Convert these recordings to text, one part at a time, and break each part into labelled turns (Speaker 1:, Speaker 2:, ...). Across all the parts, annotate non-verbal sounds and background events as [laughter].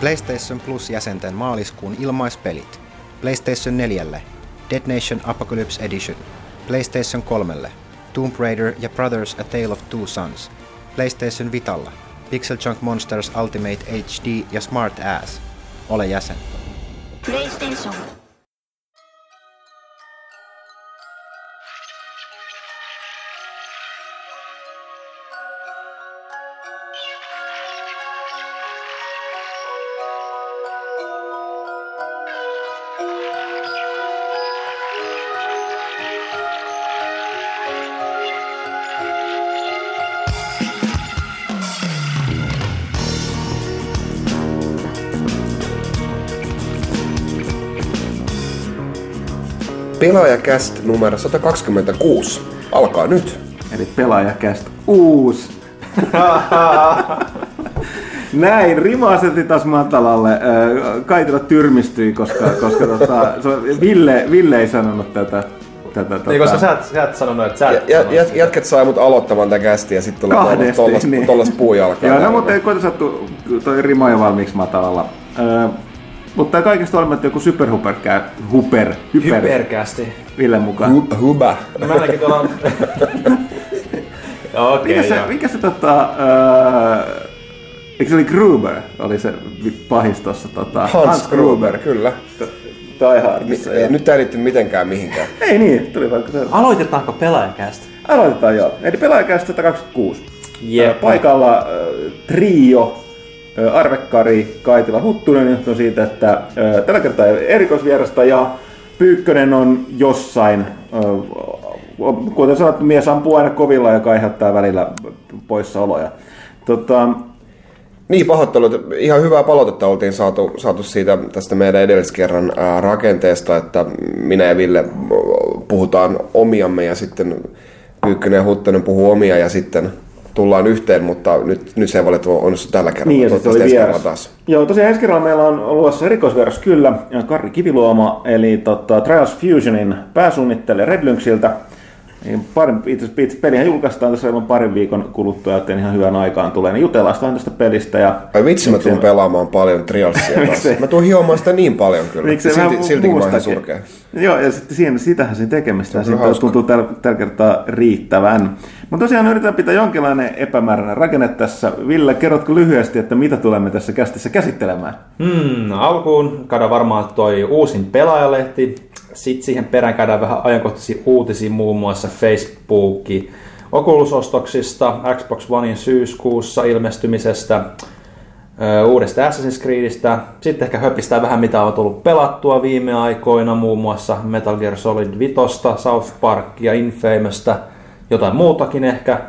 Speaker 1: PlayStation Plus-jäsenten maaliskuun ilmaispelit. PlayStation 4, Dead Nation Apocalypse Edition, PlayStation 3, Tomb Raider ja Brothers A Tale of Two Sons, PlayStation Vitalla, Pixel Junk Monsters Ultimate HD ja Smart Ass. Ole jäsen.
Speaker 2: PlayStation
Speaker 3: Pelaajakäst numero 126 alkaa nyt.
Speaker 4: Eli pelaajakäst uusi. Näin, rima asetti taas matalalle. Kaitila tyrmistyi, koska, koska tota, Ville, Ville ei sanonut tätä. tätä
Speaker 5: Niin, koska
Speaker 4: tota,
Speaker 5: sä et, sä et sanonut, että sä et
Speaker 3: Ja,
Speaker 5: sitä.
Speaker 3: jätket sai mut aloittamaan tätä kästiä ja sitten tulee
Speaker 4: Kahdesti,
Speaker 3: tollas,
Speaker 4: niin.
Speaker 3: tollas puujalkaa.
Speaker 4: Joo, no mutta ei koita sattu, toi rima jo valmiiksi matalalla. Ö, mutta kaikesta olematta joku superhuper, huper, hyper,
Speaker 5: Hyperkästi.
Speaker 4: Ville mukaan.
Speaker 3: Hu- Huba.
Speaker 5: No mä ainakin tuolla on... [laughs] Okei,
Speaker 4: Mikä se, mikä se tota, öö, eikö se oli Gruber, oli se pahis tossa tota,
Speaker 3: Hans Gruber, kyllä.
Speaker 4: Die Hardissa.
Speaker 3: Ei, nyt tää ei liitty mitenkään mihinkään. [laughs]
Speaker 4: Ei niin, tuli vaikka se.
Speaker 5: Aloitetaanko pelaajakästä?
Speaker 4: Aloitetaan joo. Eli pelaajakästä 126.
Speaker 5: Jep.
Speaker 4: Ö, Paikalla ö, trio, Arvekkari, Kaitila, Huttunen johtuen siitä, että tällä kertaa erikoisvierasta ja Pyykkönen on jossain, kuten sanottu, mies ampuu aina kovilla ja aiheuttaa välillä poissaoloja. Tota,
Speaker 3: Niin, pahoittelut. Ihan hyvää palautetta oltiin saatu, saatu siitä tästä meidän edelliskerran rakenteesta, että minä ja Ville puhutaan omiamme ja sitten Pyykkönen ja Huttunen puhuu omia ja sitten tullaan yhteen, mutta nyt, nyt se ei valitettavasti onnistu tällä kerralla.
Speaker 4: Niin, ja
Speaker 3: Toivottavasti
Speaker 4: oli vieras.
Speaker 3: taas.
Speaker 4: Joo, tosiaan ensi kerralla meillä on ollut erikoisvieras kyllä, ja Karri Kiviluoma, eli tota, Trials Fusionin pääsuunnittelija Red Lynxiltä. Niin Parin, itse asiassa pelihän julkaistaan tässä aivan parin viikon kuluttua, joten ihan hyvään aikaan tulee. Niin jutellaan vähän tästä pelistä. Ja
Speaker 3: Ai vitsi, mä tuun pelaamaan paljon Trialsia taas. Mä tuun hiomaan sitä niin paljon kyllä.
Speaker 4: Miksei
Speaker 3: silti,
Speaker 4: vähän
Speaker 3: siltikin mä oon surkea.
Speaker 4: Joo, ja sitten siinä, sitähän siinä tekemistä
Speaker 3: Se
Speaker 4: sitten tuntuu tällä, tällä kertaa riittävän. Mutta tosiaan yritetään pitää jonkinlainen epämääräinen rakenne tässä. Ville, kerrotko lyhyesti, että mitä tulemme tässä kästissä käsittelemään?
Speaker 5: Hmm, alkuun käydään varmaan toi uusin pelaajalehti. Sitten siihen perään käydään vähän ajankohtaisia uutisia muun muassa Facebookin Oculus-ostoksista, Xbox Onein syyskuussa ilmestymisestä, uudesta Assassin's Creedistä. Sitten ehkä höpistää vähän mitä on tullut pelattua viime aikoina, muun muassa Metal Gear Solid 5, South Parkia, Infamousta, jotain muutakin ehkä.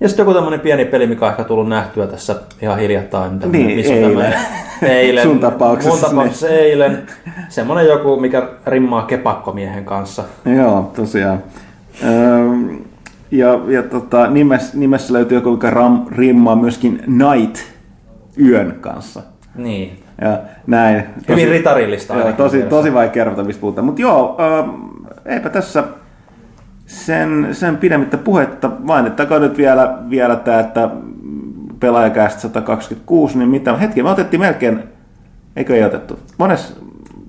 Speaker 5: Ja sitten joku tämmöinen pieni peli, mikä on ehkä tullut nähtyä tässä ihan hiljattain.
Speaker 4: Niin,
Speaker 5: missä
Speaker 4: eilen.
Speaker 5: tämmönen- [laughs] eilen.
Speaker 4: Sun tapauksessa
Speaker 5: Mun tapauksessa eilen. Semmonen joku, mikä rimmaa kepakkomiehen kanssa.
Speaker 4: Joo, tosiaan. Öö, ja ja tota, nimessä, nimessä löytyy joku, joka ram, rimmaa myöskin Night yön kanssa.
Speaker 5: Niin.
Speaker 4: Ja näin.
Speaker 5: Hyvin ritarillista
Speaker 4: Joo, tosi, tosi vaikea kerrota, mistä puhutaan. Mutta joo, öö, eipä tässä sen, sen pidemmittä puhetta. Mainittakoon nyt vielä, vielä tämä, että pelaajakästä 126, niin mitä, hetki, me otettiin melkein, eikö ei otettu? Mones,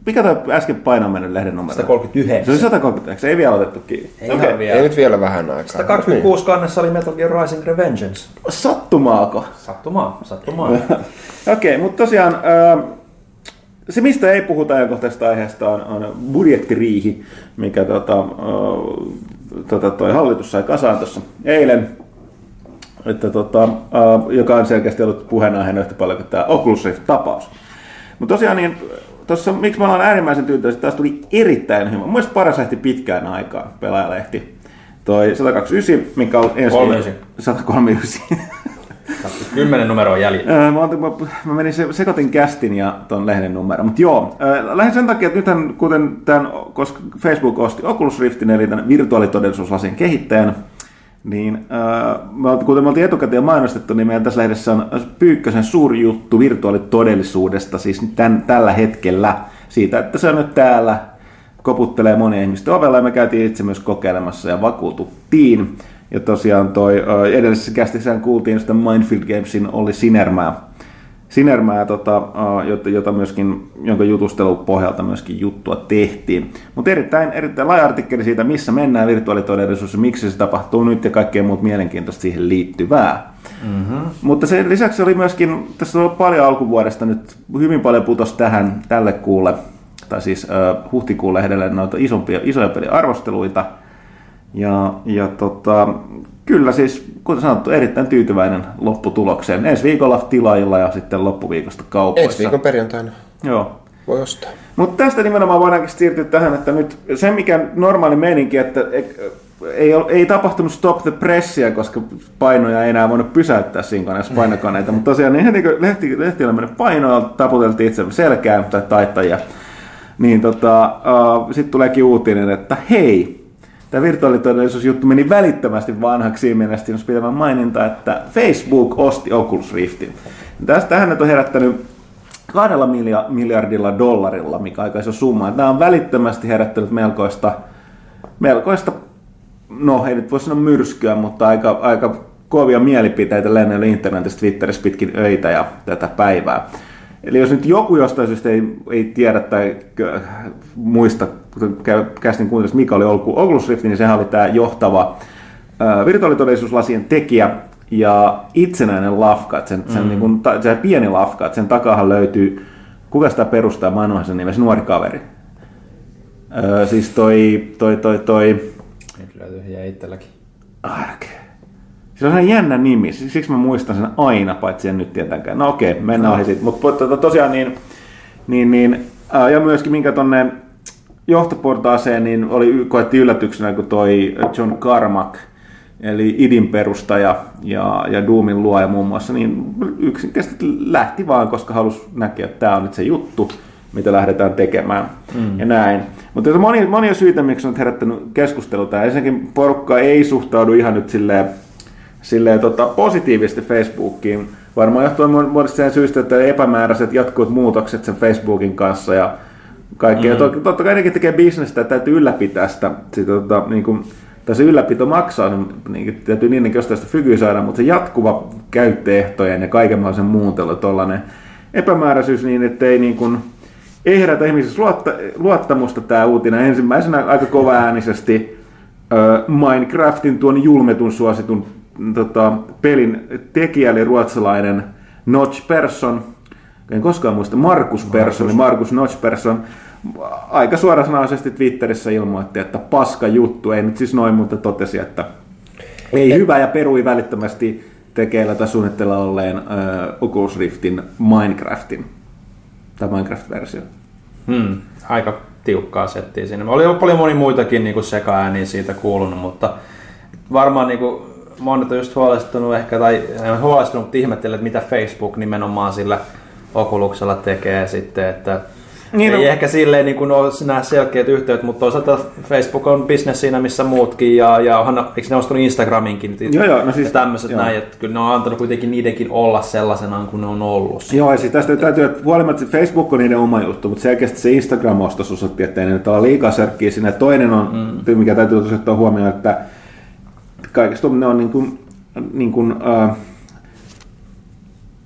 Speaker 4: mikä toi äsken painoon mennyt lehden numero?
Speaker 5: 139.
Speaker 4: Se oli 139, ei vielä otettu kiinni.
Speaker 5: Ei ihan vielä.
Speaker 3: Ei nyt vielä vähän aikaa.
Speaker 5: 126 kannessa oli Metal Gear Rising Revengeance.
Speaker 4: Sattumaako?
Speaker 5: Sattumaa, sattumaa. [laughs]
Speaker 4: Okei, mutta tosiaan ää, se, mistä ei puhuta ajankohtaisesta aiheesta, on, on budjettiriihi, mikä tota, ää, tota, toi hallitus sai kasaan tuossa eilen, että, tota, ää, joka on selkeästi ollut puheenaiheena yhtä paljon kuin tämä Oculus Rift-tapaus. Mutta tosiaan niin, tuossa, miksi me ollaan äärimmäisen tyytyväisiä, taas tuli erittäin hyvä. Mun mielestä paras lähti pitkään aikaan pelaajalehti. Toi 129, mikä on ensi
Speaker 5: 39.
Speaker 4: 139.
Speaker 5: Kymmenen numeroa jäljellä.
Speaker 4: Mä, mä, mä menin se, sekoitin kästin ja ton lehden numero. Mutta joo, lähdin sen takia, että nythän kuten tämän, koska Facebook osti Oculus Riftin, eli tämän virtuaalitodellisuuslasin kehittäjän, niin me, kuten me oltiin etukäteen mainostettu, niin meidän tässä lehdessä on Pyykkösen suuri juttu virtuaalitodellisuudesta, siis tämän, tällä hetkellä, siitä, että se on nyt täällä, koputtelee monia ihmisten ovella ja me käytiin itse myös kokeilemassa ja vakuututtiin. Ja tosiaan toi edellisessä kästissä kuultiin sitä Mindfield Gamesin Olli Sinermää Sinermää, tota, jota, jota myöskin, jonka jutustelun pohjalta myöskin juttua tehtiin. Mutta erittäin, erittäin laaja artikkeli siitä, missä mennään virtuaalitodellisuudessa, miksi se tapahtuu nyt ja kaikkea muut mielenkiintoista siihen liittyvää. Mm-hmm. Mutta sen lisäksi oli myöskin, tässä on paljon alkuvuodesta nyt, hyvin paljon putos tähän tälle kuulle, tai siis uh, huhtikuun lehdelle noita isompia, isoja peliarvosteluita. Ja, ja tota, kyllä siis, kuten sanottu, erittäin tyytyväinen lopputulokseen. Ensi viikolla tilaajilla ja sitten loppuviikosta kaupoissa.
Speaker 3: Ensi viikon perjantaina
Speaker 4: Joo.
Speaker 3: voi ostaa.
Speaker 4: Mutta tästä nimenomaan voidaankin siirtyä tähän, että nyt se mikä normaali meininki, että ei, ole- ei tapahtunut stop the pressia, koska painoja ei enää voinut pysäyttää siinä koneessa painokoneita, mutta tosiaan niin heti kun lehti, lehti oli mennyt painoa, taputeltiin itse selkään tai taittajia, niin tota, uh, sitten tuleekin uutinen, että hei, tämä virtuaalitodellisuusjuttu meni välittömästi vanhaksi siinä mielessä, jos pitämään maininta, että Facebook osti Oculus Riftin. Tästä tähän nyt on herättänyt kahdella milja- miljardilla dollarilla, mikä aika iso summa. Tämä on välittömästi herättänyt melkoista, melkoista no ei nyt voi sanoa myrskyä, mutta aika, aika kovia mielipiteitä lennellä internetissä, Twitterissä pitkin öitä ja tätä päivää. Eli jos nyt joku jostain syystä ei, ei tiedä tai muista, kuten kästin kuuntelisi, mikä oli ollut Oculus Rift, niin sehän oli tämä johtava virtuaalitodellisuuslasien tekijä ja itsenäinen lafka, sen, sen mm. niin kuin, ta, se pieni lafka, että sen takahan löytyy, kuka sitä perustaa, mä en sen nimessä, nuori kaveri. Öö, siis toi, toi, toi, toi,
Speaker 5: Nyt löytyy ja itselläkin.
Speaker 4: Ark. Se on sellainen jännä nimi, siksi mä muistan sen aina, paitsi en nyt tietenkään. No okei, mennään ohi siitä. Mutta to, tosiaan niin, niin, niin ää, ja myöskin minkä tonne johtoportaaseen, niin oli, koettiin yllätyksenä, kun toi John Carmack, eli idin perustaja ja, ja Doomin luoja muun muassa, niin yksinkertaisesti lähti vaan, koska halusi näkeä, että tämä on nyt se juttu, mitä lähdetään tekemään mm. ja näin. Mutta on monia, monia syitä, miksi on herättänyt keskustelua. Ensinnäkin porukka ei suhtaudu ihan nyt silleen, silleen tota, positiivisesti Facebookiin. Varmaan johtuen muodosta sen syystä, että epämääräiset jatkuvat muutokset sen Facebookin kanssa ja kaikkea. Mm. Totta, totta kai nekin tekee bisnestä, että täytyy ylläpitää sitä. sitä tota, niin kuin, tai se ylläpito maksaa, niin, niin täytyy niinkin jostain sitä fykyä saada, mutta se jatkuva käyttöehtojen ja kaiken mahdollisen muuntelu, tuollainen epämääräisyys niin, että ei niin kuin, ei herätä ihmisissä luotta, luottamusta tämä uutinen. Ensimmäisenä aika kova äänisesti Minecraftin tuon julmetun suositun tota, pelin tekijä eli ruotsalainen Notch Persson, en koskaan muista, Markus Persson, Markus Notch Persson, aika suorasanaisesti Twitterissä ilmoitti, että paska juttu, ei nyt siis noin, mutta totesi, että ei hyvä ja perui välittömästi tekeillä tai suunnitteilla olleen uh, Oculus Riftin Minecraftin, tai Minecraft-versio.
Speaker 5: Hmm, aika tiukkaa settiä siinä. Oli paljon moni muitakin niin sekaääniä siitä kuulunut, mutta varmaan niin kuin, monet on just huolestunut ehkä, tai ole huolestunut, mutta ihmettelee, että mitä Facebook nimenomaan sillä Oculuksella tekee sitten, että niin ei no. ehkä silleen niin kuin ole nämä selkeät yhteydet, mutta toisaalta Facebook on business siinä missä muutkin, ja, ja onhan, eikö ne ostanut Instagraminkin
Speaker 4: joo, joo, no siis,
Speaker 5: tämmöiset joo. näin, että kyllä ne on antanut kuitenkin niidenkin olla sellaisenaan kuin ne on ollut.
Speaker 4: Joo, ja siis tästä täytyy, että huolimatta että Facebook on niiden oma juttu, mutta selkeästi se Instagram-ostos osoitti, että ei nyt ole liikaa sörkkiä siinä. Toinen on, mm. mikä täytyy ottaa huomioon, että kaikista ne on niin kuin, niin kuin, uh,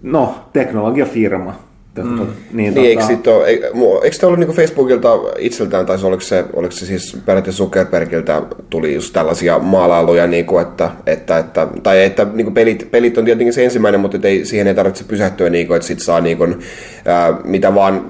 Speaker 4: no, teknologiafirma.
Speaker 3: Mm. Niin, niin tota... eikö, ole, eikö, tämä ollut niin Facebookilta itseltään, tai oliko se, oliko se siis periaatteessa Zuckerbergiltä tuli just tällaisia maalailuja, niin kuin, että, että, että, tai että niin kuin pelit, pelit on tietenkin se ensimmäinen, mutta ei, siihen ei tarvitse pysähtyä, niin kuin, että sit saa niin kuin, ää, mitä vaan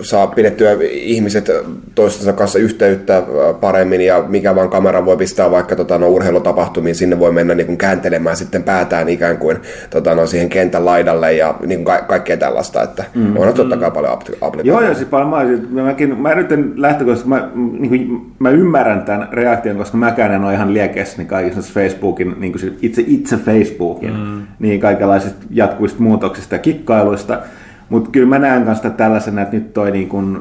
Speaker 3: saa pidettyä ihmiset toistensa kanssa yhteyttä paremmin, ja mikä vaan kamera voi pistää vaikka tota, no, urheilutapahtumiin, sinne voi mennä niin kuin, kääntelemään sitten päätään ikään kuin tota, no, siihen kentän laidalle ja niin kuin, ka- kaikkea tällaista, että Mm. On totta kai paljon applikaatioita.
Speaker 4: Joo, joo, siis paljon mä, mäkin, mä yritän lähtökohtaisesti, mä, niin kuin, mä ymmärrän tämän reaktion, koska mäkään en ole ihan liekeessä niin kaikissa Facebookin, niin kuin itse, itse Facebookin, mm. niin kaikenlaisista jatkuvista muutoksista ja kikkailuista, mutta kyllä mä näen kanssa tällaisena, että nyt toi niin kuin,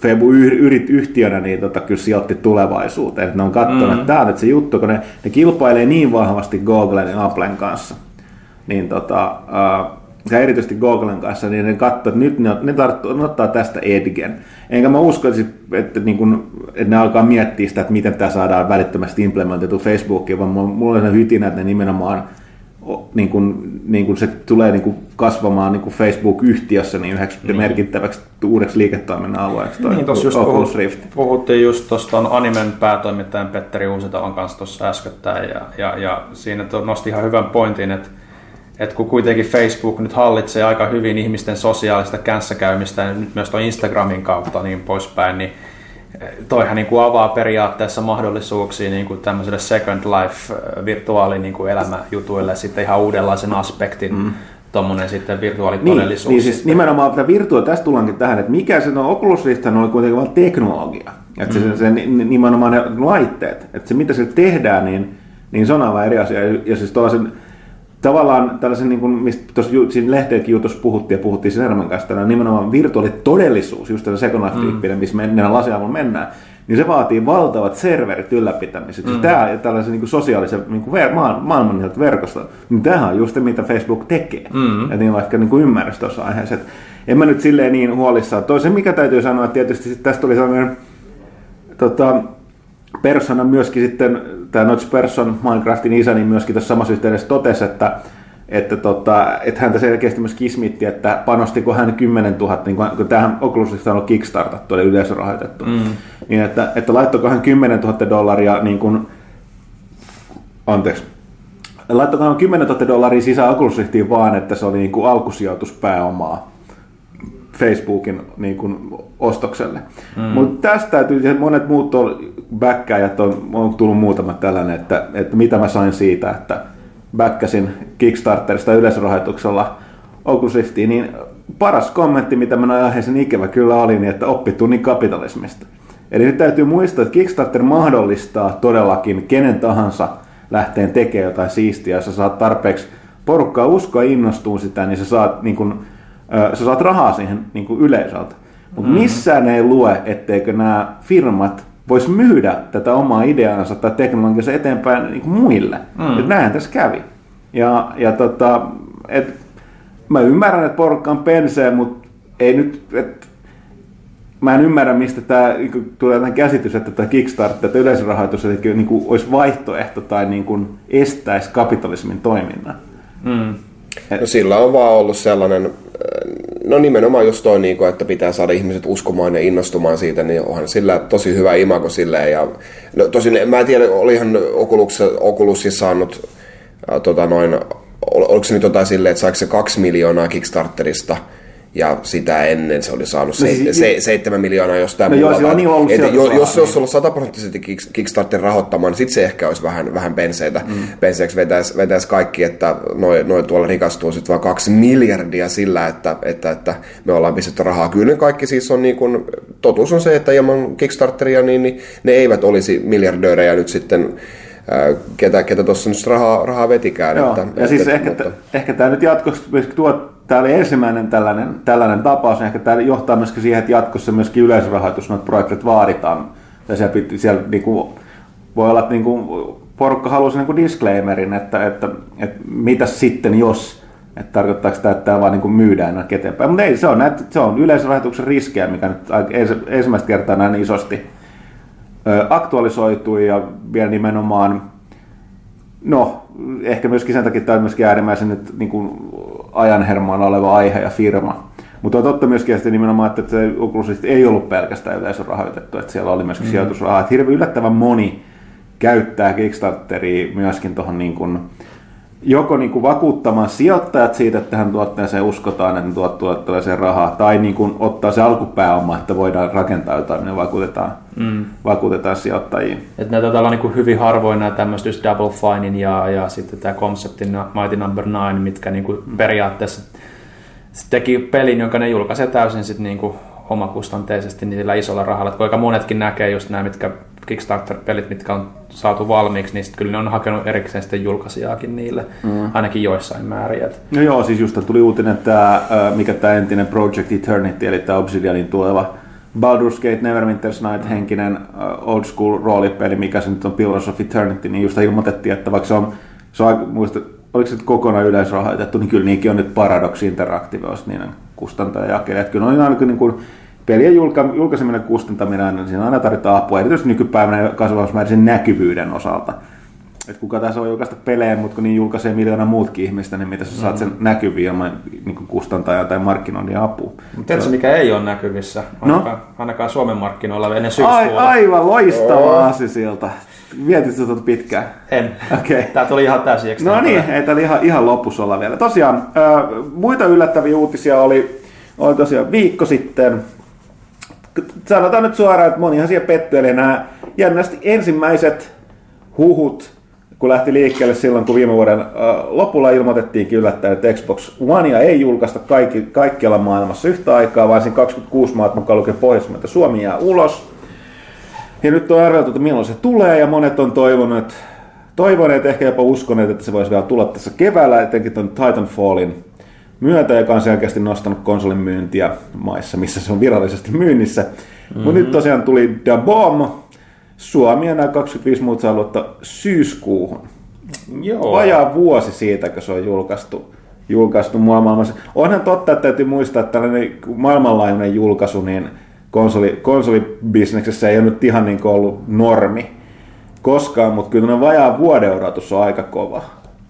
Speaker 4: Febu yrit yhtiönä niin tota, kyllä sijoitti tulevaisuuteen. Että ne on katsonut, mm. että tämä on nyt se juttu, kun ne, ne kilpailee niin vahvasti Googlen ja Applen kanssa. Niin tota, uh, ja erityisesti Googlen kanssa, niin ne katsoo, että nyt ne, ne, tarttuu, ne ottaa tästä Edgen. Enkä mä usko, että, että, niin kun, että ne alkaa miettiä sitä, että miten tämä saadaan välittömästi implementoitu Facebookiin, vaan mulla on hytinä, että ne nimenomaan niin kuin, niin kuin se tulee niin kuin kasvamaan niin kuin Facebook-yhtiössä niin yhdeksi niin. merkittäväksi uudeksi liiketoiminnan alueeksi. toi
Speaker 5: Niin, tuossa just puhut, puhuttiin just tuosta Animen päätoimittajan Petteri Uusitalon kanssa tuossa äskettäin, ja, ja, ja siinä nosti ihan hyvän pointin, että että kun kuitenkin Facebook nyt hallitsee aika hyvin ihmisten sosiaalista känssäkäymistä ja nyt myös tuon Instagramin kautta niin poispäin, niin toihan niin kuin avaa periaatteessa mahdollisuuksia niin kuin tämmöiselle Second Life äh, virtuaali niin kuin elämäjutuille sitten ihan uudenlaisen aspektin mm. tuommoinen sitten
Speaker 4: Niin,
Speaker 5: virtuaalitodellisuus.
Speaker 4: niin siis
Speaker 5: sitten.
Speaker 4: nimenomaan tämä virtuaali, tästä tullaankin tähän, että mikä se on, Oculus Rifthän oli kuitenkin vain teknologia. Että se, se, ni- nimenomaan ne laitteet, että se mitä se tehdään, niin, niin se on aivan eri asia. Ja siis tuollaisen, tavallaan tällaisen, niin kuin, mistä tuossa siinä lehteenkin jutussa puhuttiin ja puhuttiin Sinerman kanssa, tällainen nimenomaan virtuaalitodellisuus, just tällainen Second Life-tyyppinen, missä mennään lasiavulla mennään, niin se vaatii valtavat serverit ylläpitämiseksi. Mm. Tämä tällaisen niin kuin sosiaalisen niin kuin ver- maa- maailman verkosto, niin tämähän on just se, mitä Facebook tekee. Mm. Ja on ehkä niin kuin ymmärrys tuossa aiheessa. Et en mä nyt silleen niin huolissaan. Toisen, mikä täytyy sanoa, että tietysti tästä tuli sellainen tota, persona myöskin sitten, tämä Notch Person, Minecraftin isä, niin myöskin tässä samassa yhteydessä totesi, että että, tota, että häntä selkeästi myös kismitti, että panostiko hän 10 000, niin kun, kun tämähän Oculus Rift on ollut kickstartattu, eli yleisörahoitettu, mm. niin että, että laittoiko hän 10 000 dollaria niin kuin, anteeksi, laittoiko hän 10 000 dollaria sisään Oculus Riftiin vaan, että se oli niin kuin alkusijoituspääomaa Facebookin niin kuin, ostokselle. Mm. Mutta tästä täytyy, monet muut tuolla backkäjät on, on tullut muutama tällainen, että, että mitä mä sain siitä, että backkäsin Kickstarterista yleisrahoituksella Oculus Riftiin, niin paras kommentti, mitä mä noin aiheeseen ikävä kyllä oli, niin että oppitunnin kapitalismista. Eli nyt täytyy muistaa, että Kickstarter mahdollistaa todellakin kenen tahansa lähteen tekemään jotain siistiä, jos sä saat tarpeeksi porukkaa uskoa innostuu sitä, niin sä saat, niin kun, sä saat rahaa siihen niin kun yleisöltä. Mutta mm. missään ei lue, etteikö nämä firmat vois myydä tätä omaa ideaansa tai teknologiansa eteenpäin niin kuin muille. Mm. Et näinhän tässä kävi. Ja, ja tota, et, mä ymmärrän, että porukka on pensee, mutta ei nyt, et, mä en ymmärrä, mistä tämä niin tulee tämän käsitys, että tämä Kickstarter, että yleisrahoitus että, niin kuin, olisi vaihtoehto tai niin kuin, estäisi kapitalismin toiminnan.
Speaker 5: Mm.
Speaker 3: No sillä on vaan ollut sellainen, no nimenomaan just toi, niin kuin, että pitää saada ihmiset uskomaan ja innostumaan siitä, niin onhan sillä tosi hyvä imago silleen. Ja, no tosin mä en tiedä, olihan Oculus, Oculusissa saanut, äh, tota noin, ol- oliko se nyt jotain silleen, että saiko se kaksi miljoonaa Kickstarterista, ja sitä ennen se oli saanut se,
Speaker 4: siis-
Speaker 3: se, seitsemän miljoonaa jostain
Speaker 4: No joo,
Speaker 3: muualta.
Speaker 4: on niin ollut
Speaker 3: Et jo,
Speaker 4: sijoitusrahaa,
Speaker 3: jos se olisi
Speaker 4: niin.
Speaker 3: ollut sataprosenttisesti Kick- Kickstarter rahoittamaan, niin sitten se ehkä olisi vähän, vähän penseitä. Mm. Penseeksi vetäisi, vetäisi kaikki, että noin noi tuolla rikastuu sitten vaan kaksi miljardia sillä, että, että, että me ollaan pistetty rahaa. Kyllä kaikki siis on niin kuin, totuus on se, että ilman Kickstarteria niin, niin ne eivät olisi miljardöörejä nyt sitten ketä, ketä tuossa nyt rahaa, rahaa vetikään.
Speaker 4: Joo,
Speaker 3: että,
Speaker 4: ja siis
Speaker 3: että,
Speaker 4: ehkä,
Speaker 3: mutta-
Speaker 4: ehkä tämä nyt jatkossa tuo, tämä oli ensimmäinen tällainen, tällainen tapaus, niin ehkä tämä johtaa myöskin siihen, että jatkossa myöskin yleisrahoitus noita projekteja vaaditaan. Ja siellä, piti, siellä niin kuin, voi olla, että niin kuin, porukka haluaisi niin kuin disclaimerin, että, että, että mitä sitten jos, että tarkoittaako tämä, että tämä vaan niin kuin myydään eteenpäin. Mutta ei, se on, näitä, se on yleisrahoituksen riskejä, mikä nyt ensimmäistä kertaa näin isosti aktualisoitui ja vielä nimenomaan No, ehkä myöskin sen takia tämä on myöskin äärimmäisen nyt niin kuin ajanhermoilla oleva aihe ja firma. Mutta on totta myöskin että nimenomaan, että se Oculus Rift ei ollut pelkästään yleisörahoitettu, että siellä oli myöskin mm. sijoitusrahaa. Että hirveän yllättävän moni käyttää Kickstarteria myöskin tuohon niin kuin, joko niin kuin vakuuttamaan sijoittajat siitä, että tähän tuotteeseen uskotaan, että ne tuot tuotteeseen rahaa, tai niin kuin ottaa se alkupääoma, että voidaan rakentaa jotain, niin vakuutetaan, mm. vakuutetaan sijoittajia.
Speaker 5: Että näitä täällä on niin hyvin harvoin nämä tämmöiset just Double Finein ja, ja sitten tämä Conceptin Mighty Number no. 9, mitkä niin kuin periaatteessa se teki pelin, jonka ne julkaisee täysin sitten niin kuin omakustanteisesti niin sillä isolla rahalla. Että kuinka monetkin näkee just nämä, mitkä Kickstarter-pelit, mitkä on saatu valmiiksi, niin kyllä ne on hakenut erikseen sitten julkaisijaakin niille, mm. ainakin joissain määrin.
Speaker 4: No joo, siis just tuli uutinen, että mikä tämä entinen Project Eternity, eli tämä Obsidianin tuleva Baldur's Gate Neverwinter's Night henkinen old school roolipeli, mikä se nyt on Pillars of Eternity, niin just ilmoitettiin, että vaikka se on, se on muista, oliko se nyt kokonaan yleisrahoitettu, niin kyllä niinkin on nyt Paradox Interactive, olisi niiden kustantaja ja jakelijat. Kyllä on aina niin kuin pelien julka, julkaiseminen ja kustantaminen, niin siinä aina tarvitaan apua, erityisesti nykypäivänä kasvavassa määrin sen näkyvyyden osalta. että kuka tässä on julkaista pelejä, mutta kun niin julkaisee miljoona muutkin ihmistä, niin mitä sä saat sen näkyviin ilman niin kuin kustantajan tai markkinoinnin apua.
Speaker 5: Tiedätkö, mikä ei ole näkyvissä?
Speaker 4: No?
Speaker 5: Ainakaan, ainakaan Suomen markkinoilla ennen
Speaker 4: Ai,
Speaker 5: syyskuuta.
Speaker 4: aivan loistava asia sieltä. Mietit sä tuota pitkään?
Speaker 5: En.
Speaker 4: Okei.
Speaker 5: Tää tuli ihan täysin
Speaker 4: No niin, ei tää oli ihan, ihan lopussa olla vielä. Tosiaan, äh, muita yllättäviä uutisia oli, oli tosiaan viikko sitten. Sanotaan nyt suoraan, että monihan siellä pettyi, eli nämä jännästi ensimmäiset huhut, kun lähti liikkeelle silloin, kun viime vuoden lopulla ilmoitettiinkin yllättäen, että Xbox Onea ei julkaista kaikki, kaikkialla maailmassa yhtä aikaa, vaan siinä 26 maat mukaan lukee Pohjoismaat ja Suomi jää ulos. Ja nyt on arveltu, että milloin se tulee, ja monet on toivonut, toivoneet, ehkä jopa uskoneet, että se voisi vielä tulla tässä keväällä, etenkin tuon Titanfallin myötä, joka on selkeästi nostanut konsolin myyntiä maissa, missä se on virallisesti myynnissä. Mm-hmm. Mutta nyt tosiaan tuli The Bomb, Suomi ja nämä 25 muuta aluetta syyskuuhun.
Speaker 5: Joo.
Speaker 4: Vajaa vuosi siitä, kun se on julkaistu, julkaistu maailmassa. Onhan totta, että täytyy muistaa, että tällainen maailmanlaajuinen julkaisu, niin konsoli, konsolibisneksessä ei ole nyt ihan niin kuin ollut normi koskaan, mutta kyllä tämmöinen vajaa vuoden odotus on aika kova.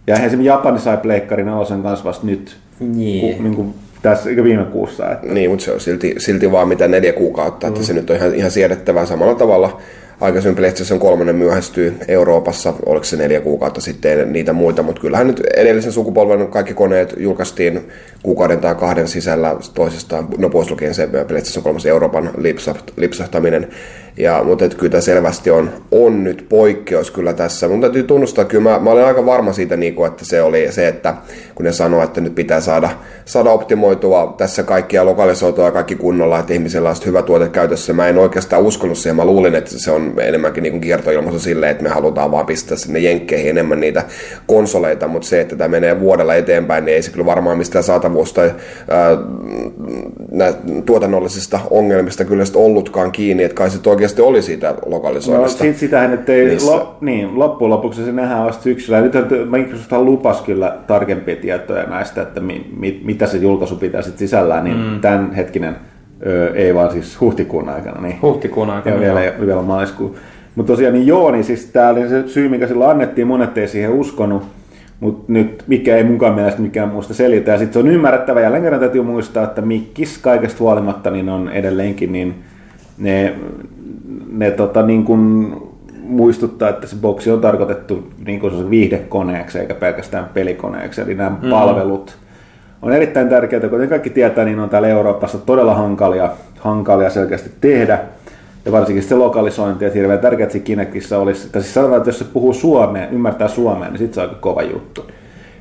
Speaker 4: Ja esimerkiksi Japani sai pleikkarin nelosen kanssa vasta nyt,
Speaker 5: Niin.
Speaker 4: ku, niin kuin tässä eikä viime kuussa. Että.
Speaker 3: Niin, mutta se on silti, silti vaan mitä neljä kuukautta, että se nyt on ihan, ihan siedettävää samalla tavalla. Aikaisemmin PlayStation 3 myöhästyy Euroopassa, oliko se neljä kuukautta sitten niitä muita, mutta kyllähän nyt edellisen sukupolven kaikki koneet julkaistiin kuukauden tai kahden sisällä toisestaan, no pois lukien se PlayStation 3 Euroopan lipsaht- lipsahtaminen. Ja, mutta et kyllä tämä selvästi on, on nyt poikkeus kyllä tässä. Mun täytyy tunnustaa, kyllä mä, mä olen aika varma siitä, niin kuin, että se oli se, että kun ne sanoo, että nyt pitää saada, saada optimoitua tässä kaikkia lokalisoitua kaikki kunnolla, että ihmisellä on hyvä tuote käytössä. Mä en oikeastaan uskonut siihen. Mä luulin, että se on enemmänkin niin kuin kiertoilmaisu silleen, että me halutaan vaan pistää sinne jenkkeihin enemmän niitä konsoleita, mutta se, että tämä menee vuodella eteenpäin, niin ei se kyllä varmaan mistään saatavuus tai ää, nä, tuotannollisista ongelmista kyllä sit ollutkaan kiinni, että kai se oikeasti oli siitä
Speaker 4: No,
Speaker 3: lokalisoinnista.
Speaker 4: sit, sitähän nyt ei,
Speaker 3: Missä?
Speaker 4: lo, niin, loppujen lopuksi se nähdään vasta syksyllä. Nyt Microsoft lupas kyllä tarkempia tietoja näistä, että mi, mi, mitä se julkaisu pitää sit sisällään, niin mm. tämän hetkinen, ö, ei vaan siis huhtikuun aikana. Niin.
Speaker 5: Huhtikuun aikana.
Speaker 4: Ja vielä,
Speaker 5: joo.
Speaker 4: vielä maaliskuun. Mutta tosiaan niin joo, niin siis tämä oli se syy, mikä silloin annettiin, monet ei siihen uskonut. Mutta nyt mikä ei mukaan mielestä mikään muusta selitä. Ja sitten se on ymmärrettävä, jälleen kerran täytyy muistaa, että mikkis kaikesta huolimatta niin on edelleenkin, niin ne, ne tota, niin kuin muistuttaa, että se boksi on tarkoitettu niin kuin se viihdekoneeksi eikä pelkästään pelikoneeksi. Eli nämä mm. palvelut on erittäin tärkeää, kuten kaikki tietää, niin on täällä Euroopassa todella hankalia, hankalia selkeästi tehdä. Ja varsinkin se lokalisointi, että hirveän tärkeää, että Kinectissä olisi, tai siis sanotaan, että jos se puhuu suomea, ymmärtää suomea, niin sitten se on aika kova juttu.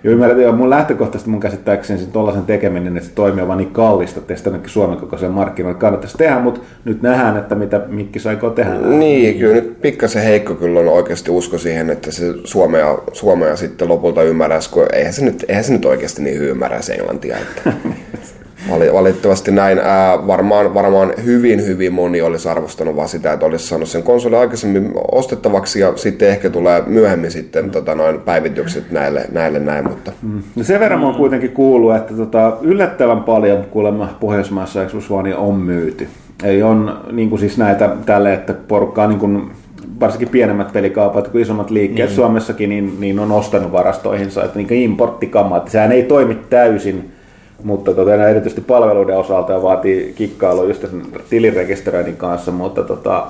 Speaker 4: Ja ymmärrän, että mun lähtökohtaisesti mun käsittääkseni sen tuollaisen tekeminen, että se toimii vaan niin kallista, että sitä Suomen kokoisen markkinoille kannattaisi tehdä, mutta nyt nähdään, että mitä Mikki saiko tehdä.
Speaker 3: Niin, kyllä nyt pikkasen heikko kyllä on oikeasti usko siihen, että se Suomea, Suomea sitten lopulta ymmärräisi, kun eihän se nyt, eihän se nyt oikeasti niin hyvin ymmärräisi englantia. Että [laughs] valitettavasti näin. Ää, varmaan, varmaan hyvin, hyvin moni olisi arvostanut vaan sitä, että olisi saanut sen konsolin aikaisemmin ostettavaksi ja sitten ehkä tulee myöhemmin sitten tota, noin päivitykset näille, näille näin, mutta
Speaker 4: No sen verran mä oon kuitenkin kuullut, että tota, yllättävän paljon kuulemma Pohjoismaissa Xbox One on myyty. Ei on niin kuin siis näitä tälle, että porukkaa niin kuin, varsinkin pienemmät pelikaupat kuin isommat liikkeet niin. Suomessakin niin, niin on ostanut varastoihinsa, että niin importtikamaa, että sehän ei toimi täysin, mutta tota, erityisesti palveluiden osalta ja vaatii kikkailua just sen tilirekisteröinnin kanssa, mutta tota,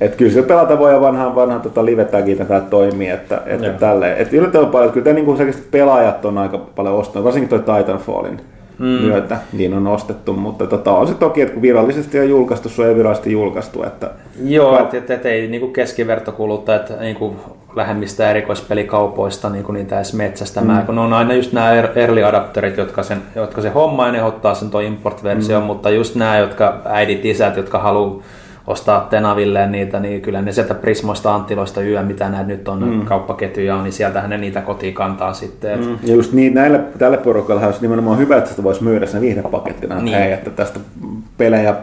Speaker 4: et kyllä se pelata voi ja vanhaan, vanhaan tota live-tagita tämä toimii, että, että tälleen. Et yllättävän paljon, että kyllä niinku selkeästi pelaajat on aika paljon ostanut, varsinkin toi Titanfallin mm. myötä, niin on ostettu, mutta tota, on se toki, että kun virallisesti on julkaistu, se ei virallisesti julkaistu, että
Speaker 5: Joo, että et, et ei niinku keskivertokuluttajat niinku lähemmistä erikoispelikaupoista niinku niitä edes metsästämään, mm. kun on aina just nämä early adapterit, jotka, sen, jotka se homma ja ne ottaa sen tuo import-versio, mm. mutta just nämä, jotka äidit, isät, jotka haluaa ostaa Tenaville niitä, niin kyllä ne sieltä Prismoista, Anttiloista, yö, mitä näitä nyt on, mm. kauppaketjuja on, niin sieltähän ne niitä kotiin kantaa sitten. Et,
Speaker 4: Ja just niin, näille, tälle porukalle olisi nimenomaan hyvä, että sitä voisi myydä sen viihdepakettina, että
Speaker 5: Niin.
Speaker 4: hei, että tästä pelejä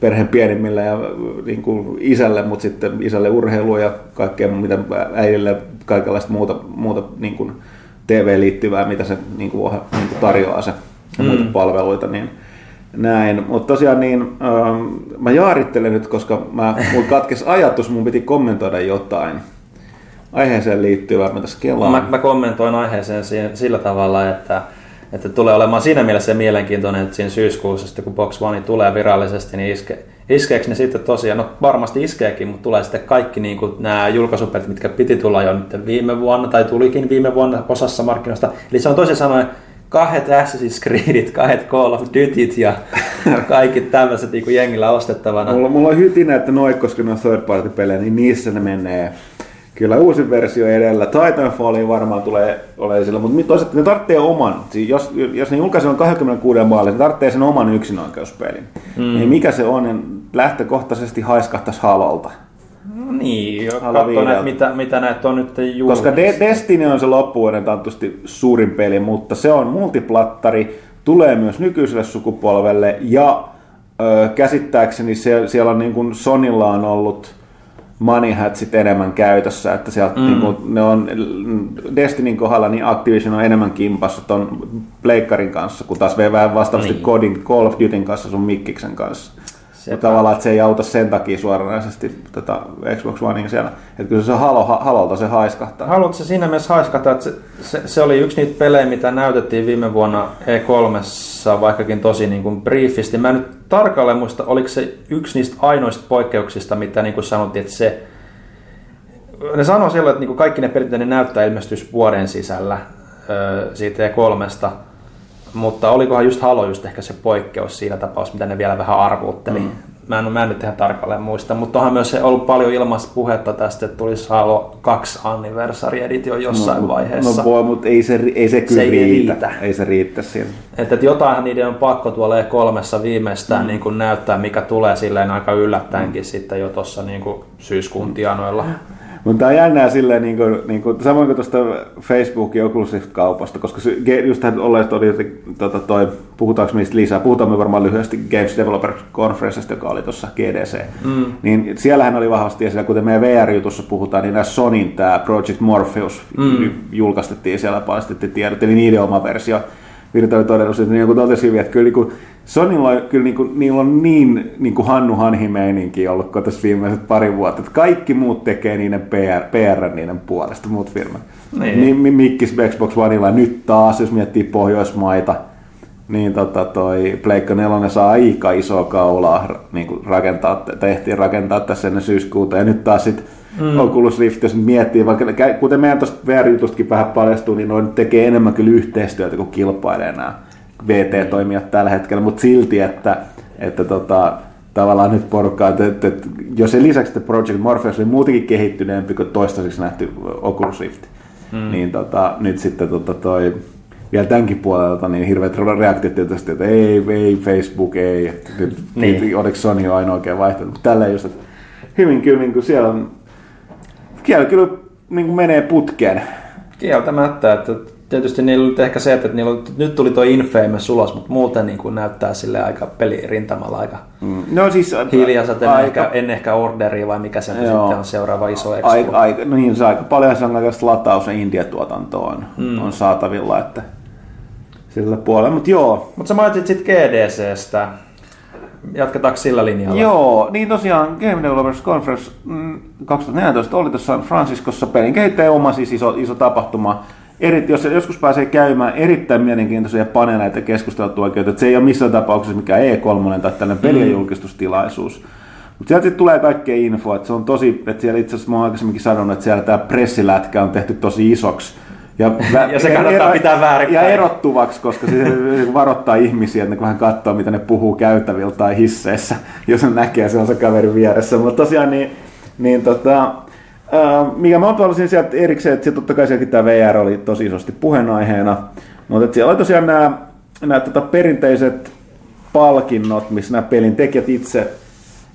Speaker 4: perheen pienimmille ja niin kuin isälle, mutta sitten isälle urheilua ja kaikkea, mitä äidille kaikenlaista muuta, muuta niin kuin TV-liittyvää, mitä se niin kuin, niin kuin tarjoaa se ja muita palveluita, niin näin. Mutta tosiaan niin, ähm, mä jaarittelen nyt, koska mä, mulla katkesi ajatus, mun piti kommentoida jotain. aiheeseen liittyvää, mä tässä kelaan.
Speaker 5: Mä, mä kommentoin aiheeseen sillä tavalla, että, että tulee olemaan siinä mielessä mielenkiintoinen, että siinä syyskuussa, sitten kun Box One tulee virallisesti, niin iske, iskeekö ne sitten tosiaan, no varmasti iskeekin, mutta tulee sitten kaikki niin kuin nämä julkaisupelit, mitkä piti tulla jo nyt viime vuonna, tai tulikin viime vuonna osassa markkinoista. Eli se on toisin sanoen kahdet Assassin's Creedit, kahdet Call of Dutyt ja [laughs] kaikki tämmöiset niin kuin jengillä ostettavana.
Speaker 4: Mulla, mulla on hytinä, että noin, koska ne on third party pelejä, niin niissä ne menee. Kyllä uusi versio edellä. Titanfalliin varmaan tulee olemaan sillä, mutta toisaalta ne tarvitsee oman. Siis jos, jos ne julkaisee 26 maalin, ne tarvitsee sen oman yksinoikeuspelin. Mm. Niin mikä se on, niin lähtökohtaisesti haiskahtaisi halolta.
Speaker 5: No niin,
Speaker 4: Halo
Speaker 5: katso
Speaker 4: viideltä.
Speaker 5: näitä, mitä, mitä näitä on nyt julkaistu.
Speaker 4: Koska De- Destiny on se loppuvuoden tantusti suurin peli, mutta se on multiplattari, tulee myös nykyiselle sukupolvelle ja ö, käsittääkseni se, siellä on niin kuin Sonilla on ollut money hatsit enemmän käytössä, että sieltä mm. niin kuin, ne on Destinyn kohdalla niin Activision on enemmän kimpassa ton Pleikkarin kanssa, kun taas vähän vastaavasti
Speaker 5: Niin.
Speaker 4: Codin, Call of Dutyn kanssa sun Mikkiksen kanssa. Mutta tavallaan, että se ei auta sen takia suoranaisesti tätä Xbox Onea siellä. Että kyllä se halo, ha- halolta se haiskahtaa.
Speaker 5: Haluatko siinä mielessä haiskata, että se, se, se, oli yksi niitä pelejä, mitä näytettiin viime vuonna E3, vaikkakin tosi niin kuin briefisti. Mä en nyt tarkalleen muista, oliko se yksi niistä ainoista poikkeuksista, mitä niin kuin sanottiin, että se... Ne sanoi silloin, että niin kuin kaikki ne pelit, ne näyttää, ilmestyisi vuoden sisällä siitä E3, mutta olikohan just Halo just ehkä se poikkeus siinä tapauksessa, mitä ne vielä vähän arvuutteli. Mm. Mä, en, mä en nyt ihan tarkalleen muista, mutta onhan myös se ollut paljon ilmaista puhetta tästä, että tulisi Halo 2 anniversary edition jossain
Speaker 4: no,
Speaker 5: vaiheessa.
Speaker 4: No voi, mutta ei se, ei se kyllä
Speaker 5: Se ei
Speaker 4: riitä.
Speaker 5: riitä.
Speaker 4: Ei se riitä siinä.
Speaker 5: Että, että jotainhan niiden on pakko tuolla E3 viimeistään mm. niin kuin näyttää, mikä tulee silleen aika yllättäenkin mm. sitten jo tuossa niin syyskuun tienoilla.
Speaker 4: Mutta tämä on jännää silleen, niin kuin, niin kuin, samoin kuin tuosta Facebookin Oculus Rift-kaupasta, koska se, just tähän olleet oli, tota, toi, puhutaanko mistä lisää, puhutaan me varmaan lyhyesti Games Developer Conferencesta, joka oli tuossa GDC, mm. niin siellähän oli vahvasti esillä, kuten meidän VR-jutussa puhutaan, niin nämä Sonin tämä Project Morpheus mm. julkaistettiin siellä paistettiin tiedot, eli niiden oma versio virtuaalitodellisuus, niin kuin totesin hyvin, että kyllä niin kuin Sonylla on, kyllä niin kuin, niillä on niin, niin kuin Hannu Hanhi meininki ollut tässä viimeiset pari vuotta, että kaikki muut tekee niiden PR, PR niiden puolesta, muut firmat.
Speaker 5: Niin.
Speaker 4: Niin. Mi- Mikkis Xbox Oneilla nyt taas, jos miettii Pohjoismaita, niin tota toi Pleikka 4 saa aika isoa kaulaa niin kuin rakentaa, tehtiin rakentaa tässä ennen syyskuuta, ja nyt taas sitten mm. Oculus Rift, jos nyt miettii, vaikka kuten meidän tuosta VR-jutustakin vähän paljastuu, niin noin tekee enemmän kyllä yhteistyötä kuin kilpailee nämä VT-toimijat tällä hetkellä, mutta silti, että, että tota, tavallaan nyt porukkaa, että, että, että jos se lisäksi että Project Morpheus oli muutenkin kehittyneempi kuin toistaiseksi nähty Oculus Rift, mm. niin tota, nyt sitten tota, toi, vielä tämänkin puolelta niin hirveät reaktiot tietysti, että ei, ei Facebook, ei, että nyt,
Speaker 5: Niin.
Speaker 4: oliko Sony ainoa oikea vaihtoehto, mutta tällä just, että hyvin kyllä niin kuin siellä on, siellä kyllä niin kuin menee putkeen.
Speaker 5: Kieltämättä, että tietysti niillä oli ehkä se, että niillä oli, nyt tuli tuo Infamous ulos, mutta muuten niin kuin näyttää sille aika pelirintamalla aika
Speaker 4: No siis
Speaker 5: hiljaiset, en
Speaker 4: aika-
Speaker 5: ehkä, en ehkä orderia vai mikä se sitten on seuraava iso expo.
Speaker 4: Aika, aika, no niin, se aika paljon sellaista lataus- ja India-tuotantoa on, mm. on saatavilla, että sillä puolella. Mutta joo,
Speaker 5: Mutta sä mainitsit sitten GDCstä. Jatketaanko sillä linjalla?
Speaker 4: joo, niin tosiaan Game Developers Conference mm, 2014 oli tuossa San Franciscossa pelin kehittäjä oma siis iso, iso tapahtuma. Eri, jos joskus pääsee käymään erittäin mielenkiintoisia paneeleita ja keskusteltua että se ei ole missään tapauksessa mikään E3 tai tällainen pelien julkistustilaisuus. Mutta sieltä tulee kaikkea infoa, että se on tosi, että siellä itse asiassa mä oon aikaisemminkin sanonut, että siellä tämä pressilätkä on tehty tosi isoksi. Ja, vä-
Speaker 5: Ja se kannattaa pitää väärinpäin.
Speaker 4: Ja erottuvaksi, koska se [laughs] varoittaa ihmisiä, että ne vähän katsoo, mitä ne puhuu käytävillä tai hisseissä, jos ne näkee, se on se kaveri vieressä. Mutta tosiaan niin, niin tota, ää, mikä mä haluaisin sieltä erikseen, että totta kai sielläkin tämä VR oli tosi isosti puheenaiheena, mutta että siellä oli tosiaan nämä, nämä tota, perinteiset palkinnot, missä nämä pelin tekijät itse,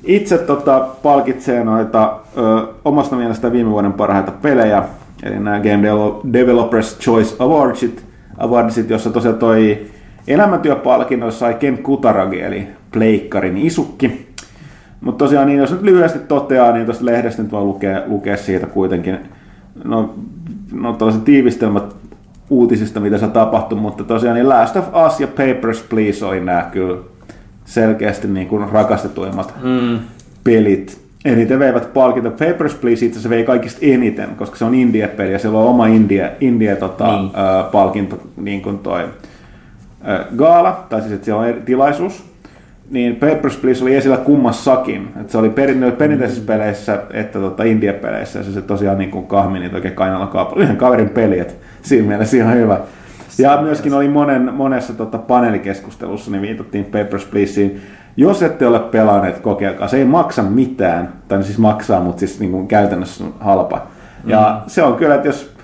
Speaker 4: itse tota, palkitsee noita ö, omasta mielestä viime vuoden parhaita pelejä, eli nämä Game Devel- Developers Choice Awardsit, Awardsit jossa tosiaan toi elämäntyöpalkinnoissa sai Ken Kutaragi, eli Pleikkarin isukki. Mutta tosiaan, niin jos nyt lyhyesti toteaa, niin tuosta lehdestä nyt voi lukea, lukea siitä kuitenkin no, no tällaiset tiivistelmät uutisista, mitä se tapahtui, mutta tosiaan niin Last of Us ja Papers, Please oli nämä kyllä selkeästi niin kuin rakastetuimmat
Speaker 5: Mm.
Speaker 4: pelit. Eniten veivät palkinto. Papers, Please itse asiassa vei kaikista eniten, koska se on indie-peli ja siellä on oma indie, indie tota,
Speaker 5: Niin.
Speaker 4: niin. palkinto, kuin toi gaala, tai siis että siellä on eri tilaisuus. Niin Papers, Please oli esillä kummassakin. Et se oli perin, perinteisissä peleissä että tota indie-peleissä, ja se, se tosiaan niin kuin kahmi niitä oikein kainalla kaupalla. Yhden kaverin peli, että siinä mielessä ihan hyvä. Ja myöskin oli monen, monessa tota, paneelikeskustelussa, niin viitattiin Papers, Pleaseen. Jos ette ole pelanneet, kokeilkaa. Se ei maksa mitään, tai siis maksaa, mutta siis niin kuin käytännössä on halpa. Ja se on kyllä, että jos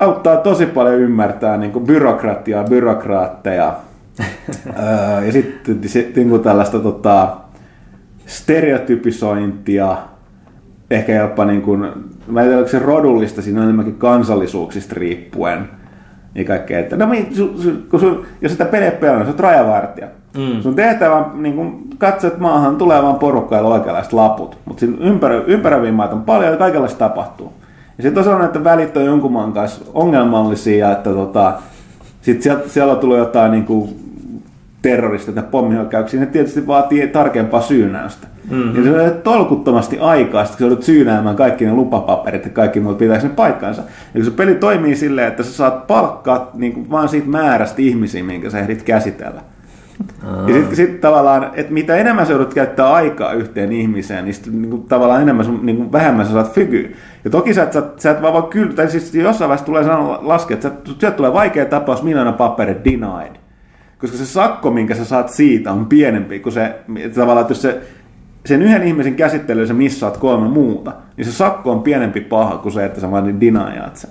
Speaker 4: auttaa tosi paljon ymmärtää niin kuin byrokratiaa, byrokraatteja, [laughs] öö, ja sitten niin kuin tällaista tota, stereotypisointia, ehkä jopa niin kuin, mä en tiedä, onko se rodullista, siinä on enemmänkin kansallisuuksista riippuen, ja kaikkea, että no, mi- su, su, kun sun, jos sitä peliä pelaa, niin sä oot rajavartija. Mm. Sun tehtävä on niin kun, katsoa, että maahan tulee vaan porukka ja oikeanlaiset laput, mutta siinä ympärö, ympäröiviä maita on paljon ja kaikenlaista tapahtuu. Ja sitten on sellainen, että välit on jonkun maan kanssa ongelmallisia, että tota, sitten siellä, siellä tullut jotain niin kuin, terroristit ja pommihyökkäyksiä, ne tietysti vaatii tarkempaa syynäystä. Mm-hmm. Ja se on tolkuttomasti aikaa, kun sä joudut syynäämään kaikki ne lupapaperit ja kaikki muut, pitääkö ne paikkansa. Ja kun se peli toimii silleen, että sä saat palkkaa niin kuin vaan siitä määrästä ihmisiä, minkä sä ehdit käsitellä. Ja sitten sit tavallaan, että mitä enemmän sä joudut käyttää aikaa yhteen ihmiseen, niin, sit, niin kuin, tavallaan enemmän sun, niin kuin, vähemmän sä saat fykyä. Ja toki sä et, sä, sä et vaan voi kyllä, tai siis jossain vaiheessa tulee sanoa, laskea, että sieltä tulee vaikea tapaus, millainen paperi denied. Koska se sakko, minkä sä saat siitä, on pienempi kuin se, että tavallaan, että jos se, sen yhden ihmisen käsittelyyn sä missaat kolme muuta, niin se sakko on pienempi paha kuin se, että sä vaan dinajaat sen.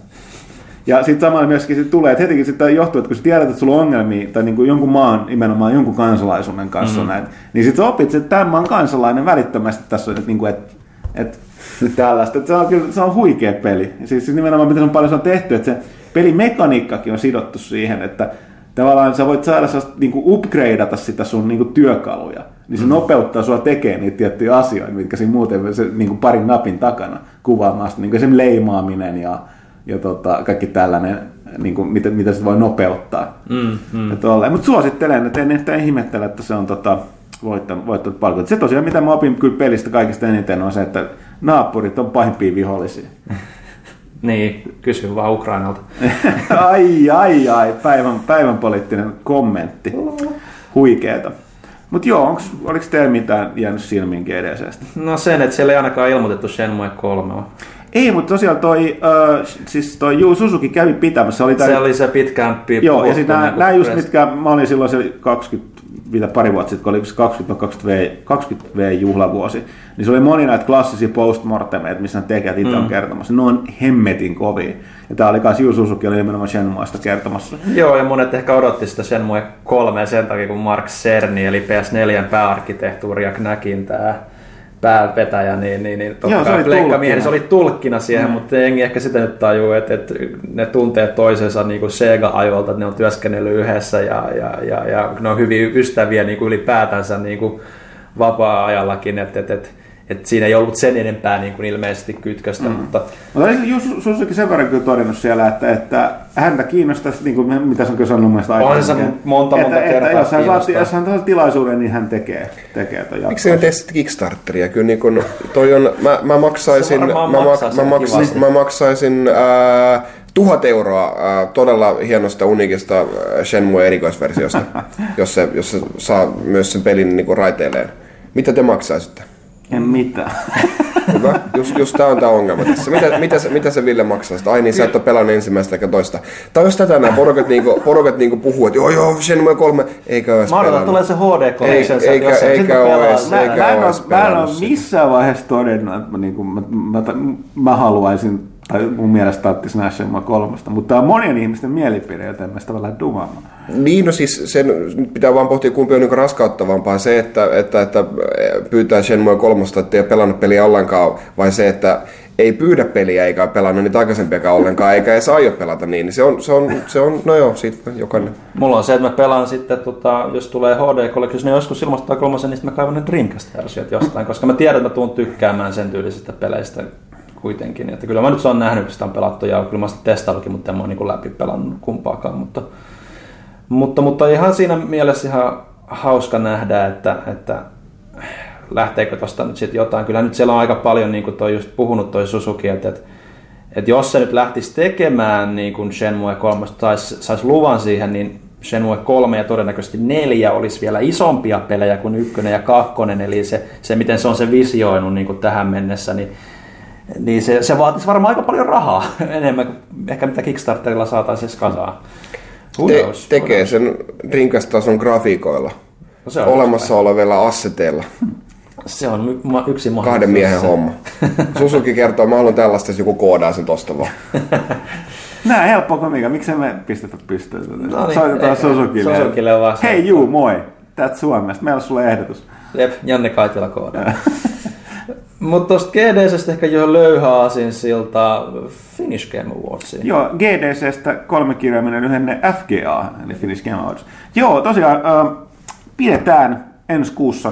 Speaker 4: Ja sitten samalla myöskin sit tulee, että hetikin sitten johtuu, että kun sä tiedät, että sulla on ongelmia, tai niin kuin jonkun maan, nimenomaan jonkun kansalaisuuden kanssa mm. näin, niin sitten sä opit, että tämän maan kansalainen välittömästi tässä on, että, niin kuin, että, että [laughs] tällaista. Että se on kyllä se on huikea peli. Siis, siis nimenomaan miten se on paljon se on tehty, että se pelimekaniikkakin on sidottu siihen, että tavallaan sä voit saada sellaista, niin kuin upgradeata sitä sun niin kuin työkaluja. Niin se mm. nopeuttaa sua tekemään niitä tiettyjä asioita, mitkä siinä muuten se, niin kuin parin napin takana kuvaamaan sitä, niin kuin sen leimaaminen ja, ja tota, kaikki tällainen, niin kuin, mitä, mitä se voi nopeuttaa.
Speaker 5: Mm, mm.
Speaker 4: Mutta suosittelen, että en yhtään ihmettele, että se on tota, voittanut, voittanut palkot. Se tosiaan, mitä mä opin kyllä pelistä kaikista eniten, on se, että naapurit on pahimpia vihollisia. [laughs]
Speaker 5: Niin, kysy vaan Ukrainalta. [laughs]
Speaker 4: ai, ai, ai, päivän, päivän poliittinen kommentti. Huikeeta. Mutta joo, onks, oliko teillä mitään jäänyt silmiin GDCstä?
Speaker 5: No sen, että siellä ei ainakaan ilmoitettu Shenmue 3.
Speaker 4: Ei, mutta tosiaan toi, äh, siis toi Juu Suzuki kävi pitämässä. Oli tää,
Speaker 5: Se oli se pitkään pi-
Speaker 4: Joo, ja sitten nämä,
Speaker 5: niinku
Speaker 4: just mitkä, mä olin silloin se 20, mitä pari vuotta sitten, kun oli se 20 20V, 20V juhlavuosi, niin se oli moni näitä klassisia postmortemeita, missä ne tekijät itse on kertomassa. Ne on hemmetin kovia. Ja tää oli kanssa Yu Suzuki, oli nimenomaan Shenmuesta kertomassa.
Speaker 5: Joo, ja monet ehkä odotti sitä Shenmue 3 sen takia, kun Mark Cerny, eli PS4 pääarkkitehtuuri ja Knackin tämä päävetäjä, niin, niin, niin
Speaker 4: Joo, se
Speaker 5: totta
Speaker 4: oli
Speaker 5: se oli tulkkina siihen, mm. mutta jengi ehkä sitä nyt tajuu, että, että ne tuntee toisensa niin kuin Sega-ajoilta, että ne on työskennellyt yhdessä ja, ja, ja, ja ne on hyvin ystäviä niin kuin ylipäätänsä niin kuin vapaa-ajallakin, että, että, että, että siinä ei ollut sen enempää niin kuin ilmeisesti kytköstä, mm. mutta
Speaker 4: Mutta Suzuki sen verran kyllä todennut siellä, että, että häntä kiinnostaisi, niin kuin, mitä se on kyllä sanonut mun mielestä
Speaker 5: On se
Speaker 4: aikaisemmin,
Speaker 5: monta, monta
Speaker 4: että,
Speaker 5: kertaa
Speaker 4: että jos hän, saa, jos hän saa tilaisuuden, niin hän tekee, tekee ton
Speaker 3: Miksi ne tee sitten Kickstarteria? Kyllä niin kun, toi on, mä, mä maksaisin, mä,
Speaker 5: maksaa
Speaker 3: mä,
Speaker 5: siellä
Speaker 3: maksin,
Speaker 5: kivasti.
Speaker 3: mä maksaisin ää, tuhat euroa ää, todella hienosta unikista ää, Shenmue erikoisversiosta, [laughs] jos se, jos se saa myös sen pelin niin raiteilleen. Mitä te maksaisitte?
Speaker 4: En mitään.
Speaker 3: Hyvä. Just, just tää on tää ongelma tässä. Mitä, mitä, se, mitä se Ville maksaa? Ai niin, sä et ole pelannut ensimmäistä eikä toista. Tai jos tätä nämä porukat, niinku, porukat niinku puhuu, että joo joo, Shenmue 3, eikä ole
Speaker 5: että tulee se HD Collection,
Speaker 3: Ei- eikä-
Speaker 5: jos
Speaker 3: eikä edes-
Speaker 4: Mä,
Speaker 3: eikä
Speaker 4: mä, en ole, mä en
Speaker 3: pelannut
Speaker 4: ole missään vaiheessa todennut, että mä, niin kuin, mä, mä, mä, mä haluaisin, tai mun mielestä nähdä sen kolmosta, mutta tämä on monien ihmisten mielipide, joten mä sitä vähän dumaamaan.
Speaker 3: Niin, no siis sen nyt pitää vaan pohtia, kumpi on niin raskauttavampaa. Se, että, että, että pyytää Shenmue 3, että ei ole pelannut peliä ollenkaan, vai se, että ei pyydä peliä eikä ole pelannut niitä aikaisempiakaan ollenkaan, eikä edes aio pelata niin. se, on, se, on, se on, no joo, siitä jokainen.
Speaker 5: Mulla on se, että mä pelaan sitten, tota, jos tulee HD Collection, niin joskus ilmoittaa kolmosen, niin sitten mä kaivan ne Dreamcast-versiot jostain, koska mä tiedän, että mä tuun tykkäämään sen tyylisistä peleistä kuitenkin. Että kyllä mä nyt on nähnyt, kun sitä on pelattu ja kyllä mä sitä testaillukin, mutta en mä ole niin läpi pelannut kumpaakaan. Mutta, mutta, mutta ihan siinä mielessä ihan hauska nähdä, että, että lähteekö tuosta nyt sitten jotain. Kyllä nyt siellä on aika paljon, niin kuin toi just puhunut toi Suzuki, että, että, että jos se nyt lähtisi tekemään niin kuin Shenmue 3, saisi sais luvan siihen, niin Shenmue 3 ja todennäköisesti 4 olisi vielä isompia pelejä kuin ykkönen ja kakkonen, eli se, se miten se on se visioinut niin kuin tähän mennessä, niin, niin se, se vaatisi varmaan aika paljon rahaa [laughs] enemmän kuin ehkä mitä Kickstarterilla saataisiin edes kasaan.
Speaker 3: Te, tekee sen Dreamcast-tason grafiikoilla.
Speaker 5: No se on
Speaker 3: Olemassa olevilla asseteilla. [laughs]
Speaker 5: Se on yksi mahdollisuus.
Speaker 3: Kahden miehen
Speaker 5: Se-
Speaker 3: homma. [laughs] Susuki kertoo, mä haluan tällaista, jos joku koodaa sen tosta vaan.
Speaker 4: Nää helppo komiikka, miksei me pistetä pystyyn?
Speaker 5: No niin,
Speaker 4: Soitetaan
Speaker 5: ehkä
Speaker 4: Suzukille.
Speaker 5: Suzukille vaan
Speaker 4: Hei juu, moi. Täältä Suomesta. Meillä on sulle ehdotus.
Speaker 5: Jep, Janne Kaitila koodaa. Mutta tuosta GDCstä ehkä jo löyhä asin siltä Finnish Game Awardsiin.
Speaker 4: Joo, GDCstä kolmekirjaiminen lyhenne FGA, eli Finnish Game Awards. Joo, tosiaan äh, pidetään ensi kuussa.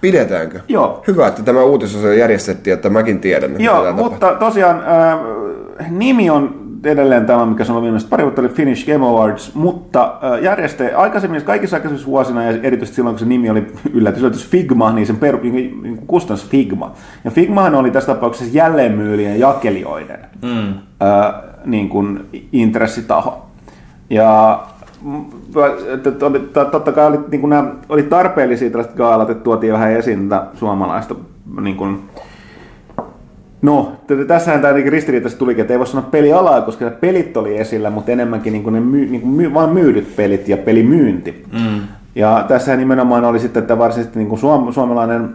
Speaker 3: Pidetäänkö?
Speaker 4: Joo.
Speaker 3: Hyvä, että tämä uutisosio järjestettiin, että mäkin tiedän.
Speaker 4: Joo, mutta tosiaan äh, nimi on edelleen tämä, mikä on viimeiset pari vuotta, eli Finnish Game Awards, mutta äh, järjestä aikaisemmin, kaikissa aikaisemmissa vuosina, ja erityisesti silloin, kun se nimi oli yllätys, yllätys Figma, niin sen peru, niin, niin kustannus Figma. Ja Figmahan oli tässä tapauksessa jälleenmyyjien jakelijoiden mm. äh, niin kuin intressitaho. Ja mm, oli, totta kai oli, niin kuin nämä, oli tarpeellisia tällaiset gaalat, että tuotiin vähän esiin tätä suomalaista niin kuin, No, tässähän tämä niin ristiriitaisesti tulikin, että ei voi sanoa pelialaa, koska pelit oli esillä, mutta enemmänkin niin kuin ne my, niin kuin my, vaan myydyt pelit ja pelimyynti. Mm. Ja tässä nimenomaan oli sitten, että varsinaisesti niin kuin suom, suomalainen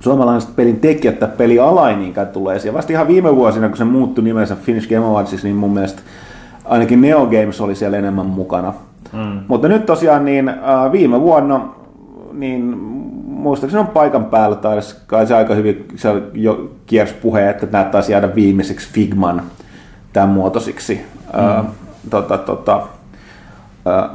Speaker 4: suomalaiset pelin tekijät tai peliala ei niinkään tulee esiin. Vasta ihan viime vuosina, kun se muuttui nimensä Finnish Game Awardsiksi, niin mun mielestä ainakin Neo Games oli siellä enemmän mukana. Mm. Mutta nyt tosiaan niin äh, viime vuonna, niin muistaakseni on paikan päällä, tai kai se aika hyvin se oli jo kiersi puhe, että nämä taisi jäädä viimeiseksi Figman tämän muotoisiksi mm. tota, tota,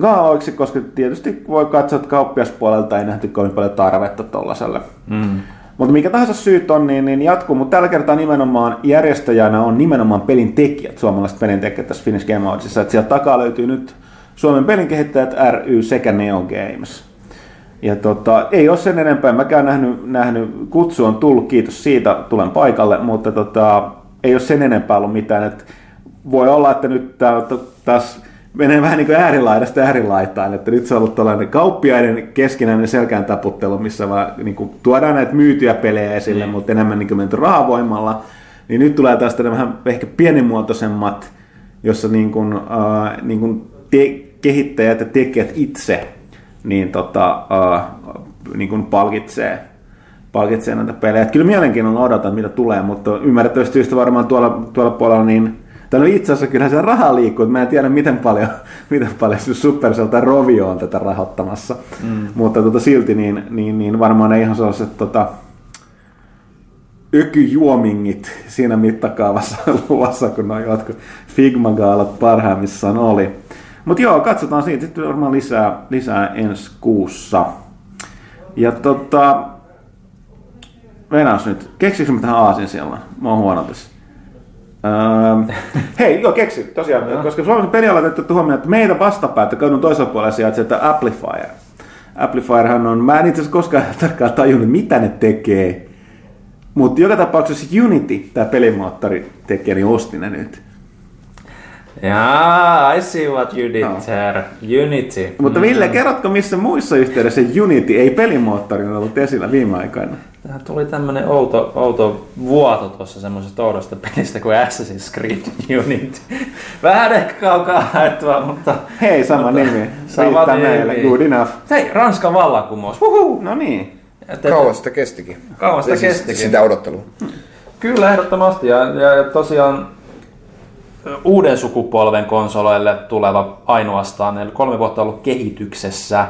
Speaker 4: gaaloiksi, koska tietysti voi katsoa, että kauppiaspuolelta ei nähty kovin paljon tarvetta tuollaiselle. Mm. Mutta mikä tahansa syyt on, niin, niin jatkuu. Mutta tällä kertaa nimenomaan järjestäjänä on nimenomaan pelin tekijät, suomalaiset pelin tekijät tässä Finnish Game Awardsissa. Että sieltä takaa löytyy nyt Suomen pelinkehittäjät ry sekä Neo Games. Ja tota, ei ole sen enempää. Mäkään nähnyt, nähnyt, kutsu on tullut, kiitos siitä, tulen paikalle, mutta tota, ei ole sen enempää ollut mitään. Et voi olla, että nyt tää taas menee vähän niin kuin äärilaidasta äärilaitaan, että nyt se on ollut tällainen kauppiaiden keskinäinen selkään taputtelu, missä vaan niin kuin tuodaan näitä myytyjä pelejä esille, mm. mutta enemmän niin kuin menty rahavoimalla. Niin nyt tulee taas tällainen vähän ehkä pienimuotoisemmat, jossa niin kuin, äh, niin kuin te- kehittäjät ja tekijät itse niin tota, äh, niin kuin palkitsee, palkitsee näitä pelejä. Et kyllä mielenkiinnolla odotan, mitä tulee, mutta ymmärrettävästi syystä varmaan tuolla, tuolla puolella niin tai no itse asiassa kyllähän se raha liikkuu, että mä en tiedä miten paljon, [laughs] miten paljon se Supercell tai Rovio on tätä rahoittamassa. Mm. Mutta tota, silti niin, niin, niin varmaan ne ihan sellaiset tota, ökyjuomingit siinä mittakaavassa [laughs] luvassa, kun noin jotkut Figma-gaalat parhaimmissaan oli. Mutta joo, katsotaan siitä sitten varmaan lisää, lisää ensi kuussa. Ja tota, Venäs nyt, keksikö mä tähän aasin siellä? Mä oon huono tässä. Öö, [laughs] hei, joo, keksi, tosiaan, ja. koska Suomessa peliala on otettu huomioon, että meidän vastapäätä kadun toisella puolella sijaitsee että Amplifier. Amplifierhan on, mä en itse asiassa koskaan [laughs] tarkkaan tajunnut, mitä ne tekee, mutta joka tapauksessa Unity, tämä pelimoottori tekee, niin osti ne nyt.
Speaker 5: Yeah, I see what you did
Speaker 4: No.
Speaker 5: there. Unity.
Speaker 4: Mutta Ville, kerrotko missä muissa yhteydessä Unity, ei pelimoottori, on ollut esillä viime aikoina?
Speaker 5: Tähän tuli tämmönen outo, outo vuoto tuossa semmoisesta oudosta pelistä kuin Assassin's Creed Unity. [laughs] Vähän ehkä kaukaa haettua, mutta...
Speaker 4: Hei, sama
Speaker 5: mutta-
Speaker 4: nimi.
Speaker 5: Sama
Speaker 4: Riittää
Speaker 5: nimi.
Speaker 4: meille, good enough.
Speaker 5: Hei, Ranskan vallankumous. Huhu.
Speaker 4: No niin.
Speaker 3: Kauan sitä kestikin.
Speaker 5: Kauan sitä
Speaker 3: siis
Speaker 5: kestikin.
Speaker 3: Sitä odottelua.
Speaker 5: Kyllä, ehdottomasti. Ja, ja, ja tosiaan uuden sukupolven konsoleille tuleva ainoastaan, eli kolme vuotta ollut kehityksessä.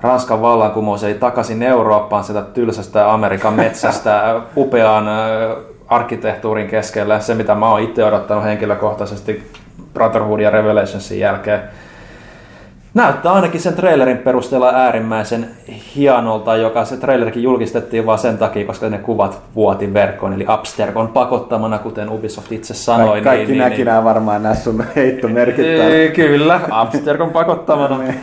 Speaker 5: Ranskan vallankumous ei takaisin Eurooppaan sitä tylsästä Amerikan metsästä [laughs] upeaan arkkitehtuurin keskellä. Se, mitä mä oon itse odottanut henkilökohtaisesti Brotherhood ja Revelationsin jälkeen. Näyttää ainakin sen trailerin perusteella äärimmäisen hienolta, joka se trailerikin julkistettiin vain sen takia, koska ne kuvat vuoti verkkoon, eli Abstergon pakottamana, kuten Ubisoft itse sanoi.
Speaker 4: Kaikki, kaikki
Speaker 5: niin,
Speaker 4: näki
Speaker 5: niin,
Speaker 4: nämä varmaan nämä sun heittomerkit
Speaker 5: niin, Kyllä, Abstergon pakottamana.
Speaker 4: Niin.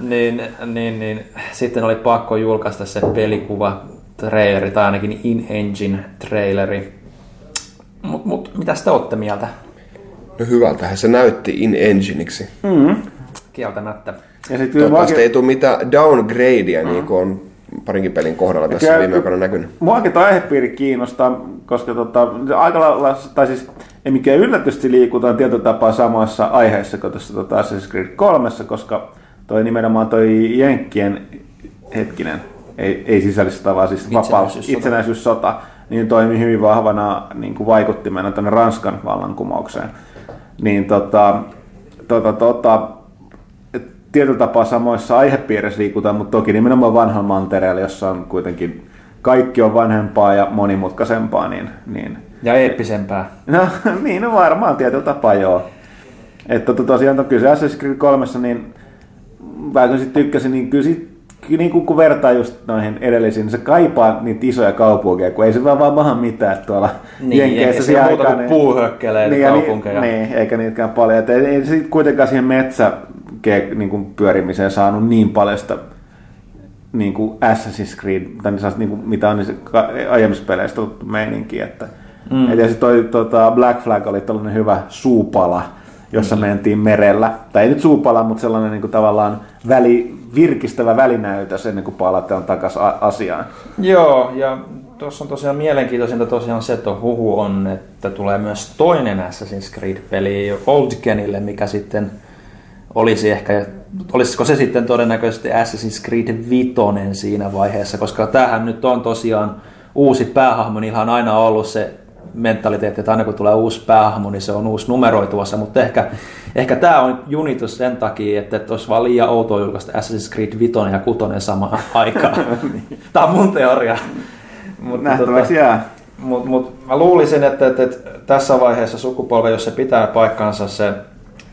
Speaker 5: niin, niin, niin, sitten oli pakko julkaista se pelikuva traileri, tai ainakin in-engine traileri. Mutta mut, mitä te olette mieltä?
Speaker 3: No hyvältähän se näytti in-engineiksi.
Speaker 5: Kieltämättä.
Speaker 4: Ja sitten
Speaker 3: Toivottavasti ei tule mitään downgradea, niin kuin on parinkin pelin kohdalla tässä
Speaker 4: Kyllä,
Speaker 3: viime aikoina näkynyt.
Speaker 4: Muakin tuo aihepiiri kiinnostaa, koska tota, aika lailla, tai siis ei mikään yllätysti liikutaan tietyllä tapaa samassa aiheessa kuin tuossa tota Assassin's Creed 3, koska toi nimenomaan toi Jenkkien hetkinen, ei, ei sisällistä vaan siis vapaus,
Speaker 5: Itsenäisyyssota.
Speaker 4: niin toimi hyvin vahvana niin kuin vaikuttimena tänne Ranskan vallankumoukseen. Niin tota, tota, tota, tietyllä tapaa samoissa aihepiirissä liikutaan, mutta toki nimenomaan vanhan mantereella, jossa on kuitenkin kaikki on vanhempaa ja monimutkaisempaa, niin, niin
Speaker 5: Ja eeppisempää.
Speaker 4: No [laughs] niin, no varmaan tietyllä tapaa joo. Että to, tosiaan to, kyllä Assassin's Creed 3, niin vähän kun sit tykkäsin, niin kyllä sit, niin kun, kun vertaa just noihin edellisiin, niin se kaipaa niitä isoja kaupunkeja, kun ei se vaan vaan maha mitään tuolla
Speaker 5: Niin,
Speaker 4: Jenkeissä
Speaker 5: siellä muuta kuin puuhökkeleitä
Speaker 4: ja
Speaker 5: kaupunkeja.
Speaker 4: Niin, niin, eikä niitäkään paljon. Et ei, ei sit kuitenkaan siihen metsä niin kuin pyörimiseen saanut niin paljon sitä niin kuin Assassin's Creed, tai niin niin kuin, mitä on ka- aiemmissa peleissä tuttu meininki, että mm. et ja sitten toi tota Black Flag oli tällainen hyvä suupala, jossa mm. mentiin merellä, tai ei nyt suupala, mutta sellainen niin kuin tavallaan väli, virkistävä välinäytös ennen kuin palataan takaisin asiaan.
Speaker 5: Joo, ja tuossa on tosiaan mielenkiintoisinta tosiaan se, että huhu on, että tulee myös toinen Assassin's Creed-peli Old Genille, mikä sitten olisi ehkä, olisiko se sitten todennäköisesti Assassin's Creed 5 siinä vaiheessa, koska tämähän nyt on tosiaan uusi päähahmo, niillä on aina ollut se mentaliteetti, että aina kun tulee uusi päähahmo, niin se on uusi numeroituvassa, mutta ehkä, ehkä tämä on junitus sen takia, että, että olisi vaan liian outoa julkaista Assassin's Creed 5 ja 6 samaan [laughs] aikaan. [laughs] Tämä on mun teoria. Mutta
Speaker 4: Nähtäväksi jää.
Speaker 5: Mutta mut, mä luulisin, että, että, että tässä vaiheessa sukupolve, jos se pitää paikkansa se,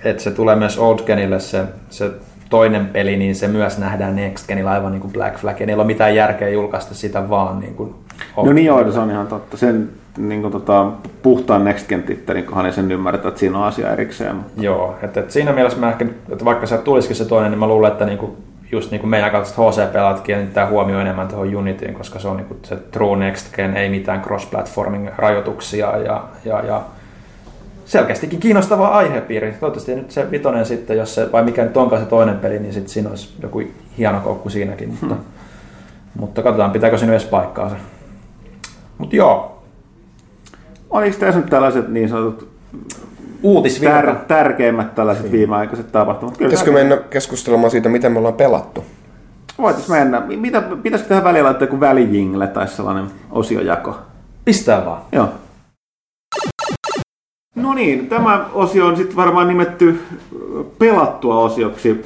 Speaker 5: että se tulee myös Old Genille se, se toinen peli, niin se myös nähdään Next Genillä aivan niin kuin Black Flag. Ei niillä ole mitään järkeä julkaista sitä vaan niin kuin
Speaker 4: No niin joo, se on ihan totta. Sen niin kuin, tota, puhtaan Next Gen tittelin, kunhan ei sen ymmärretä, että siinä on asia erikseen.
Speaker 5: Joo, että, että siinä mielessä mä ehkä, että vaikka se tulisikin se toinen, niin mä luulen, että niinku, just niin kuin meidän kaltaiset HC-pelaat kiinnittää huomioon enemmän tuohon Unityin, koska se on niinku se True Next Gen, ei mitään cross-platforming rajoituksia ja, ja, ja selkeästikin kiinnostava aihepiiri. Toivottavasti nyt se vitonen sitten, jos se, vai mikä nyt onkaan se toinen peli, niin sitten siinä olisi joku hieno koukku siinäkin, mutta, hmm. mutta katsotaan pitääkö siinä edes paikkaansa. Mutta joo,
Speaker 4: Oliko tässä nyt tällaiset niin sanotut
Speaker 5: uutisvirta.
Speaker 4: tär- tärkeimmät tällaiset viimeaikaiset tapahtumat? Kyllä
Speaker 3: Pitäisikö mennä keskustelemaan siitä, miten me ollaan pelattu?
Speaker 4: Voitais mennä. Mitä, pitäisikö tähän väliin laittaa joku välijingle tai sellainen osiojako?
Speaker 5: Pistää vaan.
Speaker 4: Joo. No niin, tämä osio on sitten varmaan nimetty pelattua osioksi.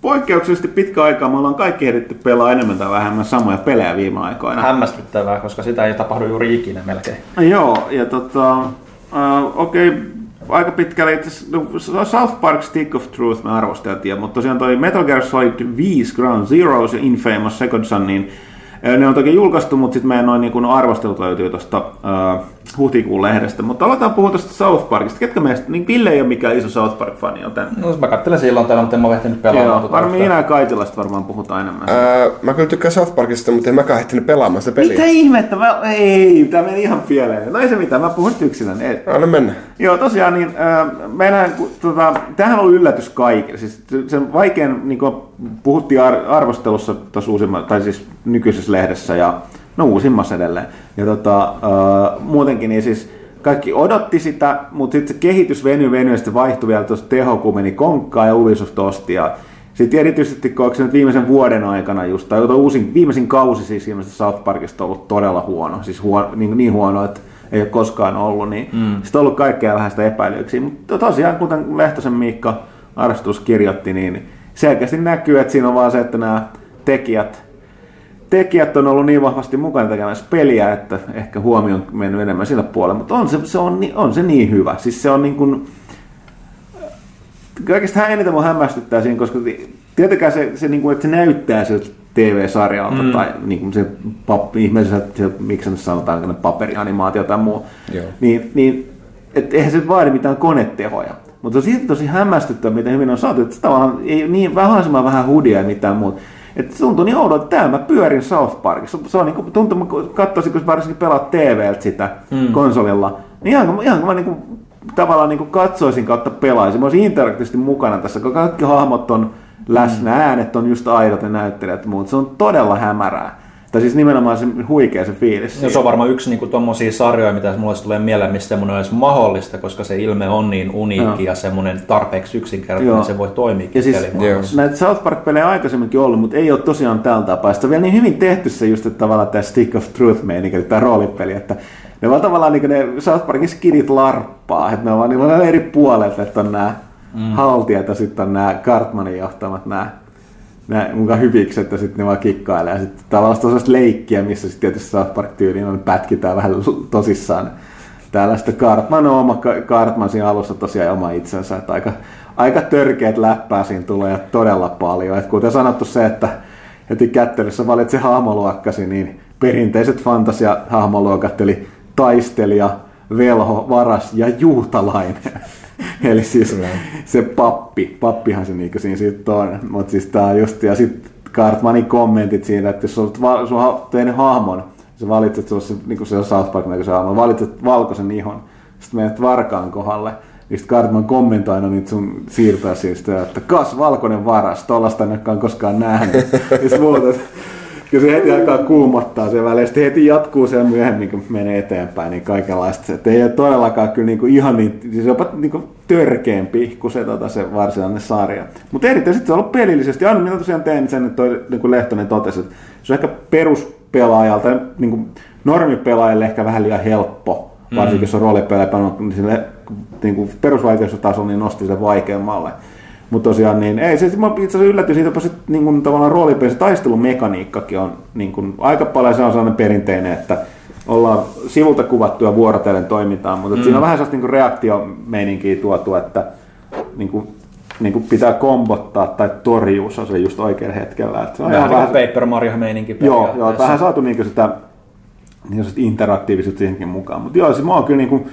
Speaker 4: Poikkeuksellisesti pitkä aikaa me ollaan kaikki ehditty pelaa enemmän tai vähemmän samoja pelejä viime aikoina.
Speaker 5: Hämmästyttävää, koska sitä ei tapahdu juuri ikinä melkein.
Speaker 4: Joo, ja tota, uh, okei, okay, aika pitkälle itse no, South Park Stick of Truth me arvosteltiin, mutta tosiaan toi Metal Gear Solid 5 Ground Zeroes ja Infamous Second Son, niin ne on toki julkaistu, mutta sitten meidän noin niin arvostelut löytyy tuosta uh, huhtikuun lehdestä. Mutta aletaan puhua tuosta South Parkista. Ketkä meistä, niin Ville ei ole mikään iso South Park-fani, joten...
Speaker 5: No mä katselen silloin täällä, mutta en mä ole ehtinyt pelaamaan.
Speaker 4: Joo,
Speaker 5: tuota
Speaker 4: varmaan minä ja Kaitilasta varmaan puhutaan enemmän.
Speaker 3: Ää, mä kyllä tykkään South Parkista, mutta en mäkään ehtinyt pelaamaan sitä peliä.
Speaker 4: Mitä ihmettä? Mä, ei, tämä meni ihan pieleen. No ei se mitään, mä puhun nyt yksinään. Ei.
Speaker 3: Anna mennä.
Speaker 4: Joo, tosiaan, niin äh, meidän, tota, tämähän on yllätys kaikille. Siis sen vaikein, niin kuin puhuttiin ar- arvostelussa tuossa uusimma, tai siis nykyisessä lehdessä ja no uusimmassa edelleen. Ja tota, äh, muutenkin, niin siis kaikki odotti sitä, mutta sitten se kehitys venyi venyi ja sitten vaihtui vielä tuossa teho, kun meni konkkaan ja Ubisoft osti. Ja sitten erityisesti, kun nyt viimeisen vuoden aikana just, tai uusin, viimeisin kausi siis ilmeisesti South Parkista on ollut todella huono. Siis huono, niin, niin huono, että ei ole koskaan ollut, niin mm. sitten on ollut kaikkea vähän sitä epäilyksiä. Mutta tosiaan, kuten Lehtosen Miikka arvostus kirjoitti, niin selkeästi näkyy, että siinä on vaan se, että nämä tekijät, tekijät on ollut niin vahvasti mukana tekemässä peliä, että ehkä huomio on mennyt enemmän sillä puolella, mutta on se, se, on, on se niin hyvä. Siis se on niin kuin, kaikista eniten mua hämmästyttää siinä, koska tietenkään se, se, niin kuin, että se näyttää siltä TV-sarjalta mm. tai niin kuin se pap, ihmeelliseltä, se, miksi se nyt sanotaan, paperianimaatio tai muu,
Speaker 3: Joo.
Speaker 4: niin, niin et eihän se vaadi mitään konetehoja. Mutta se on silti tosi hämmästyttävää, miten hyvin on saatu, että se tavallaan ei niin vähän semmoinen vähän hudia ja mitään muuta. Että se tuntui niin oudolta, että täällä mä pyörin South Parkissa. Se on niin kuin, tuntui, kun katsoisin, kun varsinkin pelaat TVltä sitä mm. konsolilla, niin ihan, ihan kuin mä niin kuin, tavallaan niin kuin katsoisin kautta pelaisin. Mä olisin interaktiivisesti mukana tässä, kun kaikki hahmot on läsnä,
Speaker 5: Mm.
Speaker 4: äänet on just aidot ja näyttelijät ja muut. Se on todella hämärää. Tai siis nimenomaan se huikea se fiilis.
Speaker 5: Ja se on varmaan yksi niinku tommosia sarjoja, mitä mulle tulee mieleen, missä semmoinen olisi mahdollista, koska se ilme on niin uniikki
Speaker 4: Joo.
Speaker 5: ja semmoinen tarpeeksi yksinkertainen,
Speaker 4: Joo.
Speaker 5: että se voi toimia
Speaker 4: Ja siis
Speaker 5: pelimaailmassa.
Speaker 4: näitä South Park-pelejä aikaisemminkin ollut, mutta ei ole tosiaan tällä tapaa. Sitä on vielä niin hyvin tehty se just, että tavallaan tämä Stick of Truth meininki, eli tämä roolipeli, että ne vaan tavallaan niin ne South Parkin skidit larppaa, että ne on vaan niin on eri puolelta, että on nämä mm. haltijat ja sitten on nämä Cartmanin johtamat nämä nämä mukaan hyvikset ja sitten ne vaan kikkailee. Ja sitten tavallaan sellaista leikkiä, missä sitten tietysti South Park-tyyliin on pätkitään vähän tosissaan. Täällä sitten Cartman on oma, Cartman siinä alussa tosiaan oma itsensä, että aika, aika törkeät läppää siinä tulee ja todella paljon. Et kuten sanottu se, että heti kättelyssä valitse hahmoluokkasi, niin perinteiset fantasia-hahmoluokat, eli taistelija, velho, varas ja juutalainen. [laughs] Eli siis se pappi, pappihan se niinku siinä sitten on. Mutta siis tää just, ja sitten Cartmanin kommentit siinä, että jos sä olet va- sun ha- tehnyt hahmon, sä valitset, se on se, on South Park näköisen hahmon, valitset valkoisen ihon, sitten menet varkaan kohdalle, niin sitten Cartman kommentoi aina niitä sun siirtoja siitä, että kas valkoinen varas, tollasta en olekaan koskaan nähnyt. [laughs] ja sitten muuta, Kyllä se heti alkaa kuumottaa se väliin. Sitten heti jatkuu se myöhemmin, kun menee eteenpäin, niin kaikenlaista. Että ei ole todellakaan kyllä niinku ihan niin, siis jopa niinku törkeämpi kuin se, tota, se varsinainen sarja. Mutta erityisesti se on ollut pelillisesti. Aina minä tosiaan tein sen, että toi, niin kuin Lehtonen totesi, että se on ehkä peruspelaajalta, niin kuin normipelaajalle ehkä vähän liian helppo. Varsinkin jos on roolipelejä, niin sille niin kuin perusvaikeustaso niin nosti sen vaikeammalle. Mutta tosiaan, niin ei, se, mä itse asiassa yllätyin siitä, että niin kuin, tavallaan roolipelissä taistelumekaniikkakin on niin kuin, aika paljon se on sellainen perinteinen, että ollaan sivulta kuvattuja vuorotellen toimitaan, mutta mm. siinä on vähän sellaista niin reaktiomeininkiä tuotu, että niin kuin, niin kuin pitää kombottaa tai torjua se just oikealla hetkellä. Että se on
Speaker 5: Vähän
Speaker 4: ihan
Speaker 5: niin kuin Paper Mario-meininki
Speaker 4: Joo, joo
Speaker 5: periaatteessa.
Speaker 4: vähän saatu niinku sitä niin interaktiivisuutta siihenkin mukaan. Mutta joo, siis mä oon kyllä niinku,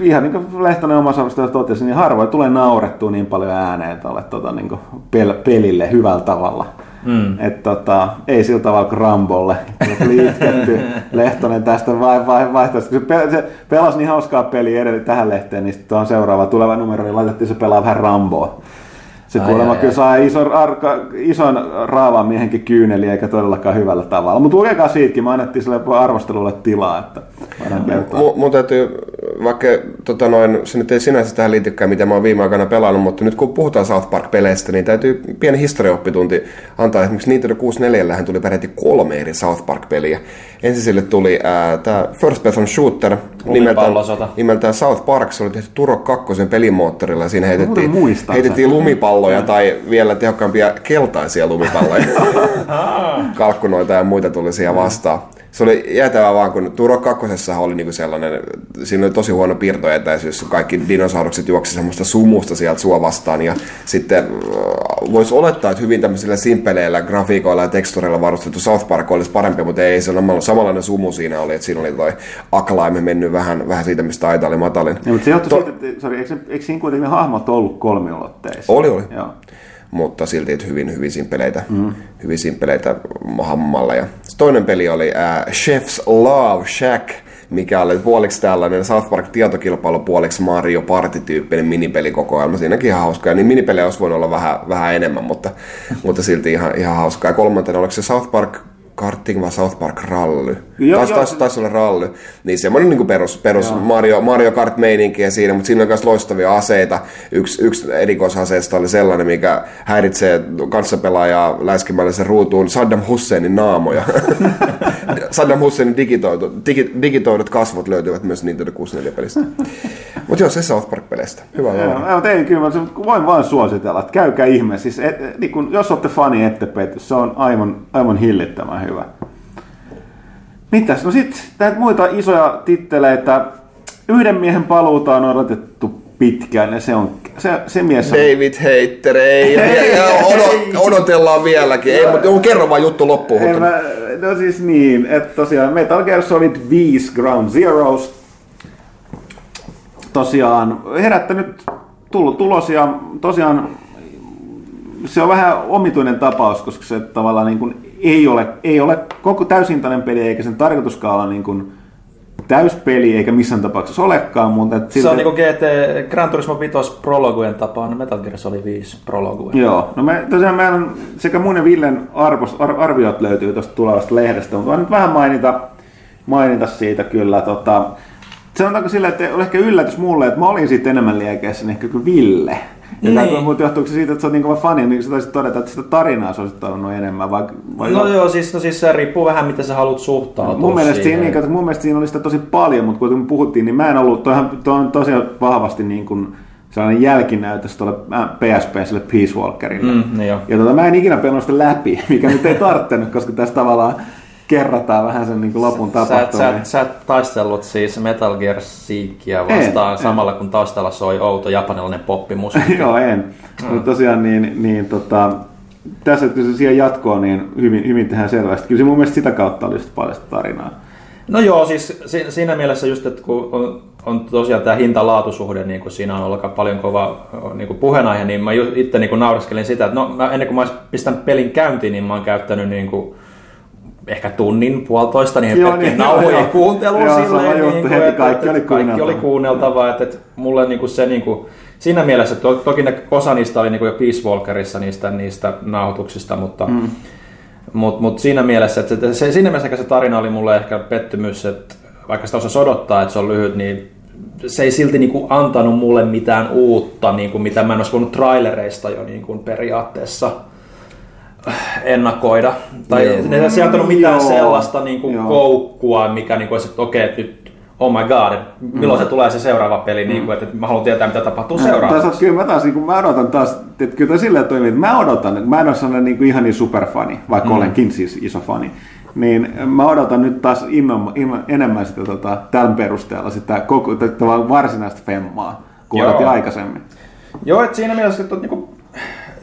Speaker 4: ihan niin kuin Lehtonen omassa totesi, niin harvoin tulee naurettua niin paljon ääneen tuolle tota, niin pel- pelille hyvällä tavalla. Mm. Et, tota, ei sillä tavalla kuin Rambolle. Tuli itketty [laughs] Lehtonen tästä vai, vai, vaihtoehtoista. Se, pe- se pelasi niin hauskaa peliä edelleen tähän lehteen, niin sitten on seuraava tuleva numero, niin laitettiin se pelaa vähän Ramboa. Se
Speaker 5: Ai,
Speaker 4: kuulemma
Speaker 5: ai,
Speaker 4: kyllä
Speaker 5: ai.
Speaker 4: saa ison, arka, ison raavaan miehenkin kyyneli, eikä todellakaan hyvällä tavalla. Mutta lukekaa siitäkin, me annettiin sille arvostelulle tilaa, että.
Speaker 3: Mu- mun täytyy, vaikka tota noin, se nyt ei sinänsä tähän liitykään, mitä mä oon viime aikoina pelannut, mutta nyt kun puhutaan South Park-peleistä, niin täytyy pieni historiaoppitunti antaa. Esimerkiksi Nintendo 64 tuli peräti kolme eri South Park-peliä. Ensin sille tuli äh, tämä First Person Shooter, nimeltään, nimeltään South Park. Se oli tehty Turok 2 pelimoottorilla ja siinä heitettiin, heitettiin
Speaker 4: sen.
Speaker 3: lumipalloja tai vielä tehokkaampia keltaisia lumipalloja. [laughs] Kalkkunoita ja muita tuli siihen vastaan. Se oli jäätävää vaan, kun Turok 2 oli niinku sellainen, siinä oli tosi huono piirtoetäisyys, kaikki dinosaurukset juoksi semmoista sumusta sieltä sua vastaan, ja sitten voisi olettaa, että hyvin tämmöisillä simpeleillä grafiikoilla ja tekstureilla varustettu South Park olisi parempi, mutta ei se samanlainen sumu siinä oli, että siinä oli toi Aklaime mennyt vähän, vähän siitä, mistä aita oli matalin.
Speaker 4: Ja, mutta se johtui
Speaker 3: To-
Speaker 4: siitä, että, sorry, eikö, eikö siinä kuitenkin hahmot ollut kolmiulotteisia?
Speaker 3: Oli, oli.
Speaker 4: Joo.
Speaker 3: Mutta silti hyvin, hyvin simpeleitä, mm. hyvin simpeleitä hammalla. Ja toinen peli oli äh, Chef's Love Shack, mikä oli puoliksi tällainen South Park tietokilpailu, puoliksi Mario Party-tyyppinen minipelikokoelma. Siinäkin ihan hauskaa. Niin minipelejä olisi voinut olla vähän, vähän enemmän, mutta, mutta silti ihan, ihan hauskaa. Ja kolmantena oliko se South Park karting vai South Park Rally?
Speaker 4: Joo,
Speaker 3: Taisi,
Speaker 4: joo,
Speaker 3: taisi, taisi olla ralli. Niin semmoinen niin perus, perus Mario, Mario Kart meininkiä siinä, mutta siinä on myös loistavia aseita. Yksi, yksi erikoisaseista oli sellainen, mikä häiritsee kanssapelaajaa läiskemällä sen ruutuun Saddam Husseinin naamoja. [laughs] Saddam Husseinin digitoitu, digi, digitoidut kasvot löytyvät myös Nintendo 64-pelistä. Mutta joo, se South Park-peleistä. Hyvä
Speaker 4: Joo, joo, ei, kyllä voin vaan suositella, että käykää ihme. Siis, et, et, niin kun, jos olette fani, ette petty, se on aivan, aivan hillittömän hyvä. Mitäs? No sitten näitä muita isoja titteleitä. Yhden miehen paluuta on odotettu pitkään ja se on se, se mies on...
Speaker 3: David Hater, ei. Ja, ja, ja odot, odotellaan vieläkin. Ei, mutta kerro vaan juttu loppuun.
Speaker 4: Ei, mä, no siis niin, että tosiaan Metal Gear Solid 5 Ground Zeroes tosiaan herättänyt tullut tulos ja tosiaan se on vähän omituinen tapaus, koska se tavallaan niin kuin ei, ole, ei ole koko täysintainen peli, eikä sen tarkoituskaan olla niin kuin täyspeli, eikä missään tapauksessa olekaan, mutta... Et
Speaker 5: Se on niinku GT Gran Turismo 5 prologujen tapaan, Metal Gear Solid 5 prologuja.
Speaker 4: Joo, no me, tosiaan meillä on sekä mun ja Villen arvos, ar, arviot löytyy tuosta tulevasta lehdestä, mutta nyt vähän mainita, mainita siitä kyllä. Tota, sanotaanko sillä, että oli ehkä yllätys mulle, että mä olin siitä enemmän liekeissä ehkä kuin Ville. Ja
Speaker 5: Niin.
Speaker 4: niin. mutta johtuuko se siitä, että sä oot niin kova fani, niin sä taisit todeta, että sitä tarinaa sä olisit toivonut enemmän, vai, vai
Speaker 5: No joo, siis, no siis se riippuu vähän, miten sä haluat suhtautua
Speaker 4: Mun mielestä, siinä,
Speaker 5: siihen.
Speaker 4: niin, mun mielestä siinä oli sitä tosi paljon, mutta kun puhuttiin, niin mä en ollut, toihan, toi on tosiaan vahvasti niin kuin sellainen jälkinäytös tuolle PSP sille Peace Walkerille.
Speaker 5: Mm, niin
Speaker 4: ja tota, mä en ikinä pelannut sitä läpi, mikä nyt ei tarttunut, koska tässä tavallaan kerrataan vähän sen niin kuin lopun
Speaker 5: Sä
Speaker 4: tapahtumia.
Speaker 5: sä, et, sä et taistellut siis Metal Gear Seekia vastaan
Speaker 4: En,
Speaker 5: samalla kun taustalla soi outo japanilainen poppimusiikki. [laughs]
Speaker 4: Joo, en. Mm. Mutta tosiaan niin, niin tota, tässä, kun se siihen jatkoo, niin hyvin, hyvin tehdään selvästi. Kyllä se mun mielestä sitä kautta oli paljon tarinaa.
Speaker 5: No joo, siis si- siinä mielessä just, että kun on, on tosiaan tämä hinta-laatusuhde, niin kuin siinä on ollut aika paljon kova niin kuin puheenaihe, niin mä itse niin kuin naureskelin sitä, että no, mä, ennen kuin mä pistänyt pelin käyntiin, niin mä oon käyttänyt niin kuin, ehkä tunnin, puolitoista niihin
Speaker 4: Joo, niin,
Speaker 5: nauhojen
Speaker 4: joo.
Speaker 5: kuunteluun
Speaker 4: Joo,
Speaker 5: silleen,
Speaker 4: juttu,
Speaker 5: niin
Speaker 4: heti
Speaker 5: että,
Speaker 4: kaikki
Speaker 5: että,
Speaker 4: oli
Speaker 5: kaikki oli
Speaker 4: kuunneltavaa.
Speaker 5: että, että mulle niin kuin se niin kuin, siinä mielessä, to, toki ne, osa niistä oli niin kuin jo Peace Walkerissa niistä, niistä nauhoituksista, mutta mm. Mutta mut siinä mielessä, että se, se, siinä mielessä se tarina oli mulle ehkä pettymys, että vaikka sitä osasi odottaa, että se on lyhyt, niin se ei silti niinku antanut mulle mitään uutta, niinku mitä mä en olisi voinut trailereista jo niinku periaatteessa ennakoida. Tai
Speaker 3: Joo.
Speaker 5: ne ei antanut mitään
Speaker 4: Joo.
Speaker 5: sellaista niinku
Speaker 4: Joo.
Speaker 5: koukkua, mikä niinku olisi, että okei, että nyt oh my god, että milloin se tulee se seuraava peli, niinku, että, että mä haluan tietää, mitä tapahtuu seuraavaksi.
Speaker 4: Taas, kyllä mä taas, niin kuin mä odotan taas, että kyllä silleen toimii, että mä odotan, mä en ole sellainen niin kuin ihan niin superfani, vaikka mm. olenkin siis iso fani, niin mä odotan nyt taas innon, innon, enemmän sitä tota, tämän perusteella sitä koko, varsinaista femmaa, kuin
Speaker 5: Joo.
Speaker 4: odotin aikaisemmin.
Speaker 5: Joo, että siinä mielessä, että niinku,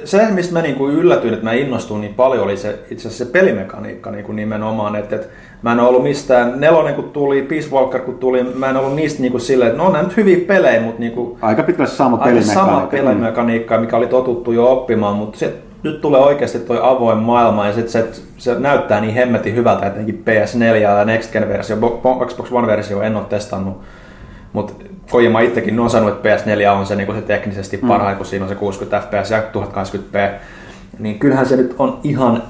Speaker 5: se, mistä mä niinku yllätyin, että mä innostuin niin paljon, oli se, itse asiassa se pelimekaniikka niinku nimenomaan. Että, että mä en ollut mistään, nelonen kun tuli, Peace Walker kun tuli, mä en ollut niistä niinku silleen, että no on nämä nyt hyviä pelejä, mutta niinku,
Speaker 4: Aika pitkälle sama
Speaker 5: aika
Speaker 4: pelimekaniikka.
Speaker 5: sama pelimekaniikka, mikä oli totuttu jo oppimaan, mutta se, nyt tulee oikeasti toi avoin maailma ja sit se, se näyttää niin hemmetin hyvältä, etenkin PS4 ja Next Gen versio, Bo- Xbox One versio en ole testannut, mutta Kojima itsekin on sanonut, että PS4 on se, niin se teknisesti parhain, kun siinä on se 60 fps ja 1080p, niin kyllähän se nyt on ihan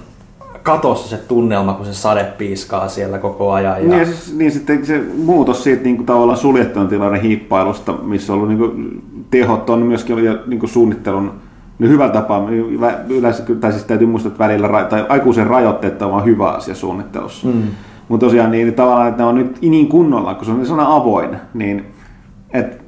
Speaker 5: katossa se tunnelma, kun se sade piiskaa siellä koko ajan. Ja...
Speaker 4: Niin, ja siis, niin sitten se muutos siitä niin kuin tavallaan suljettujen tilojen hiippailusta, missä on ollut niin kuin, tehot on myöskin ollut, ja niin kuin suunnittelun niin hyvällä tapaa, yleensä, tai siis täytyy muistaa, että välillä tai aikuisen rajoitteet on vaan hyvä asia suunnittelussa. Mm. Mutta tosiaan niin, tavallaan, että ne on nyt niin kunnolla, kun se on sellainen avoin, niin et,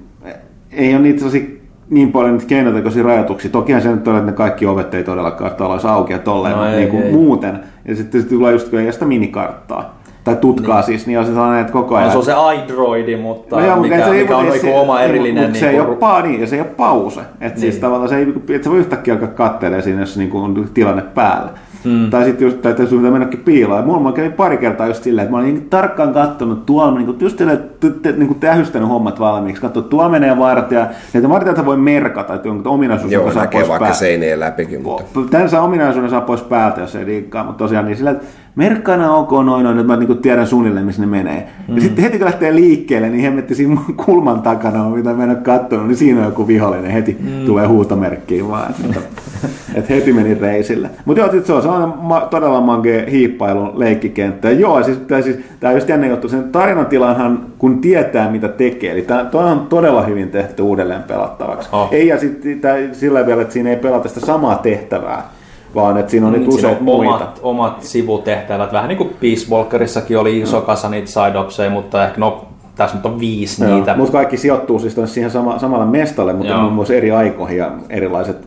Speaker 4: ei ole niitä sellaisia niin paljon niitä keinotekoisia rajoituksia. Tokihan se nyt on, että ne kaikki ovet ei todellakaan olisi auki ja tolleen,
Speaker 5: No ei,
Speaker 4: niin kuin
Speaker 5: ei.
Speaker 4: muuten. Ja sitten se tulee just, kun ei sitä minikarttaa. Tai tutkaa niin. siis, niin on se sellainen, että koko ajan...
Speaker 5: No, se on se iDroidi, mutta
Speaker 4: No joo,
Speaker 5: mikä,
Speaker 4: ei se,
Speaker 5: mikä on
Speaker 4: ei
Speaker 5: niinku
Speaker 4: se-
Speaker 5: oma erillinen...
Speaker 4: Mutta se ei
Speaker 5: niinku-
Speaker 4: ole pa, niin, ja se ei ole pause. Et niin. siis
Speaker 5: Niin.
Speaker 4: tavallaan se ei, et sä voi yhtäkkiä alkaa katselemaan siinä, jos niinku on tilanne päällä. Mm. Tai sitten just, tai sun pitää mennäkin piiloon. Ja mulla kävi pari kertaa just silleen, että mä olin niin tarkkaan katsonut tuolla, niin just silleen, että niin tähystänyt hommat valmiiksi. Katso, tuolla menee vartija. Ja vartijat voi merkata, että onko ominaisuus,
Speaker 3: Joo,
Speaker 4: joka saa
Speaker 3: näkee
Speaker 4: pois
Speaker 3: vaikka
Speaker 4: päältä.
Speaker 3: seinien läpikin, mutta...
Speaker 4: Tämän saa ominaisuuden saa pois päältä, jos ei liikaa, mutta tosiaan niin sillä, että merkkana ok noin, noin, että mä niin tiedän suunnilleen, missä ne menee. Mm. Ja sitten heti kun lähtee liikkeelle, niin hemmetti siinä kulman takana, on, mitä mä en ole katsonut, niin siinä on joku vihollinen, heti mm. tulee huutomerkkiin vaan. Että, [laughs] että heti meni reisille. Mutta joo, sit se on sellainen ma- todella mage hiippailun leikkikenttä. Ja joo, siis, tää, siis, tää on just jännä juttu, sen tarinan tilanhan, kun tietää mitä tekee, eli tämä on todella hyvin tehty uudelleen pelattavaksi.
Speaker 5: Oh.
Speaker 4: Ei ja sitten sillä vielä, että siinä ei pelata sitä samaa tehtävää, vaan että siinä on nyt
Speaker 5: Niin, on
Speaker 4: muita.
Speaker 5: omat, omat sivutehtävät, vähän niin kuin Peace Walkerissakin oli iso kasa niitä side mutta ehkä no, tässä nyt on viisi
Speaker 4: Joo,
Speaker 5: niitä.
Speaker 4: Mutta kaikki sijoittuu siis siihen sama, samalle mestalle, mutta
Speaker 5: Joo.
Speaker 4: muun muassa eri aikoihin ja erilaiset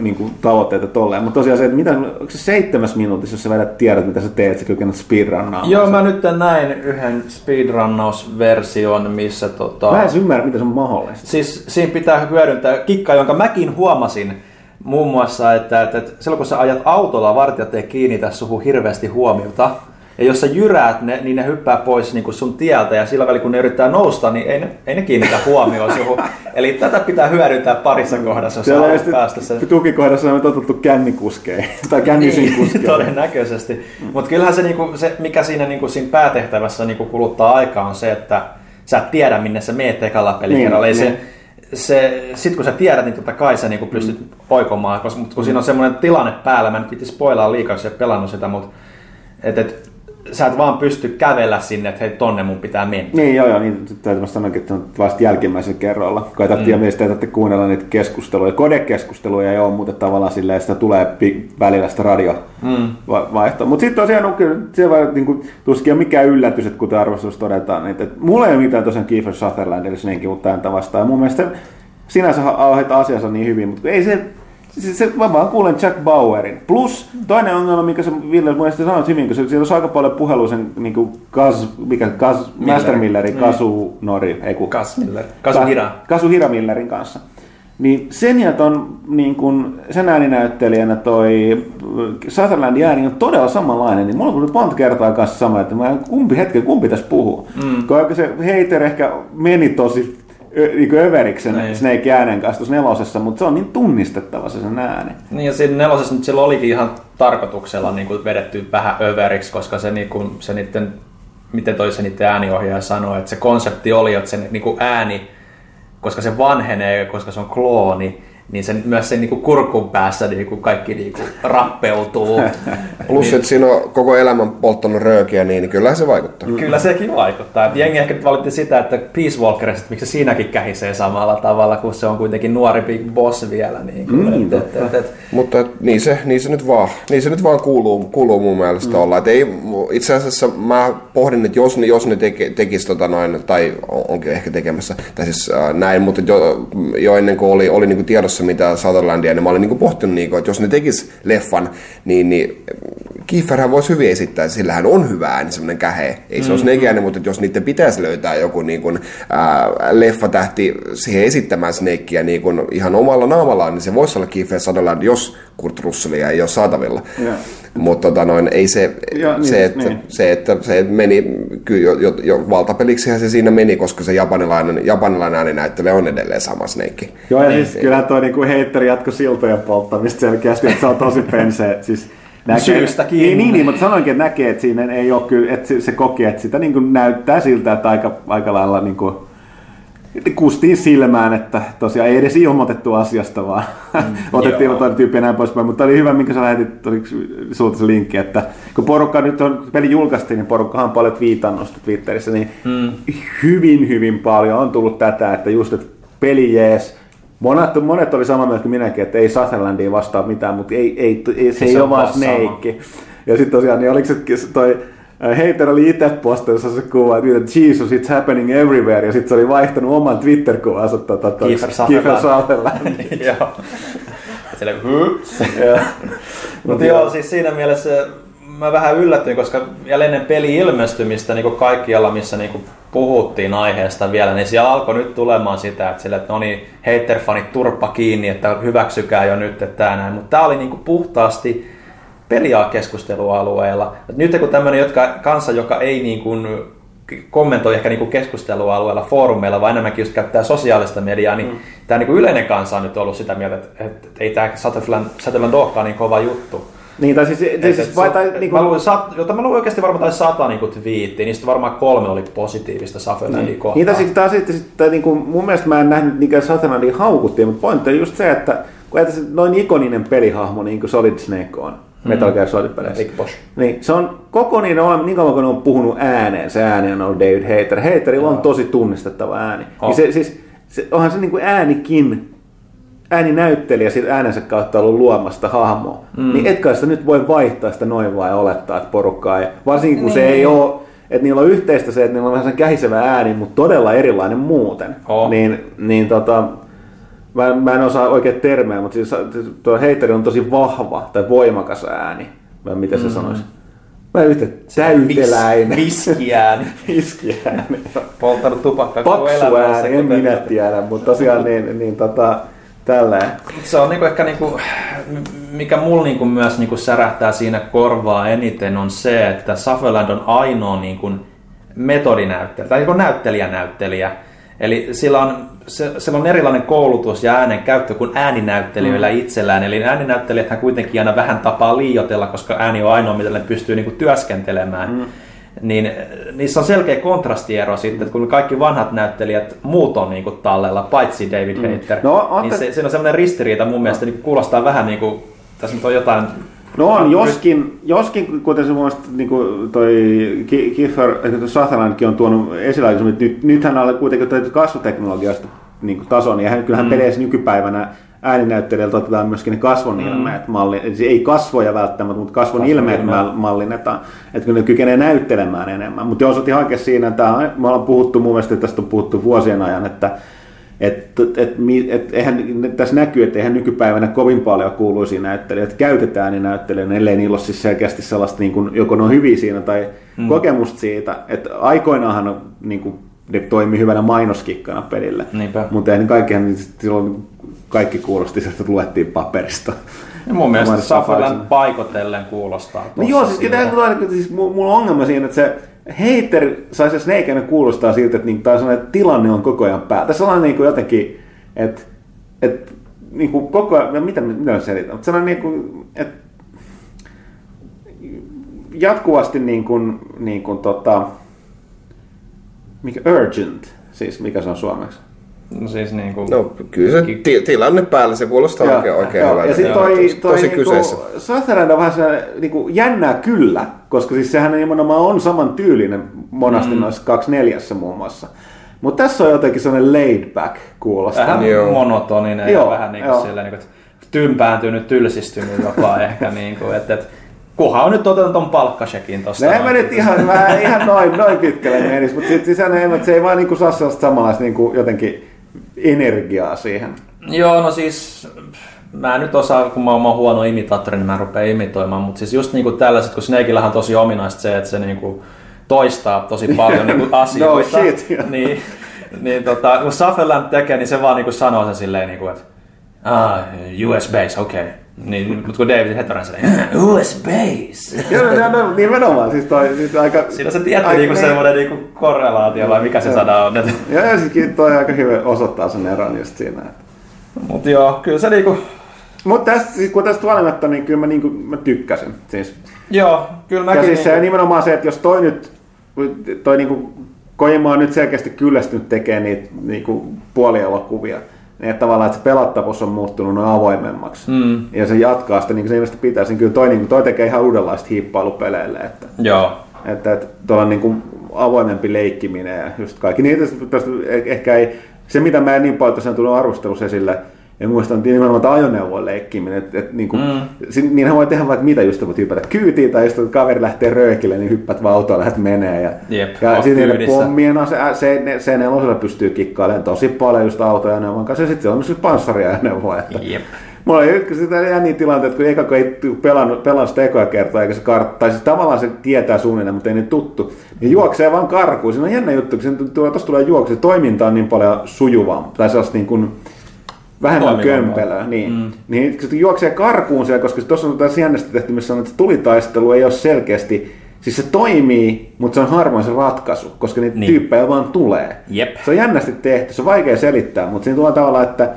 Speaker 4: niin kuin, tavoitteet ja tolleen. Mutta tosiaan se, että mitä, onko se seitsemäs minuutissa, jos sä vedät tiedät, mitä sä teet, sä kykenet speedrunnaamaan.
Speaker 5: Joo, mä nyt näin yhden speedrunnausversion, missä tota...
Speaker 4: Mä en ymmärrä, miten se on mahdollista.
Speaker 5: Siis siinä pitää hyödyntää kikka, jonka mäkin huomasin muun muassa, että, että, että silloin kun sä ajat autolla, vartijat ei kiinnitä suhun hirveästi huomiota. Ja jos sä jyräät ne, niin ne hyppää pois niin kuin sun tieltä ja sillä välin kun ne yrittää nousta, niin ei ne, ei ne kiinnitä huomioon suhun. [laughs] Eli tätä pitää hyödyntää parissa kohdassa, jos
Speaker 4: Siellä
Speaker 5: haluat päästä sen.
Speaker 4: tukikohdassa on totuttu kännikuskeihin, [laughs] tai kännisin
Speaker 5: Niin,
Speaker 4: kuskeihin.
Speaker 5: todennäköisesti. Mutta kyllähän se, niinku, se, mikä siinä, niinku, siinä päätehtävässä niinku, kuluttaa aikaa on se, että sä et tiedä minne sä meet ekalla pelikerralla.
Speaker 4: Niin,
Speaker 5: Niin,
Speaker 4: niin.
Speaker 5: se, se, sit kun sä tiedät, niin totta kai sä niinku pystyt mm. oikomaan, koska, mutta kun siinä on semmoinen tilanne päällä, mä nyt viitti spoilaa liikaa, jos ei pelannut sitä, mutta et, et, sä et vaan pysty kävellä sinne, että hei tonne mun pitää mennä.
Speaker 4: Niin, joo, joo, niin täytyy sanoa, että on vasta jälkimmäisellä kerralla. Kun mm. ja täytyy kuunnella niitä keskusteluja. Kodekeskusteluja ei ole, mutta tavallaan silleen sitä tulee välillä sitä radio mm. vaihtoa. Mutta sitten tosiaan, no, kyllä, se vaan niin kuin, tuskin on mikään yllätys, että kuten arvostus todetaan, että, että mulla ei ole mitään tosiaan Kiefer Sutherlandille sinnekin, mutta tämän vastaan. Ja mun mielestä sinänsä auhet asiansa niin hyvin, mutta ei se, se, se mä vaan kuulen Jack Bauerin. Plus toinen ongelma, mikä sä Ville mun mielestä sanoit hyvin, kun se, siellä on aika paljon puhelua sen niin kuin Kaz, mikä, Kaz, Master Millerin, Kasu Nori, ei kun,
Speaker 5: Kas Miller. Kazuhira.
Speaker 4: Kazuhira Millerin kanssa. Niin sen ja ton niin kun, sen ääninäyttelijänä toi Sutherlandin ääni on todella samanlainen, niin mulla tullut monta kertaa kanssa sama, että mä kumpi hetken, kumpi tässä puhuu. Mm. Koska se Hater ehkä meni tosi niin överiksi sen
Speaker 5: Niin.
Speaker 4: Snake äänen kanssa tuossa nelosessa, mutta se on niin tunnistettava se sen ääni.
Speaker 5: Niin ja siinä nelosessa nyt silloin olikin ihan tarkoituksella niin kuin vedetty vähän överiksi, koska se, niin kuin, se niiden, miten toi se niiden ääniohjaaja sanoi, että se konsepti oli, että se niin kuin ääni, koska se vanhenee, koska se on klooni, niin se, myös sen niin kuin kurkun päässä [laughs] niin kuin kaikki niin kuin rappeutuu.
Speaker 3: Plus, että siinä on koko elämän polttanut röökiä, niin kyllähän se vaikuttaa.
Speaker 5: Kyllä sekin vaikuttaa. Et jengi ehkä valitti sitä, että Peace Walkerista, että miksi se siinäkin kähisee samalla tavalla, kun se on kuitenkin nuori big boss vielä. Niin kuin,
Speaker 4: Niin,
Speaker 5: et, et, et, et,
Speaker 3: Mutta et, niin, se, niin, se nyt vaan, niin se nyt vaan kuuluu, kuuluu mun mielestä mm. olla. Et ei, itse asiassa mä pohdin, että jos ne, jos ne teke, tekis tota noin, tai on- onkin ehkä tekemässä, tai siis äh, näin, mutta jo, jo ennen kuin oli, oli niinku tiedossa mitä Sutherlandia, niin mä olin niinku pohtinut, niinku, että jos ne tekis leffan, niin, niin Kieferhän voisi hyvin esittää, sillä hän on hyvä ääni, semmoinen kähe. Ei se mm, ole Snake ääni, mutta jos niiden pitäisi löytää joku niin kuin, ää, leffatähti siihen esittämään Snakea niin kuin ihan omalla naamallaan, niin se voisi olla Kiefer Sutherland, jos Kurt Russellia ei ole saatavilla.
Speaker 4: Joo.
Speaker 3: Mutta tota noin, ei se,
Speaker 4: Joo, niin,
Speaker 3: se, että,
Speaker 4: niin.
Speaker 3: se, että se meni, kyllä jo, jo, jo valtapeliksihän se siinä meni, koska se japanilainen, japanilainen ääninäyttelijä on edelleen sama Snake.
Speaker 4: Joo, ja siis kyllähän toi niinku heitteri jatko siltojen polttamista selkeästi, että se on tosi pensee. Siis
Speaker 5: Syystäkin.
Speaker 4: Niin, niin, niin, mutta sanoinkin, että näkee, että siinä ei ole kyllä, että se, se koki, että sitä niin kuin näyttää siltä, että aika, aika lailla niin kuin, kustiin silmään, että tosiaan ei edes ilmoitettu asiasta, vaan mm, [laughs] otettiin
Speaker 5: joo.
Speaker 4: toinen tyyppi ja näin poispäin. Mutta oli hyvä, minkä sä lähetit, sulta se linkki, että kun porukka nyt on, kun peli julkaistiin, niin porukkahan on paljon twiitannut sitä Twitterissä, niin mm. hyvin, hyvin paljon on tullut tätä, että just, että peli jees, Monet, monet oli samaa mieltä kuin minäkin, että ei Sutherlandia vastaa mitään, mutta ei, ei, ei se,
Speaker 5: Se
Speaker 4: ei ole vaan. Snake. Ja sitten tosiaan, niin oliko se toi Hater oli itse postannut se kuva, että Jesus, it's happening everywhere, ja sitten se oli vaihtanut oman Twitter-kuvansa tota, toi
Speaker 5: Kiefer Sutherland.
Speaker 4: Sutherland. [laughs]
Speaker 5: Joo. [laughs]
Speaker 4: Joo. [laughs]
Speaker 5: Mutta joo, siis siinä mielessä mä vähän yllätyin, koska vielä ennen peli ilmestymistä niin kuin kaikkialla, missä niin kuin puhuttiin aiheesta vielä, niin siellä alkoi nyt tulemaan sitä, että, sille, että no niin, hater-fanit turpa kiinni, että hyväksykää jo nyt, että tää näin. Mutta tämä oli niin kuin puhtaasti peliaa keskustelualueella. Et nyt kun tämmöinen jotka, kanssa, joka ei niin kuin kommentoi ehkä niin kuin keskustelualueella, foorumeilla, vaan enemmänkin just käyttää sosiaalista mediaa, niin mm. tämä niin yleinen kansa on nyt ollut sitä mieltä, että, että ei tämä Sutherland, Sutherland olekaan niin kova juttu.
Speaker 4: Niin, tai siis,
Speaker 5: Et-
Speaker 4: siis
Speaker 5: et
Speaker 4: vai, tai, niin
Speaker 5: mä
Speaker 4: kuin,
Speaker 5: luin, sat, jota mä luin oikeasti varmaan tai sata niin twiittiä, niistä varmaan kolme oli positiivista Sutherlandia
Speaker 4: Niin,
Speaker 5: kohtaan.
Speaker 4: tai sitten taas sitten, sitten niin kuin, mun mielestä mä en nähnyt niinkään Sutherlandia haukuttiin, mutta pointti on just se, että kun ajatellaan, noin ikoninen pelihahmo, niin kuin Solid Snake on, Metal Gear Solid-peleissä.
Speaker 5: Big Boss.
Speaker 4: Niin, se on koko niin, on, niin kauan kun ne on puhunut ääneen, se ääni on ollut David Hater. Haterilla on tosi tunnistettava ääni.
Speaker 5: On.
Speaker 4: Niin se, siis, se, onhan se niin kuin äänikin, ääninäyttelijä siitä äänensä kautta ollut luomasta hahmoa. Mm. Niin etkä sitä nyt voi vaihtaa sitä noin vaan ja olettaa, että porukkaa ei, varsinkin kun niin. se ei ole, että niillä on yhteistä se, että niillä on vähän sen kähisevä ääni, mutta todella erilainen muuten.
Speaker 5: On.
Speaker 4: Niin, niin tota, mä, en- mä en osaa oikein termejä, mutta siis tuo heiteri on tosi vahva tai voimakas ääni. Vai miten se sanoisi? Mä en yhtä täyteläinen.
Speaker 5: Viskiään.
Speaker 4: Viskiääni. [laughs]
Speaker 5: Polttanut tupakkaa koko elämänsä.
Speaker 4: ääni, en minä tiedä, mutta tosiaan niin, niin tota, tälleen.
Speaker 5: Se on niinku ehkä, niinku, mikä mulla niinku myös niinku särähtää siinä korvaa eniten on se, että Sutherland on ainoa niinku metodinäyttelijä, tai niinku näyttelijänäyttelijä. Eli sillä on, se, sillä on erilainen koulutus ja äänen käyttö kuin ääninäyttelijöillä mm. itsellään. Eli ääninäyttelijät kuitenkin aina vähän tapaa liiotella, koska ääni on ainoa, mitä ne pystyy niinku työskentelemään. Mm niin niissä on selkeä kontrastiero sitten, että kun kaikki vanhat näyttelijät muut on niin kuin tallella, paitsi David mm. Hayter, no, niin se, siinä on sellainen ristiriita mun mielestä, niin kuulostaa vähän niin kuin, tässä nyt on jotain
Speaker 4: No on, joskin, joskin kuten se mun mielestä niin kuin toi Kiefer Sutherlandkin on tuonut esillä että nyt, nythän on kuitenkin kasvuteknologiasta niin kuin tason, ja hän, kyllähän mm. peleissä nykypäivänä ääninäyttelijältä otetaan myöskin ne kasvon ilmeet mm. malli, ei kasvoja välttämättä, mutta kasvon, kasvon mallinnetaan, että kun ne kykenee näyttelemään enemmän. Mutta jos otin oikein siinä, että me ollaan puhuttu, mun mielestä tästä on puhuttu vuosien ajan, että et, et, et, et, eihän, tässä näkyy, että eihän nykypäivänä kovin paljon kuuluisia näyttelijöitä käytetään niin näyttelijöitä, ellei niillä ole siis selkeästi sellaista, niin kuin, joko ne on hyviä siinä tai mm. kokemusta siitä, että aikoinaanhan on, niin kuin, ne toimi hyvänä mainoskikkana pelille, mutta eihän kaikkihan niin silloin kaikki kuulosti että luettiin paperista.
Speaker 5: Ja mun mielestä Sutherland paikotellen kuulostaa
Speaker 4: No joo, siis, siis mulla on ongelma siinä, että se Hater sai se Snake kuulostaa siltä, että, niin, tai että tilanne on koko ajan päällä. Tässä on niin kuin jotenkin, että, että niin kuin koko ajan, mitä, mitä selitän, mutta sellainen niin kuin, että jatkuvasti niin kuin, niin kuin tota, mikä urgent, siis mikä se on suomeksi?
Speaker 5: No siis niin kuin...
Speaker 3: No kyllä se ti- tilanne päällä, se kuulostaa ja, oikein, oikein hyvältä.
Speaker 4: Ja sitten toi, toi tosi niinku, kyseessä. Sutherland on vähän se niinku, jännää kyllä, koska siis sehän nimenomaan on saman tyylinen monasti mm. noissa kaksi neljässä muun muassa. Mutta tässä on jotenkin sellainen laid back kuulostaa.
Speaker 5: Vähän Joo. monotoninen joo, ja vähän niin kuin siellä, niin kuin, tympääntynyt, tylsistynyt jopa [laughs] ehkä. Niin kuin, että, että Kuha on nyt ottanut ton palkkasekin tosta.
Speaker 4: No en mä nyt ihan, mä ihan noin, noin pitkälle menisi, mutta sit, siis se ei vaan niinku saa sellaista samanlaista niinku jotenkin energiaa siihen.
Speaker 5: Joo, no siis mä en nyt osaa, kun mä oon huono imitaattori, niin mä rupean imitoimaan, mutta siis just niinku tällaiset, kun Snakeillähän on tosi ominaista se, että se niinku toistaa tosi paljon niinku [laughs] asioita.
Speaker 4: no shit.
Speaker 5: Niin, niin tota, kun Sutherland tekee, niin se vaan niinku sanoo sen silleen, niinku, että ah, US base, okei. Okay. Niin, mutta kun David Hetteran sanoi, US base.
Speaker 4: Joo, no, no, no, nimenomaan. Siis toi, siis aika,
Speaker 5: Siinä se tietty aika, niinku niin, semmoinen niinku korrelaatio, vai mikä se sana on.
Speaker 4: Joo, ja siis toi aika hyvä osoittaa sen eron just siinä.
Speaker 5: Mutta joo, kyllä se niinku...
Speaker 4: Mutta tästä, siis kun tästä huolimatta, niin kyllä mä, niinku, mä tykkäsin. Siis.
Speaker 5: Joo, kyllä mäkin...
Speaker 4: Ja siis niinku... se nimenomaan se, että jos toi nyt, toi niinku, Kojima on nyt selkeästi kyllästynyt tekemään niitä niinku, puolielokuvia, että tavallaan että se pelattavuus on muuttunut noin avoimemmaksi. Mm. Ja se jatkaa sitä, niin kuin se ilmeisesti pitäisi. Niin kyllä toi, niin kuin, toi tekee ihan uudenlaista hiippailupeleille. Että,
Speaker 5: Joo.
Speaker 4: Että, että tuolla niin kuin avoimempi leikkiminen ja just kaikki. Niin, tästä, ehkä ei, se mitä mä en niin paljon tosiaan tullut arvostelussa esille, ja muistan nimenomaan tämä ajoneuvoon leikkiminen, että et, niin kuin, mm. niinhän voi tehdä vaikka mitä, just voit hypätä kyytiin, tai jos kaveri lähtee röökille, niin hyppät vaan autoon lähdet menee. Ja,
Speaker 5: Jep,
Speaker 4: ja sitten niille pommien se, se, se nelosella pystyy kikkailemaan tosi paljon just autoajoneuvon kanssa, ja sitten se on myös panssariajoneuvo. Että,
Speaker 5: Jep.
Speaker 4: Mulla oli sitä jänniä tilanteita, kun eka kun ei pelannut, pelannut sitä ekoa kertaa, eikä se kart, tai siis tavallaan se tietää suunnilleen, mutta ei niin tuttu, niin juoksee vaan karkuun. Siinä on jännä juttu, kun tuossa tulee juokse, toiminta on niin paljon sujuvaa, tai sellaista niin kuin, vähemmän kömpelöä. Niin. Mm. niin se juoksee karkuun siellä, koska tuossa on taas jännästi tehty, missä on, että tulitaistelu ei ole selkeästi, siis se toimii, mutta se on harvoin se ratkaisu, koska niitä niin. tyyppejä vaan tulee.
Speaker 5: Jep.
Speaker 4: Se on jännästi tehty, se on vaikea selittää, mutta siinä tulee tavallaan, että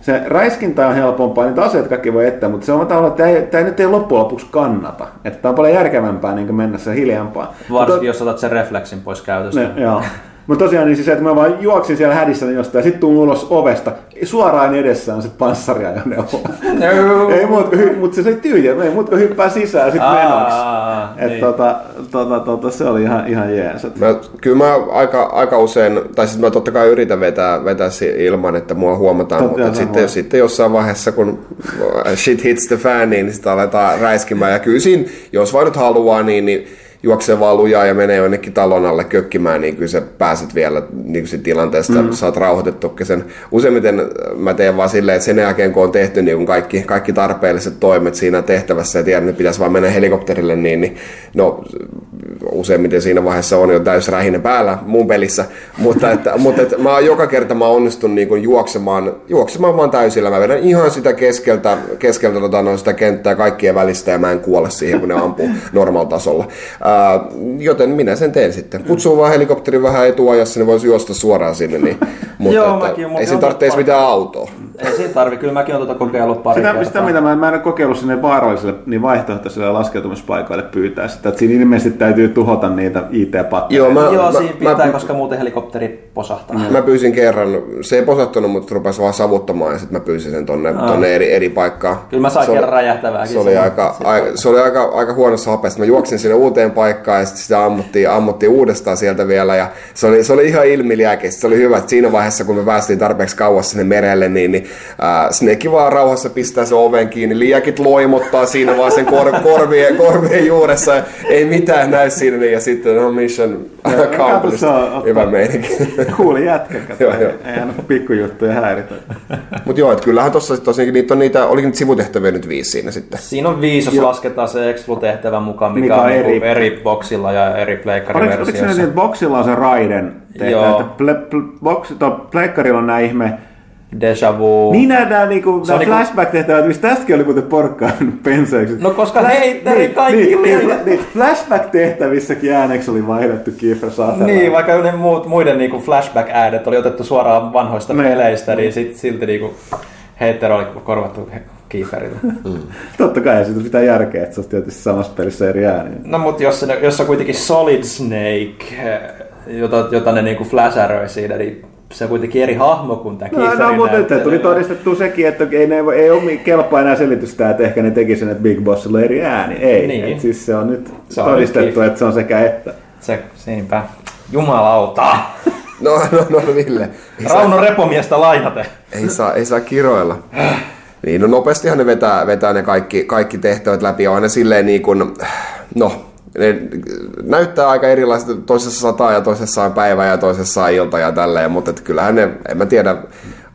Speaker 4: se räiskintä on helpompaa, niitä aseita kaikki voi etsiä, mutta se on tavallaan, että tämä ei, tämä nyt ei loppujen lopuksi kannata. Että tämä on paljon järkevämpää niin mennä se hiljempaa.
Speaker 5: Varsinkin, mutta, jos otat sen refleksin pois käytöstä.
Speaker 4: Ne, joo. [laughs] Mutta tosiaan niin siis se, että mä vaan juoksin siellä hädissä jostain ja sitten tuun ulos ovesta. Suoraan edessä on se panssariajoneuvo. [laughs] Ei muut, mutta se oli tyhjä, ei muut hyppää sisään sitten menoksi. Että niin. tota, tota, tota, se oli ihan, ihan jees.
Speaker 3: Mä, kyllä mä aika, aika usein, tai siis mä totta kai yritän vetää, vetää ilman, että mua huomataan, Totta mutta sitten, sitten jossain vaiheessa, kun shit hits the fan, niin sitä aletaan räiskimään. Ja kyllä siinä, jos vain nyt haluaa, niin, niin juoksee vaan lujaa ja menee jonnekin talon alle kökkimään, niin kyllä sä pääset vielä niin kuin tilanteesta, mm. saat rauhoitettukin sen. Useimmiten mä teen vaan silleen, että sen jälkeen kun on tehty niin kaikki, kaikki tarpeelliset toimet siinä tehtävässä ja tiedän, että pitäisi vaan mennä helikopterille, niin, niin no, useimmiten siinä vaiheessa on jo täys rähinä päällä mun pelissä, mutta, että, [laughs] mutta että mä joka kerta mä onnistun niin kuin juoksemaan, juoksemaan vaan täysillä. Mä vedän ihan sitä keskeltä, keskeltä tota, no, sitä kenttää kaikkien välistä ja mä en kuole siihen, kun ne ampuu [laughs] normaal tasolla. Ää, joten minä sen teen sitten. Kutsun vaan helikopteri vähän etuajassa, niin voisi juosta suoraan sinne. Niin, [laughs] mutta
Speaker 5: Joo,
Speaker 3: että,
Speaker 5: mäkin,
Speaker 3: ei siinä tarvitse mitään autoa.
Speaker 5: Ei siinä tarvi, kyllä mäkin olen tuota kokeillut pari
Speaker 4: Sitä,
Speaker 5: kertaa.
Speaker 4: sitä mitä mä, mä en ole kokeillut sinne vaaralliselle, niin vaihtoehtoisille laskeutumispaikoille pyytää sitä. Että siinä ilmeisesti täytyy tuhota niitä IT-pattereita.
Speaker 3: Joo, mä,
Speaker 5: Joo,
Speaker 3: mä,
Speaker 5: siinä pitää,
Speaker 3: mä,
Speaker 5: koska muuten helikopteri posahtaa.
Speaker 3: Mä pyysin kerran, se ei posattunut, mutta rupesi vaan savuttamaan ja sitten mä pyysin sen tonne, tonne eri, eri paikkaan.
Speaker 5: Kyllä mä sain
Speaker 3: Se
Speaker 5: kerran räjähtävääkin.
Speaker 3: Se oli, aika, aika, se oli aika, aika huonossa hapessa. Mä juoksin sinne uuteen paikkaan ja sitten sitä ammuttiin, ammuttiin uudestaan sieltä vielä. Ja se, oli, se oli ihan ilmiliäkeistä. Se oli hyvä, että siinä vaiheessa, kun me päästiin tarpeeksi kauas sinne merelle, niin, niin äh, Snake vaan rauhassa pistää se oven kiinni. Liäkit loimottaa siinä vaan sen kor, [laughs] korvien, korvien juuressa. Ja ei mitään näy siinä. Niin, ja sitten on mission accomplished. Hyvä meininki. [laughs]
Speaker 4: Kuuli jätkä, kato.
Speaker 3: Joo, joo.
Speaker 4: ei aina pikkujuttuja häiritä. [laughs]
Speaker 3: Mutta joo, että kyllähän tuossa tosiaan niitä on niitä, olikin niitä sivutehtäviä nyt viisi siinä sitten.
Speaker 5: Siinä on viisi, jos lasketaan se Exclu-tehtävän mukaan, mikä,
Speaker 4: Mikä
Speaker 5: on
Speaker 4: on
Speaker 5: eri,
Speaker 4: eri-
Speaker 5: eri boxilla ja eri
Speaker 4: Oliko, oliko se
Speaker 5: pleikkariversioissa.
Speaker 4: niin, että boxilla on se Raiden tehtävä,
Speaker 5: Joo.
Speaker 4: että ple, ple, box, to, pleikkarilla on nämä ihme
Speaker 5: Deja vu.
Speaker 4: Niin nähdään niinku,
Speaker 5: on
Speaker 4: nämä
Speaker 5: niinku-
Speaker 4: flashback-tehtävät, mistä tästäkin oli muuten porkkaan [laughs] penseeksi.
Speaker 5: No koska heitteri kaikki
Speaker 4: niin, niin,
Speaker 5: liian-
Speaker 4: niin, flashback-tehtävissäkin ääneksi oli vaihdettu Kiefer Sutherland.
Speaker 5: Niin, vaikka ne muut, muiden niinku flashback-äänet oli otettu suoraan vanhoista
Speaker 4: Niin.
Speaker 5: peleistä, niin sit, silti niinku heitteri oli korvattu he- Kieferille. [laughs]
Speaker 4: Totta kai, siitä pitää järkeä, että se on tietysti samassa pelissä eri ääniä.
Speaker 5: No mutta jos, se, jos on kuitenkin Solid Snake, eh, jota, jota ne niinku flasheroi siinä, niin se on kuitenkin eri hahmo kuin tämä
Speaker 4: No, no mutta nyt tuli todistettu sekin, että ei, ne, ei ole kelpaa enää selitystä, että ehkä ne teki sen, että Big Bossilla on eri ääni. Ei,
Speaker 5: Niin.
Speaker 4: niin. siis se on nyt
Speaker 5: Se on
Speaker 4: todistettu,
Speaker 5: nyt
Speaker 4: että se on sekä että.
Speaker 5: Se, siinpä. Jumalauta!
Speaker 3: No, no, no, Ville. Ei saa-
Speaker 5: Rauno Repomiestä lainate.
Speaker 3: Ei saa, ei saa kiroilla. Niin, no nopeastihan ne vetää, vetää ne kaikki, kaikki tehtävät läpi. On aina silleen niin kuin, no, ne näyttää aika erilaiset. Toisessa sataa ja toisessa on päivä ja toisessa on ilta ja tälleen, mutta kyllähän ne, en mä tiedä,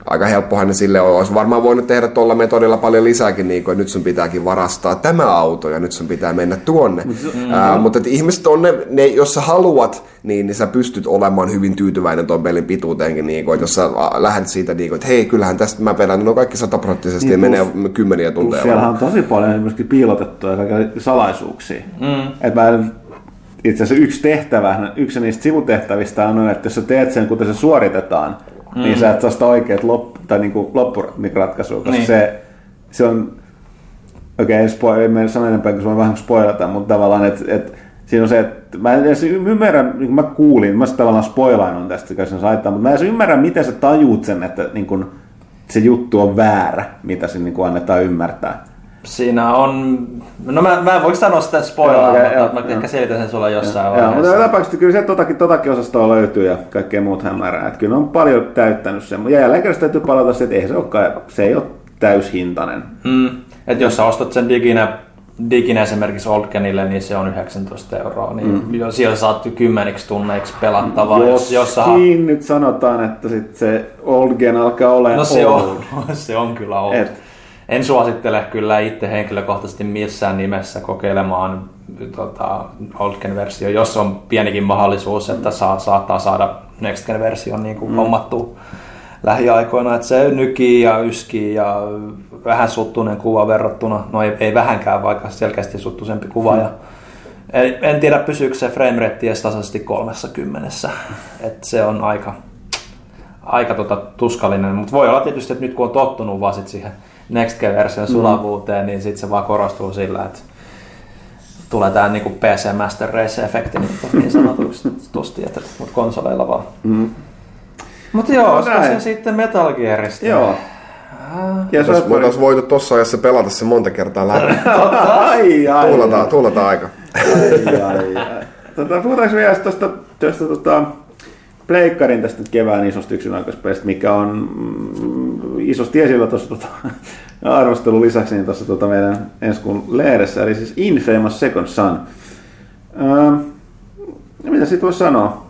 Speaker 3: aika helppohan ne sille on. Olisi varmaan voinut tehdä tuolla metodilla paljon lisääkin, niin kuin, että nyt sun pitääkin varastaa tämä auto ja nyt sun pitää mennä tuonne. Mm-hmm. Ää, mutta että ihmiset on ne, ne, jos sä haluat, niin, niin sä pystyt olemaan hyvin tyytyväinen tuon pelin pituuteenkin. Niin kuin, että jos sä lähdet siitä, niin kuin, että hei, kyllähän tästä mä pelän, no kaikki sataprosenttisesti
Speaker 4: Niin,
Speaker 3: ja
Speaker 4: plus-
Speaker 3: menee kymmeniä tunteja.
Speaker 4: Siellä on tosi paljon myöskin piilotettuja salaisuuksia. Mm. Et mä itse asiassa yksi tehtävä, yksi niistä sivutehtävistä on, että jos sä teet sen, kuten se suoritetaan, mm. niin sä et saa sitä oikeat loppu, tai niinku loppuratkaisua, koska
Speaker 5: Niin.
Speaker 4: se, se on, okei, okay, spo, en mene sano enempää, koska mä vähän spoilata, mutta tavallaan, että et, siinä on se, että mä en edes ymmärrä, niin kuin mä kuulin, mä tavallaan spoilain tästä, kun sen saittaa, mutta mä en edes ymmärrä, miten sä tajuut sen, että niin kun, se juttu on väärä, mitä siinä niin annetaan ymmärtää.
Speaker 5: Siinä on... No mä, mä en voi sanoa sitä
Speaker 4: Joo,
Speaker 5: spoilaa,
Speaker 4: joo,
Speaker 5: mutta
Speaker 4: joo,
Speaker 5: mä
Speaker 4: joo.
Speaker 5: ehkä selitän sen sulle jossain
Speaker 4: Joo, mutta
Speaker 5: vaiheessa.
Speaker 4: joka tapauksessa kyllä se totakin, totakin osastoa löytyy ja kaikkea muut hämärää. Että kyllä on paljon täyttänyt sen. Ja jälleen kerran täytyy palata siihen, että eihän se, olekaan, se ei ole täyshintainen.
Speaker 5: Mm. Et jos sä ostat sen diginä, diginä esimerkiksi Oldgenille, niin se on 19 euroa. Niin mm. Siellä saat kymmeniksi tunneiksi pelattavaa. Jos, jos sä...
Speaker 4: Nyt sanotaan, että sit se old gen alkaa olemaan
Speaker 5: No se
Speaker 4: old.
Speaker 5: on, [laughs] se on kyllä ollut.
Speaker 4: Et.
Speaker 5: En suosittele kyllä itse henkilökohtaisesti missään nimessä kokeilemaan tota, Old Gen-versio, jos on pienikin mahdollisuus, että saa, saattaa saada Next Gen-version niin kuin mm. hommattua lähiaikoina. Että se nykii ja yskii ja vähän suttunen kuva verrattuna, no ei, ei vähänkään, vaikka selkeästi suttuisempi kuva. Mm. Ja en, en tiedä, pysyykö se frame rate edes tasaisesti 30. että se on aika, aika tota, tuskallinen, mutta voi olla tietysti, että nyt kun on tottunut vaan sit siihen Next Gen-version sulavuuteen, niin sitten se vaan korostuu sillä, että tulee tämä niinku PC Master Race-efekti niin, niin sanotusti, että mut konsoleilla vaan. Mm. Mutta joo,
Speaker 4: No
Speaker 5: olisiko se sitten Metal Gearista?
Speaker 4: Joo. Ja se
Speaker 3: Jos
Speaker 4: on
Speaker 3: voitaisiin voitu tuossa ajassa pelata se monta kertaa läpi. [laughs]
Speaker 4: ai, ai,
Speaker 3: Tuulataan, tuulataan aika.
Speaker 4: ai, ai, ai. Tota, puhutaanko vielä tuosta, tuosta tota, Pleikkarin tästä kevään isosta yksinäköispelistä, mikä on mm, isosti esillä tuossa tota, [laughs] arvostelun lisäksi niin tuossa tota meidän ensi kuun lehdessä, eli siis Infamous Second Son. Öö, no mitä siitä voisi sanoa?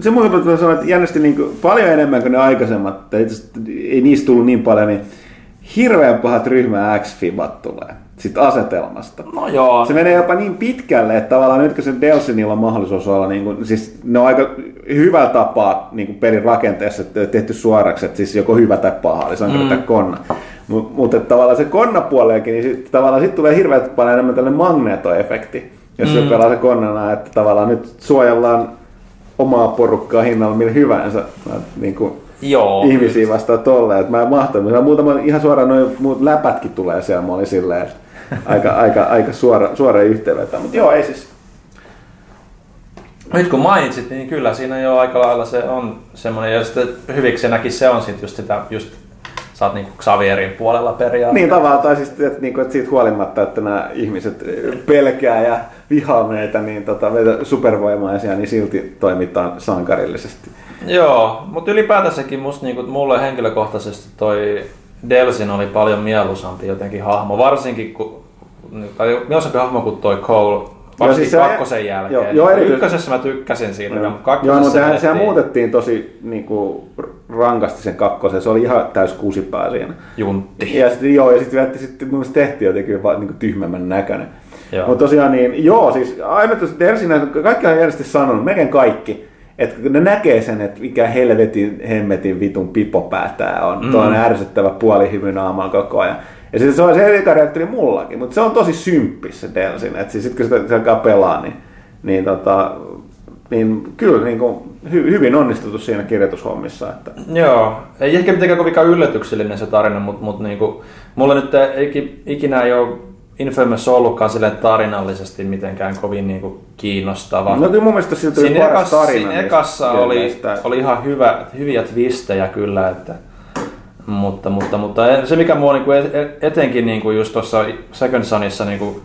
Speaker 4: Se muuta voi sanoa, että jännästi niin kuin, paljon enemmän kuin ne aikaisemmat, tai ei niistä tullut niin paljon, niin hirveän pahat ryhmä X-fibat tulee siitä asetelmasta.
Speaker 5: No joo.
Speaker 4: Se menee jopa niin pitkälle, että tavallaan nyt kun se Delsinilla on mahdollisuus olla, niin kuin, siis ne on aika hyvä tapaa niin kuin pelin rakenteessa tehty suoraksi, että siis joko hyvä tai paha, eli sankari mm. tai konna. Mutta mut, tavallaan se konna puolellekin, niin sit, tavallaan sitten tulee hirveän paljon enemmän tällainen magneetoefekti, jos mm. se pelaa se konnana, että tavallaan nyt suojellaan omaa porukkaa hinnalla millä hyvänsä. Niin kuin,
Speaker 5: Joo.
Speaker 4: ihmisiä vastaan tolleen, että mä en mahtanut. Mä muutama, ihan suoraan noin muut läpätkin tulee siellä, mä olin silleen, että aika, aika, aika suora, suora yhteenveto. Mutta joo, ei siis.
Speaker 5: Nyt kun mainitsit, niin kyllä siinä jo aika lailla se on semmoinen, ja sitten hyviksenäkin se on sitten just sitä, just sä oot niinku Xavierin puolella periaatteessa.
Speaker 4: Niin tavallaan, tai siis, että, niinku, että siitä huolimatta, että nämä ihmiset pelkää ja vihaa meitä, niin tota, meitä supervoimaisia, niin silti toimitaan sankarillisesti.
Speaker 5: Joo, mutta ylipäätänsäkin musta niinku, mulle henkilökohtaisesti toi Delsin oli paljon mieluisampi jotenkin hahmo, varsinkin kun, tai mieluisampi hahmo kuin toi Cole, varsinkin siis se, kakkosen jälkeen. Joo, joo, erityisesti, Ykkösessä mä tykkäsin siitä,
Speaker 4: joo.
Speaker 5: mutta
Speaker 4: Joo, mutta sehän, sehän muutettiin tosi niin kuin, rankasti sen kakkosen, se oli ihan täys kuusipää siinä.
Speaker 5: Juntti.
Speaker 4: Ja sitten, joo, ja sitten sit, mun mielestä tehtiin jotenkin vaan niin tyhmemmän näköinen. Mutta tosiaan niin, joo, siis aina tuossa Delsinä, kaikki on järjesti sanonut, melkein kaikki, että kun ne näkee sen, että mikä helvetin, hemmetin vitun pipopää tää on, mm. tuo on ärsyttävä puolihymy naamaan koko ajan. Ja sitten se on se eka reaktio mullakin, mutta se on tosi symppis se Delsin, että siis sit kun sitä, se alkaa pelaa, niin, niin, tota, niin kyllä niin kuin, hy, hyvin onnistuttu siinä kirjoitushommissa. Että.
Speaker 5: Joo, ei ehkä mitenkään kovinkaan yllätyksellinen se tarina, mutta, mutta niin kuin, mulle nyt ei, ikinä ei ole Infamous ollutkaan sille tarinallisesti mitenkään kovin niin kuin kiinnostava.
Speaker 4: No kyllä mun mielestä siltä
Speaker 5: siinä ekas, tarina. Siinä ekassa oli, oli ihan hyvä, hyviä twistejä kyllä, että, mutta, mutta, mutta se mikä mua niin kuin etenkin niin kuin just tuossa Second Sonissa niin kuin,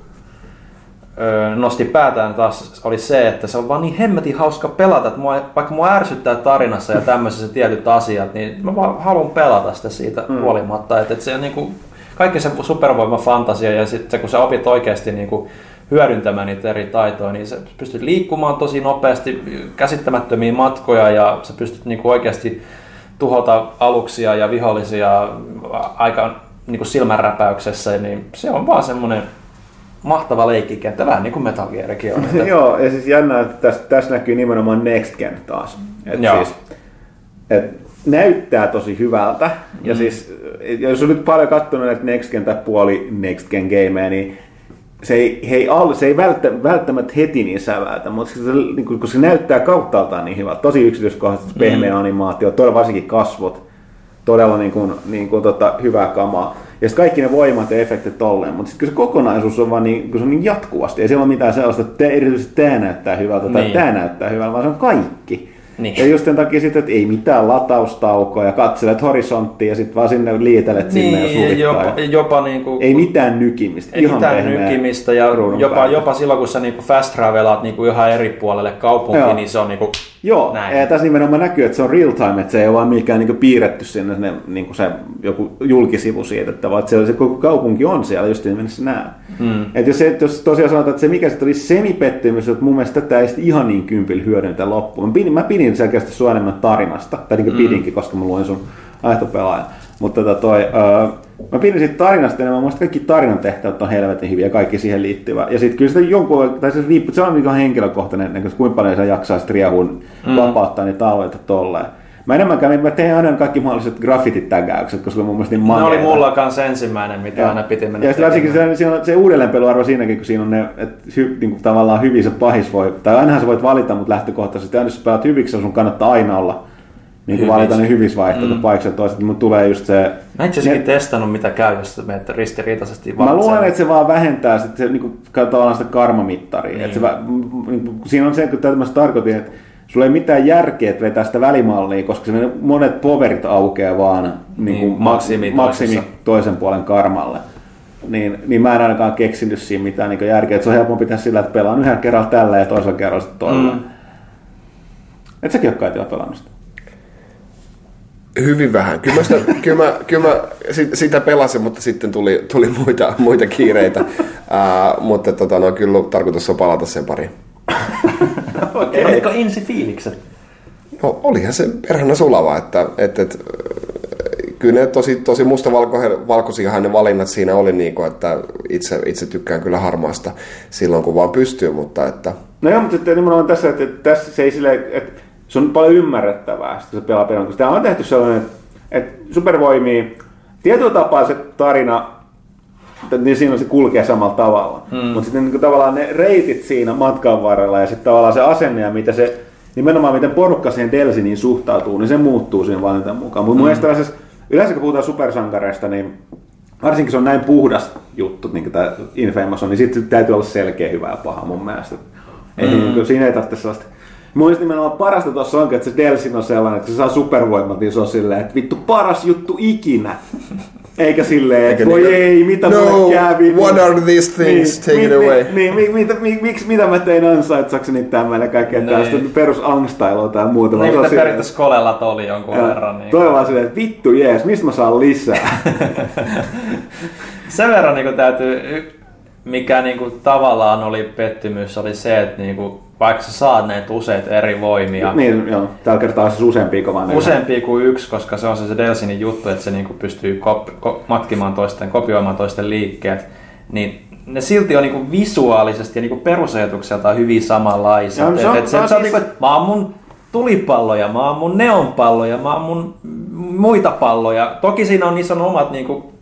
Speaker 5: nosti päätään taas oli se, että se on vaan niin hemmetin hauska pelata, että mua, vaikka mua ärsyttää tarinassa ja tämmöisessä tietyt asiat, niin mä vaan haluan pelata sitä siitä mm. huolimatta, että, että se on niin kuin, kaikki se supervoimafantasia ja sitten kun sä opit oikeasti niin kuin hyödyntämään niitä eri taitoja, niin sä pystyt liikkumaan tosi nopeasti, käsittämättömiä matkoja ja sä pystyt niin kuin oikeasti tuhota aluksia ja vihollisia aika niin kuin silmänräpäyksessä, niin se on vaan semmoinen mahtava leikkikenttä, vähän niin kuin Metal Gearkin on.
Speaker 4: Että... [laughs] Joo, ja siis jännä, että tässä, tässä näkyy nimenomaan Next Gen taas. Et Joo. Siis, et näyttää tosi hyvältä, ja mm. siis jos on nyt paljon katsonut näitä Next Gen tai puoli Next Gen gameja, niin se ei, he ei, al, se ei välttä, välttämättä heti niin sävältä, mutta se, niin kun se näyttää kauttaaltaan niin hyvältä, tosi yksityiskohtaisesti, mm. pehmeä animaatio, todella varsinkin kasvot, todella niin kuin, niin kuin tota, hyvää kamaa. Ja sitten kaikki ne voimat ja efektit tolleen, mutta sitten se kokonaisuus on vaan niin, kun se on niin jatkuvasti, ei siellä ole mitään sellaista, että te, erityisesti tämä näyttää hyvältä tai niin. tämä näyttää hyvältä, vaan se on kaikki. Niin. Ja just sen takia sitten, että ei mitään lataustaukoa ja katselet horisonttia ja sitten vaan sinne liitelet niin, sinne ja suvittaa.
Speaker 5: Jopa, jopa niin kuin,
Speaker 4: ei mitään nykimistä.
Speaker 5: Ei ihan mitään nykimistä ja jopa, jopa silloin kun sä niin kuin fast travelaat niin kuin ihan eri puolelle kaupunkiin, Joo. niin se on niin kuin
Speaker 4: Joo, Näin. ja tässä nimenomaan näkyy, että se on real time, että se ei ole vaan mikään niin piirretty sinne ne, niin kuin se joku julkisivu siitä, että vaan se, se koko kaupunki on siellä just niin mennessä näe. Mm. Että jos, se, jos tosiaan sanotaan, että se mikä sitten oli semipettymys, että mun mielestä tätä ei ihan niin kympillä hyödyntä loppuun. Mä pidin, mä pidin selkeästi sua enemmän tarinasta, tai niin kuin mm. pidinkin, koska mä luin sun aihtopelaajan. Mutta tota toi, mä pidin siitä tarinasta enemmän, mun kaikki tarinan tehtävät on helvetin hyviä ja kaikki siihen liittyvä. Ja sitten kyllä sitä jonkun, tai se riippuu, se on mikä henkilökohtainen, niin kuinka paljon sä jaksaa sitten riehun mm. vapauttaa niitä alueita tolleen. Mä enemmän mä tein aina kaikki mahdolliset graffititägäykset, koska mun mielestä niin
Speaker 5: mageita. Ne oli mulla kanssa ensimmäinen, mitä ja. aina piti mennä
Speaker 4: Ja sitten varsinkin se, se, se uudelleenpeluarvo siinäkin, kun siinä on ne, että hy, niin kuin tavallaan hyvin se pahis voi, tai ainahan sä voit valita, mutta lähtökohtaisesti, aina jos sä pelaat hyviksi, sun kannattaa aina olla niin kuin valita ne hyvissä vaihtoehtoja mm. paikassa toiset, mutta tulee just se...
Speaker 5: Mä itse asiassa testannut, mitä käy, jos menet ristiriitaisesti
Speaker 4: Mä luulen, että se vaan vähentää sit se, niin kuin, tavallaan sitä karmamittaria. Niin. Että se, niin kuin, siinä on se, että mä tarkoitin, että sulla ei mitään järkeä että vetää sitä välimallia, koska se monet poverit aukeaa vaan niin kuin niin, maksimi, maksimi toisen puolen karmalle. Niin, niin mä en ainakaan keksinyt siinä mitään niin järkeä. Että se on helpompi tehdä sillä, että pelaan yhden kerran tällä ja toisella kerralla sitten toisella. Mm. Et säkin ole kai pelannut sitä.
Speaker 3: Hyvin vähän. Kyllä mä, sitä, [laughs] kyllä mä, kyllä mä sitä pelasin, mutta sitten tuli, tuli muita, muita kiireitä. Uh, mutta tota, no, kyllä tarkoitus on palata sen pariin. [laughs]
Speaker 5: Okei, okay. Oliko insi fiilikset?
Speaker 3: No olihan se perhana sulava, että, että, että kyllä ne tosi, tosi mustavalkoisiahan ne valinnat siinä oli, niin kuin, että itse, itse tykkään kyllä harmaasta silloin, kun vaan pystyy, mutta että...
Speaker 4: No joo, mutta sitten nimenomaan tässä, että tässä se ei sille, että se on paljon ymmärrettävää, kun se pelaa kun sitä on tehty sellainen, että, supervoimia, tietyllä tapaa se tarina, niin siinä se kulkee samalla tavalla. Mm. Mutta sitten niin tavallaan ne reitit siinä matkan varrella ja sitten tavallaan se asenne ja mitä se, nimenomaan miten porukka siihen Delsiniin suhtautuu, niin se muuttuu siinä valintan mukaan. Mutta mm. mun mielestä yleensä kun puhutaan supersankareista, niin varsinkin se on näin puhdas juttu, niin kuin tämä Infamous on, niin sitten täytyy olla selkeä hyvä ja paha mun mielestä. Mm. Ei, niin, siinä ei tarvitse sellaista Mun mielestä nimenomaan parasta tuossa onkin, että se Delsin on sellainen, että se saa supervoimat, niin se on silleen, että vittu paras juttu ikinä. Eikä silleen, että voi niin, ei, mitä no, mulle kävi.
Speaker 3: what are these things, niin, take mi, it away.
Speaker 4: Niin, mi, mi, mi, miksi, mitä mä tein ansaitsakseni tämmöinen kaikkea niin. tällaista perus angstailua tai muuta.
Speaker 5: Niin, mitä periaatteessa kolella oli jonkun ja, verran. Niin
Speaker 4: toi vaan silleen, että vittu jees, mistä mä saan lisää? [laughs]
Speaker 5: Sen verran niin täytyy, mikä niin kuin, tavallaan oli pettymys, oli se, että niin kuin, vaikka sä saat näitä useita eri voimia.
Speaker 4: Niin, joo. Tällä kertaa siis useampia kuin
Speaker 5: Useampia kuin yksi, koska se on se, se Delsinin juttu, että se niinku pystyy kop, ko, matkimaan toisten, kopioimaan toisten liikkeet. Niin ne silti on niinku visuaalisesti ja niinku perusajatukseltaan hyvin samanlaisia. No, se on, et, et se, no, se on siis... niinku, että mä oon mun tulipalloja, mä oon mun neonpalloja, mä oon mun muita palloja. Toki siinä on niissä on omat niinku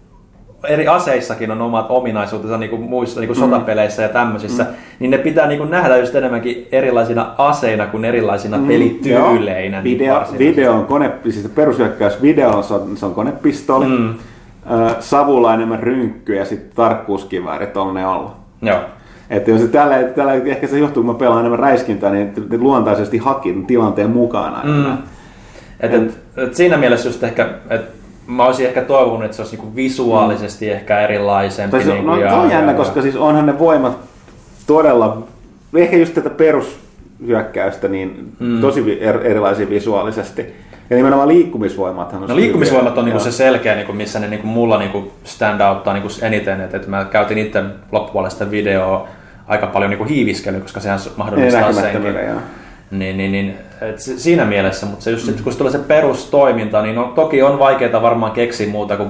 Speaker 5: eri aseissakin on omat ominaisuutensa niin kuin muissa niin kuin mm. sotapeleissä ja tämmöisissä, mm. niin ne pitää niin kuin nähdä just enemmänkin erilaisina aseina kuin erilaisina mm. pelityyleinä.
Speaker 4: Niin video, video on kone, siis perushyökkäys video on, se on konepistoli, mm. savulla on enemmän rynkky ja sitten tarkkuuskiväärit on ne ollut.
Speaker 5: Joo.
Speaker 4: Että jos tällä, tällä, ehkä se johtuu, kun mä pelaan enemmän räiskintää, niin luontaisesti hakin tilanteen mukana. Mm.
Speaker 5: Et, et, et siinä mielessä just ehkä, että mä olisin ehkä toivonut, että se olisi niinku visuaalisesti mm. ehkä erilaisempi.
Speaker 4: Tai se, niinku, no, ja, on jännä, ja, koska siis onhan ne voimat todella, ehkä just tätä perushyökkäystä, niin mm. tosi er, erilaisia visuaalisesti. Ja nimenomaan liikkumisvoimat on
Speaker 5: No liikkumisvoimat on niinku se selkeä, niinku, missä ne niinku, mulla niinku stand outtaa niinku eniten. että et mä käytin itse loppupuolesta videoa aika paljon niinku hiiviskelyä, koska sehän mahdollistaa senkin. Niin, niin, niin et siinä mielessä, mutta se just, mm. kun se tulee se perustoiminta, niin no, toki on vaikeaa varmaan keksiä muuta kuin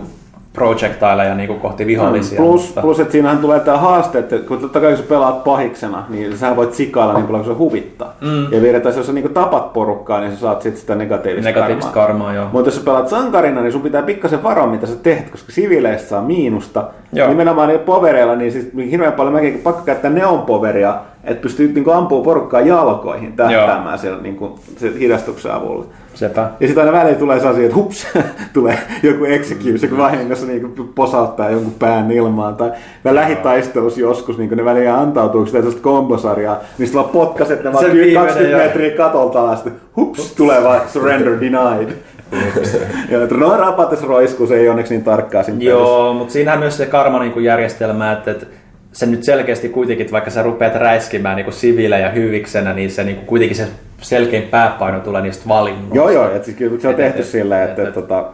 Speaker 5: projectileja niin kohti vihollisia.
Speaker 4: Mm, plus, mutta... plus, että siinähän tulee tämä haaste, että kun totta kai kun sä pelaat pahiksena, niin sä voit sikailla niin paljon kuin se huvittaa. Mm. Ja vielä jos sä niin tapat porukkaa, niin sä saat sit sitä negatiivista,
Speaker 5: negatiivista karmaa. karmaa
Speaker 4: Mutta jos sä pelaat sankarina, niin sun pitää pikkasen varoa, mitä sä teet, koska siviileistä saa miinusta. Joo. Nimenomaan niillä povereilla, niin siis hirveän paljon mäkin pakko käyttää neonpoveria, että pystyy niin ampua porukkaa jalkoihin tähtäämään siellä niin kuin, hidastuksen avulla.
Speaker 5: Sepä.
Speaker 4: Ja sitten aina väliin tulee sellaisia, että hups, [laughs] tulee joku execute, joku vahingossa niin posauttaa jonkun pään ilmaan. Tai lähitaistelussa joskus niin ne väliin antautuu sitä tällaista kombosarjaa, niin sitten vaan potkaset ne vaan 20 metriä katolta alas, hups, tulee vaan surrender denied. [laughs] ja no rapates roiskuu, se ei onneksi niin tarkkaa siinä
Speaker 5: Joo, mutta siinähän myös se karma-järjestelmä, että, että se nyt selkeästi kuitenkin, vaikka sä rupeat räiskimään niin siviilejä hyviksenä, niin se niin kuin kuitenkin se selkein pääpaino tulee niistä valinnoista.
Speaker 4: Joo, joo, että siis se on tehty et, silleen, että... Et, et, tota...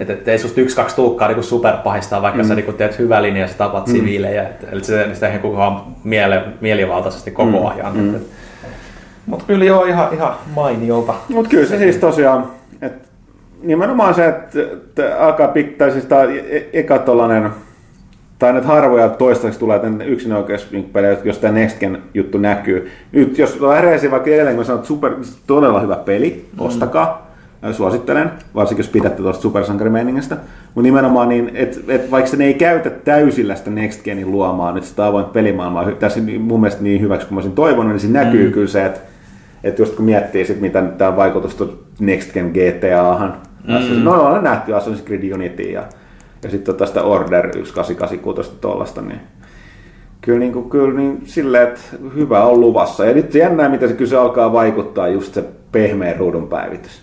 Speaker 5: että et, ei susta yksi, kaksi tuukkaa niin superpahistaa, vaikka mm. sä niin teet hyvä linja ja sä tapat mm. siviilejä. Et, eli se sitä niin kukaan miele, mielivaltaisesti koko mm. ajan. Mm. Mutta kyllä joo, ihan, ihan mainiolta.
Speaker 4: Mutta kyllä se siis tosiaan, että nimenomaan se, että, alkaa pitää siis tämä e- eka tollanen, tai näitä harvoja toistaiseksi tulee tämän yksin pelejä, jos tämä Next Gen juttu näkyy. Nyt jos lähdetään vaikka edelleen, kun sanot, super, todella hyvä peli, mm. ostakaa. Suosittelen, varsinkin jos pidätte tuosta supersankarimeiningistä. Mutta nimenomaan, niin, että et vaikka se ei käytä täysillä sitä Next Genin luomaa nyt sitä avointa pelimaailmaa tässä mun mielestä niin hyväksi kuin mä olisin toivonut, niin siinä näkyy mm. kyllä se, että että just kun miettii sit, mitä tämä vaikutus Next Gen GTAhan, mm. no on nähty Assassin's Creed Unity ja ja sitten tota sitä Order 1886 tuollaista, niin kyllä, niin kuin, kyllä niin silleen, että hyvä on luvassa. Ja nyt jännää, mitä se kyllä se alkaa vaikuttaa just se pehmeä ruudun päivitys.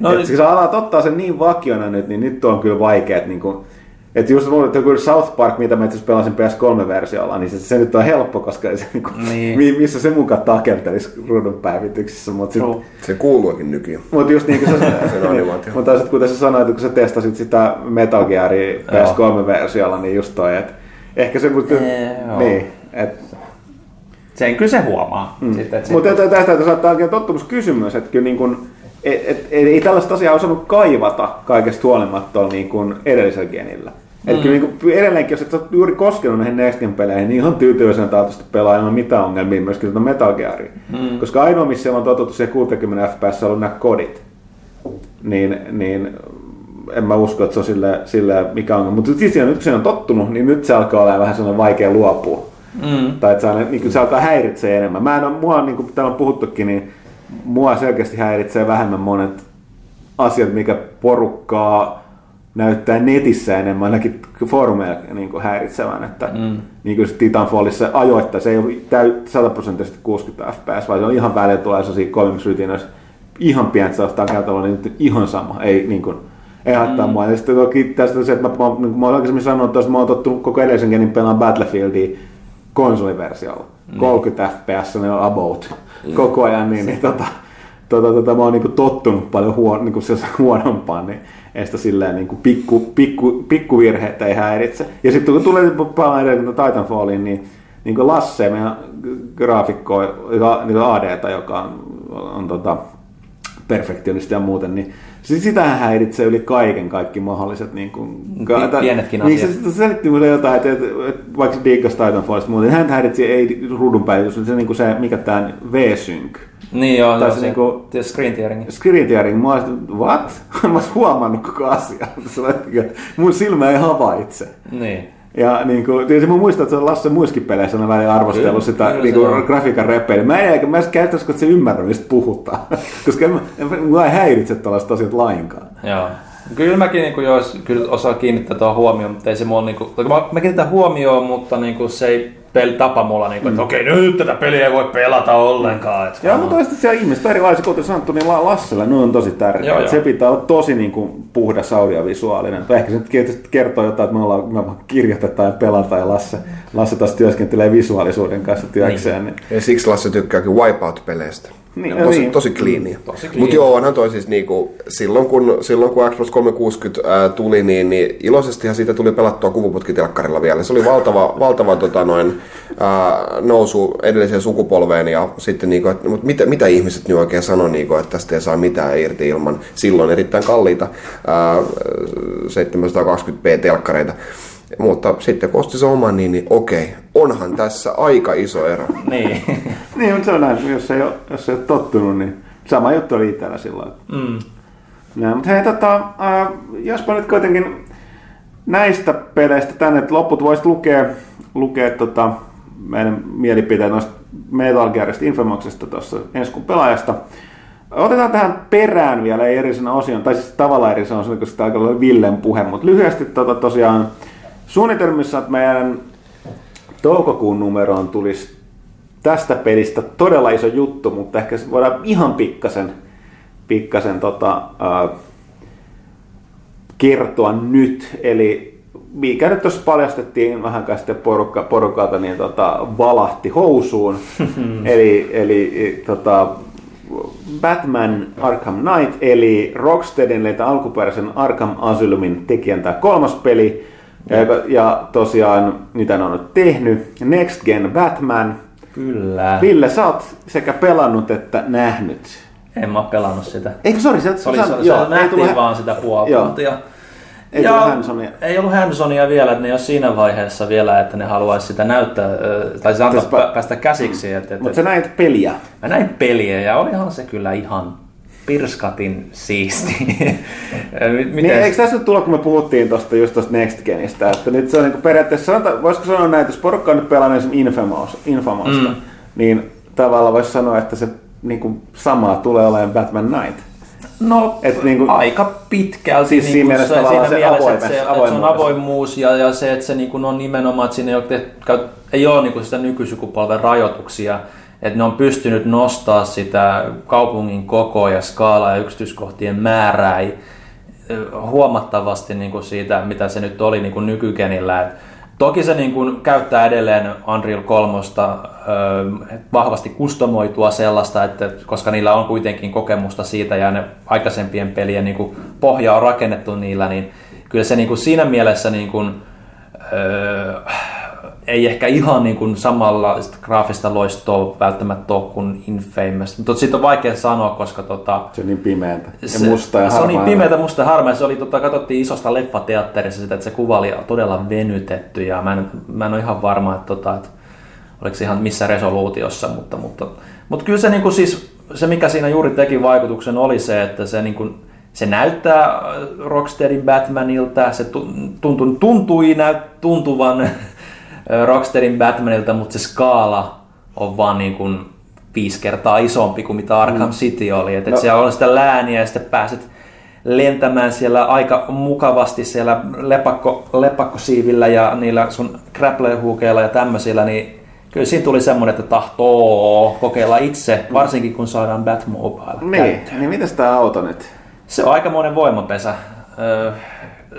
Speaker 4: No, niin... sä alat ottaa sen niin vakiona nyt, niin nyt on kyllä vaikea, että niin kuin, että just että joku South Park, mitä mä itse pelasin PS3-versiolla, niin se, se nyt on helppo, koska se, niin kuin, niin. missä se mukaan takeltelisi ruudun päivityksissä. Mut sit, no.
Speaker 3: Se kuuluukin nykyään.
Speaker 4: Mutta just niin kuin sä, [laughs] niin, mutta kuten sä sanoit, kun sä testasit sitä Metal Gearia PS3-versiolla, niin just toi, että ehkä se, mutta,
Speaker 5: ee,
Speaker 4: niin, että
Speaker 5: sen kyllä se huomaa. Mm. Sitten,
Speaker 4: Mutta tästä tästä saattaa oikein tottumuskysymys, että kyllä niin kuin, et, et, et, ei tällaista asiaa osannut kaivata kaikesta huolimatta niin kuin edellisellä genillä. Mm. Kyllä niin kuin, edelleenkin, jos et ole juuri koskenut näihin Next Gen peleihin, niin ihan tyytyväisenä taatusti pelaa ilman mitään ongelmia myöskin tuota Metal Gearia. Mm. Koska ainoa, missä on totuttu se 60 fps, on ollut nämä kodit. Niin, niin en mä usko, että se on sille, sille mikä on. Mutta siis nyt kun se on tottunut, niin nyt se alkaa olla vähän sellainen vaikea luopua. Mm. Tai että se, niin se alkaa häiritsee enemmän. Mä en ole, mua, niin kuin täällä on puhuttukin, niin mua selkeästi häiritsee vähemmän monet asiat, mikä porukkaa näyttää netissä enemmän, ainakin foorumeilla niin kuin häiritsevän, että mm. niin kuin se Titanfallissa ajoittaa, se ei ole täy, 100 prosenttisesti 60 fps, vaan se on ihan välillä tulee sellaisia kolmiksrytinoissa ihan pientä saattaa käytävä, niin nyt ihan sama, ei niin kuin, ei haittaa mm. mua. Ja sitten toki tästä se, että mä, mä, niin mä olen aikaisemmin sanonut, että mä oon tottunut koko edellisen genin pelaan Battlefieldia konsoliversiolla. Mm. 30 fps ne on about mm. koko ajan, niin, niin tota, tota, tota, mä oon niin tottunut paljon huon, niin huonompaan, niin ei sitä silleen niin pikku, pikku, pikkuvirheitä ei häiritse. Ja sitten kun tulee paljon edelleen Titanfalliin, niin, niin kuin Lasse, meidän graafikko, niin AD, joka on, on, tota, perfektionisti ja muuten, niin Siis sitähän häiritsee yli kaiken kaikki mahdolliset. Niin kuin,
Speaker 5: P- pienetkin
Speaker 4: niin,
Speaker 5: asiat.
Speaker 4: Se, se selitti mulle jotain, että, että, että vaikka diikkas Titanfallista muuten, hän häiritsee ei ruudun päivitys, se, niin kuin se mikä tämä V-sync.
Speaker 5: Niin joo,
Speaker 4: Tai se
Speaker 5: se,
Speaker 4: niinku-
Speaker 5: screen tearing.
Speaker 4: Screen tearing, mä olisin, what? [laughs] mä olisin huomannut koko asian. [laughs] Että Mun silmä ei havaitse.
Speaker 5: Niin.
Speaker 4: Ja niin kuin, tietysti mä muistan, että se on Lasse muissakin peleissä on välillä arvostellut
Speaker 5: Kyllä,
Speaker 4: sitä
Speaker 5: kyllä
Speaker 4: niin kuin, grafiikan repeilyä. Mä en, mä en käyttäisi, että se ymmärrä, mistä puhutaan. [laughs] Koska en, mä- en, mua ei häiritse tällaiset asiat lainkaan.
Speaker 5: Joo. Kyllä mäkin niin kuin, jos, kyllä osaa kiinnittää tuohon huomioon, mutta ei se mulla, niin kuin, mä, mä kiinnitän huomioon, mutta niin kuin, se ei peli tapa mulla, niin kuin, että okei, nyt tätä peliä ei voi pelata ollenkaan. Että,
Speaker 4: Mm. Joo, mutta toista siellä ihmiset erilaisia, kuten sanottu, niin La- Lassella ne on tosi tärkeää.
Speaker 5: Joo, joo.
Speaker 4: Se pitää olla tosi niin kuin, puhdas audiovisuaalinen. Ehkä se nyt tietysti kertoo jotain, että me, ollaan, me vaan kirjoitetaan ja pelataan ja Lasse, Lasse taas työskentelee visuaalisuuden kanssa työkseen. Niin.
Speaker 3: Ja siksi Lasse tykkääkin Wipeout-peleistä.
Speaker 4: Niin,
Speaker 3: tosi,
Speaker 4: niin.
Speaker 3: tosi.
Speaker 5: Tosi clean.
Speaker 3: Mutta joo, onhan toi siis niinku, silloin kun, silloin kun Xbox 360 ää, tuli, niin, niin iloisestihan siitä tuli pelattua kuvuputkitelkkarilla vielä. Se oli valtava, [laughs] valtava tota noin, ää, nousu edelliseen sukupolveen ja sitten niinku, että, mutta mitä, mitä ihmiset nyt oikein sanoo, niinku, että tästä ei saa mitään irti ilman silloin erittäin kalliita ää, 720p telkkareita. Mutta sitten kun osti se oman, niin, niin okei, onhan tässä aika iso ero. [laughs]
Speaker 5: Niin. [laughs]
Speaker 4: niin, mutta se on näin, jos ei ole, jos ei ole tottunut, niin sama juttu oli itsellä silloin.
Speaker 5: Mm.
Speaker 4: Näin, mutta hei, tota, äh, jospa nyt kuitenkin näistä peleistä tänne, että loput voisit lukea, lukea tota, meidän mielipiteet noista Metal Gearista Infomoxista tuossa ensi kuun pelaajasta. Otetaan tähän perään vielä erisenä osion, tai siis tavallaan erisenä osion, koska tämä on aika Villen puhe, mutta lyhyesti tota, tosiaan suunnitelmissa, että meidän toukokuun numeroon tulisi tästä pelistä todella iso juttu, mutta ehkä se voidaan ihan pikkasen, pikkasen tota, ää, kertoa nyt. Eli mikä nyt tuossa paljastettiin vähän sitten porukka, porukalta, niin tota, valahti housuun. [laughs] eli eli e, tota, Batman Arkham Knight, eli Rocksteadin, alkuperäisen Arkham Asylumin tekijän tämä kolmas peli. Ja, ja tosiaan, mitä ne on nyt tehnyt, Next Gen Batman.
Speaker 5: Kyllä.
Speaker 4: Ville, sä oot sekä pelannut että nähnyt.
Speaker 5: En mä oo pelannut sitä.
Speaker 4: Eikö, sori, sä,
Speaker 5: Se, oli,
Speaker 4: sä,
Speaker 5: se,
Speaker 4: joo,
Speaker 5: se nähtiin
Speaker 4: tullut,
Speaker 5: vaan sitä puoli
Speaker 4: Joo.
Speaker 5: tuntia.
Speaker 4: Ei
Speaker 5: Ja
Speaker 4: Hansonia.
Speaker 5: Ei ollut Hansonia vielä, että ne ei ole siinä vaiheessa vielä, että ne haluaisi sitä näyttää, tai siis antaa
Speaker 4: Täspä-
Speaker 5: pä- päästä käsiksi. Että, että,
Speaker 4: Mutta sä näit peliä.
Speaker 5: Mä näin peliä ja olihan se kyllä ihan pirskatin siisti. [laughs] Miten?
Speaker 4: Niin, eikö tässä nyt tulla, kun me puhuttiin tosta, just tuosta Next Genistä, että nyt se on niin periaatteessa, sanota, voisiko sanoa näin, että jos porukka on nyt pelannut esimerkiksi Infamous, Infamousta,
Speaker 5: Mm.
Speaker 4: niin tavallaan voisi sanoa, että se niin kuin, samaa tulee olemaan Batman Knight.
Speaker 5: No,
Speaker 4: Et niinku-
Speaker 5: aika pitkälti.
Speaker 4: Siis siinä mielessä tavallaan se
Speaker 5: että,
Speaker 4: avoimes-
Speaker 5: se, että se on avoimuus ja, ja se, että se niinku on nimenomaan, että siinä ei ole, tehty- ei ole niinku sitä nykysukupolven rajoituksia, että ne on pystynyt nostaa sitä kaupungin kokoa ja skaalaa ja yksityiskohtien määrää ei- huomattavasti niinku siitä, mitä se nyt oli niinku nykykenillä. Et Toki se niin kuin käyttää edelleen Unreal 3 ö, vahvasti kustomoitua sellaista, että koska niillä on kuitenkin kokemusta siitä ja ne aikaisempien pelien niin kuin pohja on rakennettu niillä, niin kyllä se niin kuin siinä mielessä niin kuin, ö, ei ehkä ihan niin kuin samalla graafista loistoa välttämättä ole kuin Infamous. Mutta siitä on vaikea sanoa, koska tota,
Speaker 4: Se on niin pimeätä. Ja
Speaker 5: se,
Speaker 4: musta ja
Speaker 5: se on niin pimeätä, musta ja harmaa. Se oli, tota, katsottiin isosta leffateatterissa sitä, että se kuva oli todella venytetty ja mä en, mä en ole ihan varma, että, tota, että oliko se ihan missä resoluutiossa, mutta, mutta, mutta kyllä se, niin kuin siis, se, mikä siinä juuri teki vaikutuksen, oli se, että se, niin kuin, se näyttää äh, Rocksteadin Batmanilta, se tu- tuntui, näyt, tuntuvan Rocksteadin Batmanilta, mutta se skaala on vaan niin kuin viisi kertaa isompi kuin mitä Arkham City oli. Et, et
Speaker 4: No.
Speaker 5: siellä on sitä lääniä ja sitten pääset lentämään siellä aika mukavasti siellä lepakko, lepakkosiivillä ja niillä sun grapplehuukeilla ja tämmöisillä, niin kyllä siinä tuli semmoinen, että tahtoo kokeilla itse, varsinkin kun saadaan Batmobile
Speaker 4: Niin,
Speaker 5: käyttöön.
Speaker 4: niin mitäs tää auto nyt?
Speaker 5: Se on aikamoinen voimapesä.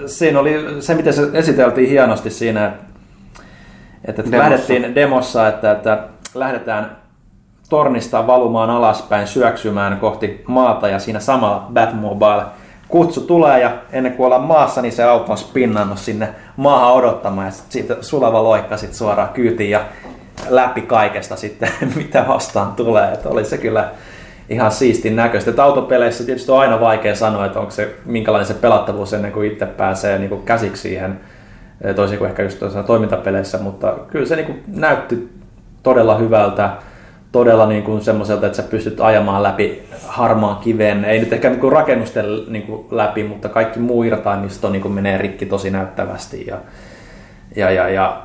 Speaker 5: Siinä oli se, miten se esiteltiin hienosti siinä, että, että
Speaker 4: Demossa.
Speaker 5: lähdettiin demossa, että, että lähdetään tornista valumaan alaspäin, syöksymään kohti maata ja siinä samalla Batmobile kutsu tulee ja ennen kuin ollaan maassa, niin se auto on spinnannut sinne maahan odottamaan ja siitä sulava loikka sit suoraan kyytiin ja läpi kaikesta sitten, [laughs] mitä vastaan tulee. Että oli se kyllä ihan siistin näköistä. Että autopeleissä tietysti on aina vaikea sanoa, että onko se minkälainen se pelattavuus ennen kuin itse pääsee niin kuin käsiksi siihen, toisin kuin ehkä just toimintapeleissä, mutta kyllä se niin kuin näytti todella hyvältä, todella niin kuin semmoiselta, että sä pystyt ajamaan läpi harmaan kiven, ei nyt ehkä niin kuin rakennusten niin kuin läpi, mutta kaikki muu irtaimisto niin kuin menee rikki tosi näyttävästi ja, ja, ja, ja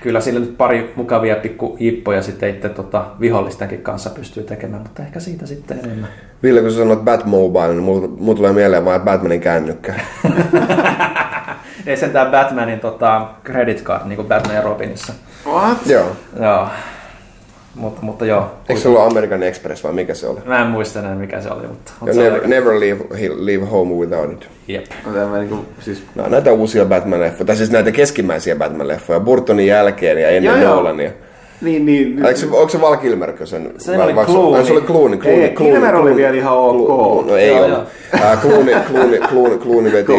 Speaker 5: kyllä sillä nyt pari mukavia pikku hippoja sitten itse tota, vihollistenkin kanssa pystyy tekemään, mutta ehkä siitä sitten enemmän.
Speaker 3: Ville, kun sä sanoit Batmobile, niin mulla, mulla tulee mieleen vain Batmanin kännykkä. [laughs]
Speaker 5: Ei sentään Batmanin tota, credit card, niin kuin Batman ja Robinissa.
Speaker 4: What?
Speaker 3: Joo.
Speaker 5: Joo. Mutta, mutta joo.
Speaker 3: Eikö se ollut American Express vai mikä se oli?
Speaker 5: Mä en muista enää mikä se oli, mutta... Se
Speaker 3: never,
Speaker 5: oli-
Speaker 3: never leave, leave home without it.
Speaker 5: Jep.
Speaker 4: Tämä niinku, siis,
Speaker 3: No, näitä uusia Batman-leffoja, tai siis näitä keskimmäisiä Batman-leffoja, Burtonin jälkeen ja ennen
Speaker 4: Joo, joo. Niin, niin.
Speaker 3: Eikö se, onko se Val Kilmerkö sen?
Speaker 5: Se oli Clooney.
Speaker 3: Se oli Clooney. Clooney,
Speaker 4: Ei, Kilmer oli vielä ihan ok.
Speaker 3: Clooney, no ei. Äh, Clooney, Clooney, Clooney, Clooney veti.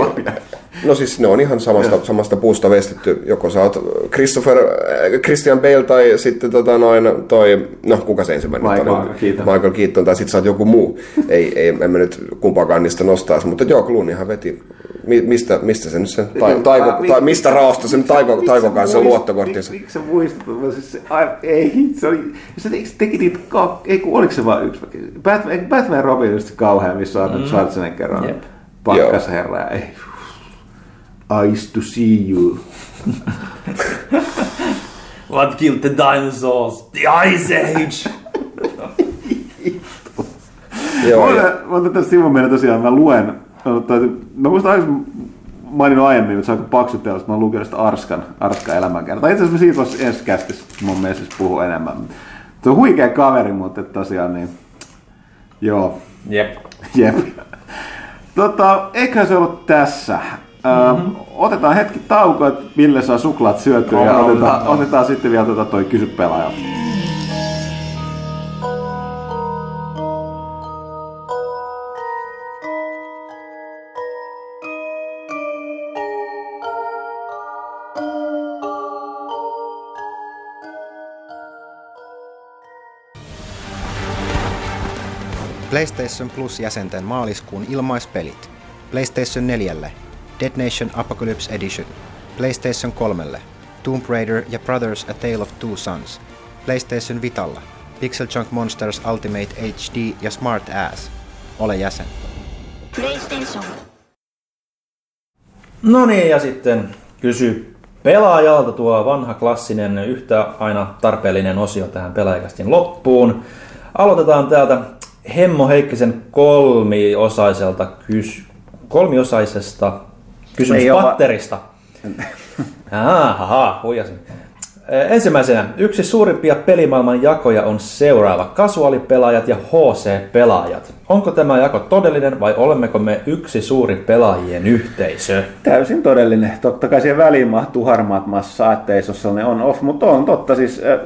Speaker 3: No siis ne on ihan samasta, samasta puusta vestetty. Joko sä oot Christopher, äh, Christian Bale tai sitten tota noin toi, no kuka se ensimmäinen
Speaker 4: Michael
Speaker 3: oli?
Speaker 4: Keaton.
Speaker 3: Michael Keaton tai sitten sä oot joku muu. ei, ei, en mä nyt kumpaakaan niistä nostaisi, mutta joo, Clooneyhan veti. Mi- Mistä, mistä se nyt sen, tai, taiko, tai mistä raosta sen taiko, taiko kanssa luottokorttinsa?
Speaker 4: Miksi sä muistat? Mä Siis, se, ai, ei, se oli, se se teki niitä kak, ei kun oliko se vaan yksi? Batman, Batman Robin just kauhean, missä on mm. Schwarzenegger on
Speaker 5: Jep.
Speaker 4: pakkasherra. ja Ei. Eyes to see you. [laughs]
Speaker 5: What killed the dinosaurs? The Ice Age! [laughs]
Speaker 3: Joo,
Speaker 4: Mä
Speaker 3: ja,
Speaker 4: mä otan tästä sivun meidän tosiaan, mä luen. Mä, mä muistan aikaisemmin maininnut aiemmin, että se on aika paksu teos, mä oon lukenut sitä Arskan, Arskan elämänkertaa. Itse asiassa siitä voisi ensi kästissä mun mielestä puhua enemmän. Se on huikea kaveri, mutta tosiaan niin, joo,
Speaker 5: Jep.
Speaker 4: jep. Tota, eiköhän se ollut tässä. Mm-hmm. otetaan hetki tauko, että Ville saa suklaat syötyä ja otetaan,
Speaker 5: no.
Speaker 4: otetaan sitten vielä tota toi kysy pelaajalta.
Speaker 1: PlayStation Plus-jäsenten maaliskuun ilmaispelit. PlayStation 4, Dead Nation Apocalypse Edition. PlayStation 3, Tomb Raider ja Brothers A Tale of Two Sons. PlayStation Vitalla, Pixel Junk Monsters Ultimate HD ja Smart Ass. Ole jäsen.
Speaker 2: PlayStation.
Speaker 5: No niin, ja sitten kysy pelaajalta tuo vanha klassinen yhtä aina tarpeellinen osio tähän pelaajakastin loppuun. Aloitetaan täältä Hemmo Heikkisen kolmiosaiselta kys... kolmiosaisesta kysymyspatterista. Ahaha, [laughs] huijasin. Ensimmäisenä, yksi suurimpia pelimaailman jakoja on seuraava. Kasuaalipelaajat ja HC-pelaajat. Onko tämä jako todellinen vai olemmeko me yksi suuri pelaajien yhteisö?
Speaker 4: Täysin todellinen. Totta kai siihen väliin mahtuu harmaat massa, ettei se sellainen on-off, mutta on totta. Siis, äh,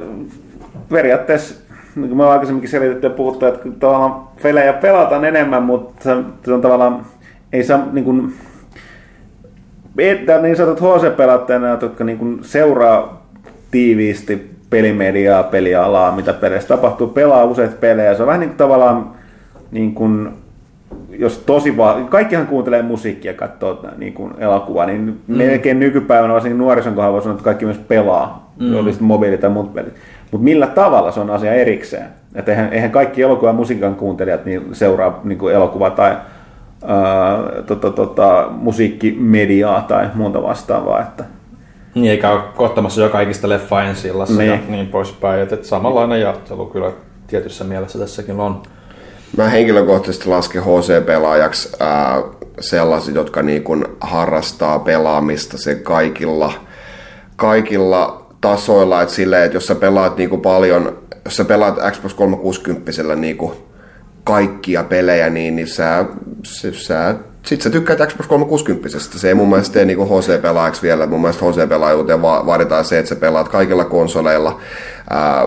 Speaker 4: periaatteessa, niin kuin me aikaisemminkin selitetty ja puhuttu, että tavallaan pelejä pelataan enemmän, mutta se, se on tavallaan, ei saa niin kuin, että niin sanotut HC-pelaat enää, jotka niin kuin seuraa tiiviisti pelimediaa, pelialaa, mitä peleissä tapahtuu, pelaa useita pelejä. Se on vähän niin kuin tavallaan, niin kuin, jos tosi vaan, kaikkihan kuuntelee musiikkia ja katsoo niin kuin elokuvaa, niin mm. melkein nykypäivänä, varsinkin nuorison kohdalla voi sanoa, että kaikki myös pelaa, mm. oli sitten mobiili tai muut pelit. Mutta millä tavalla se on asia erikseen. Että eihän, eihän kaikki elokuvan musiikan kuuntelijat niin seuraa niin kuin elokuva tai ää, tota, tota, musiikkimediaa tai muuta vastaavaa. Että
Speaker 5: Niin, eikä ole kohtamassa joka ikistä leffa ensi
Speaker 4: Niin.
Speaker 5: ja niin poispäin. Että samanlainen jaottelu kyllä tietyssä mielessä tässäkin on.
Speaker 3: Mä henkilökohtaisesti lasken HC-pelaajaksi ää, sellaiset, jotka niin kun harrastaa pelaamista sen kaikilla, kaikilla tasoilla. Et silleen, että jos sä pelaat niin kuin paljon, jos sä pelaat Xbox 360 niin kuin kaikkia pelejä, niin, niin sä, sä, sä sit sä tykkäät Xbox 360. Se ei mun mielestä tee niinku HC-pelaajaksi vielä. Mun mielestä HC-pelaajuuteen va- vaaditaan se, että sä pelaat kaikilla konsoleilla ää,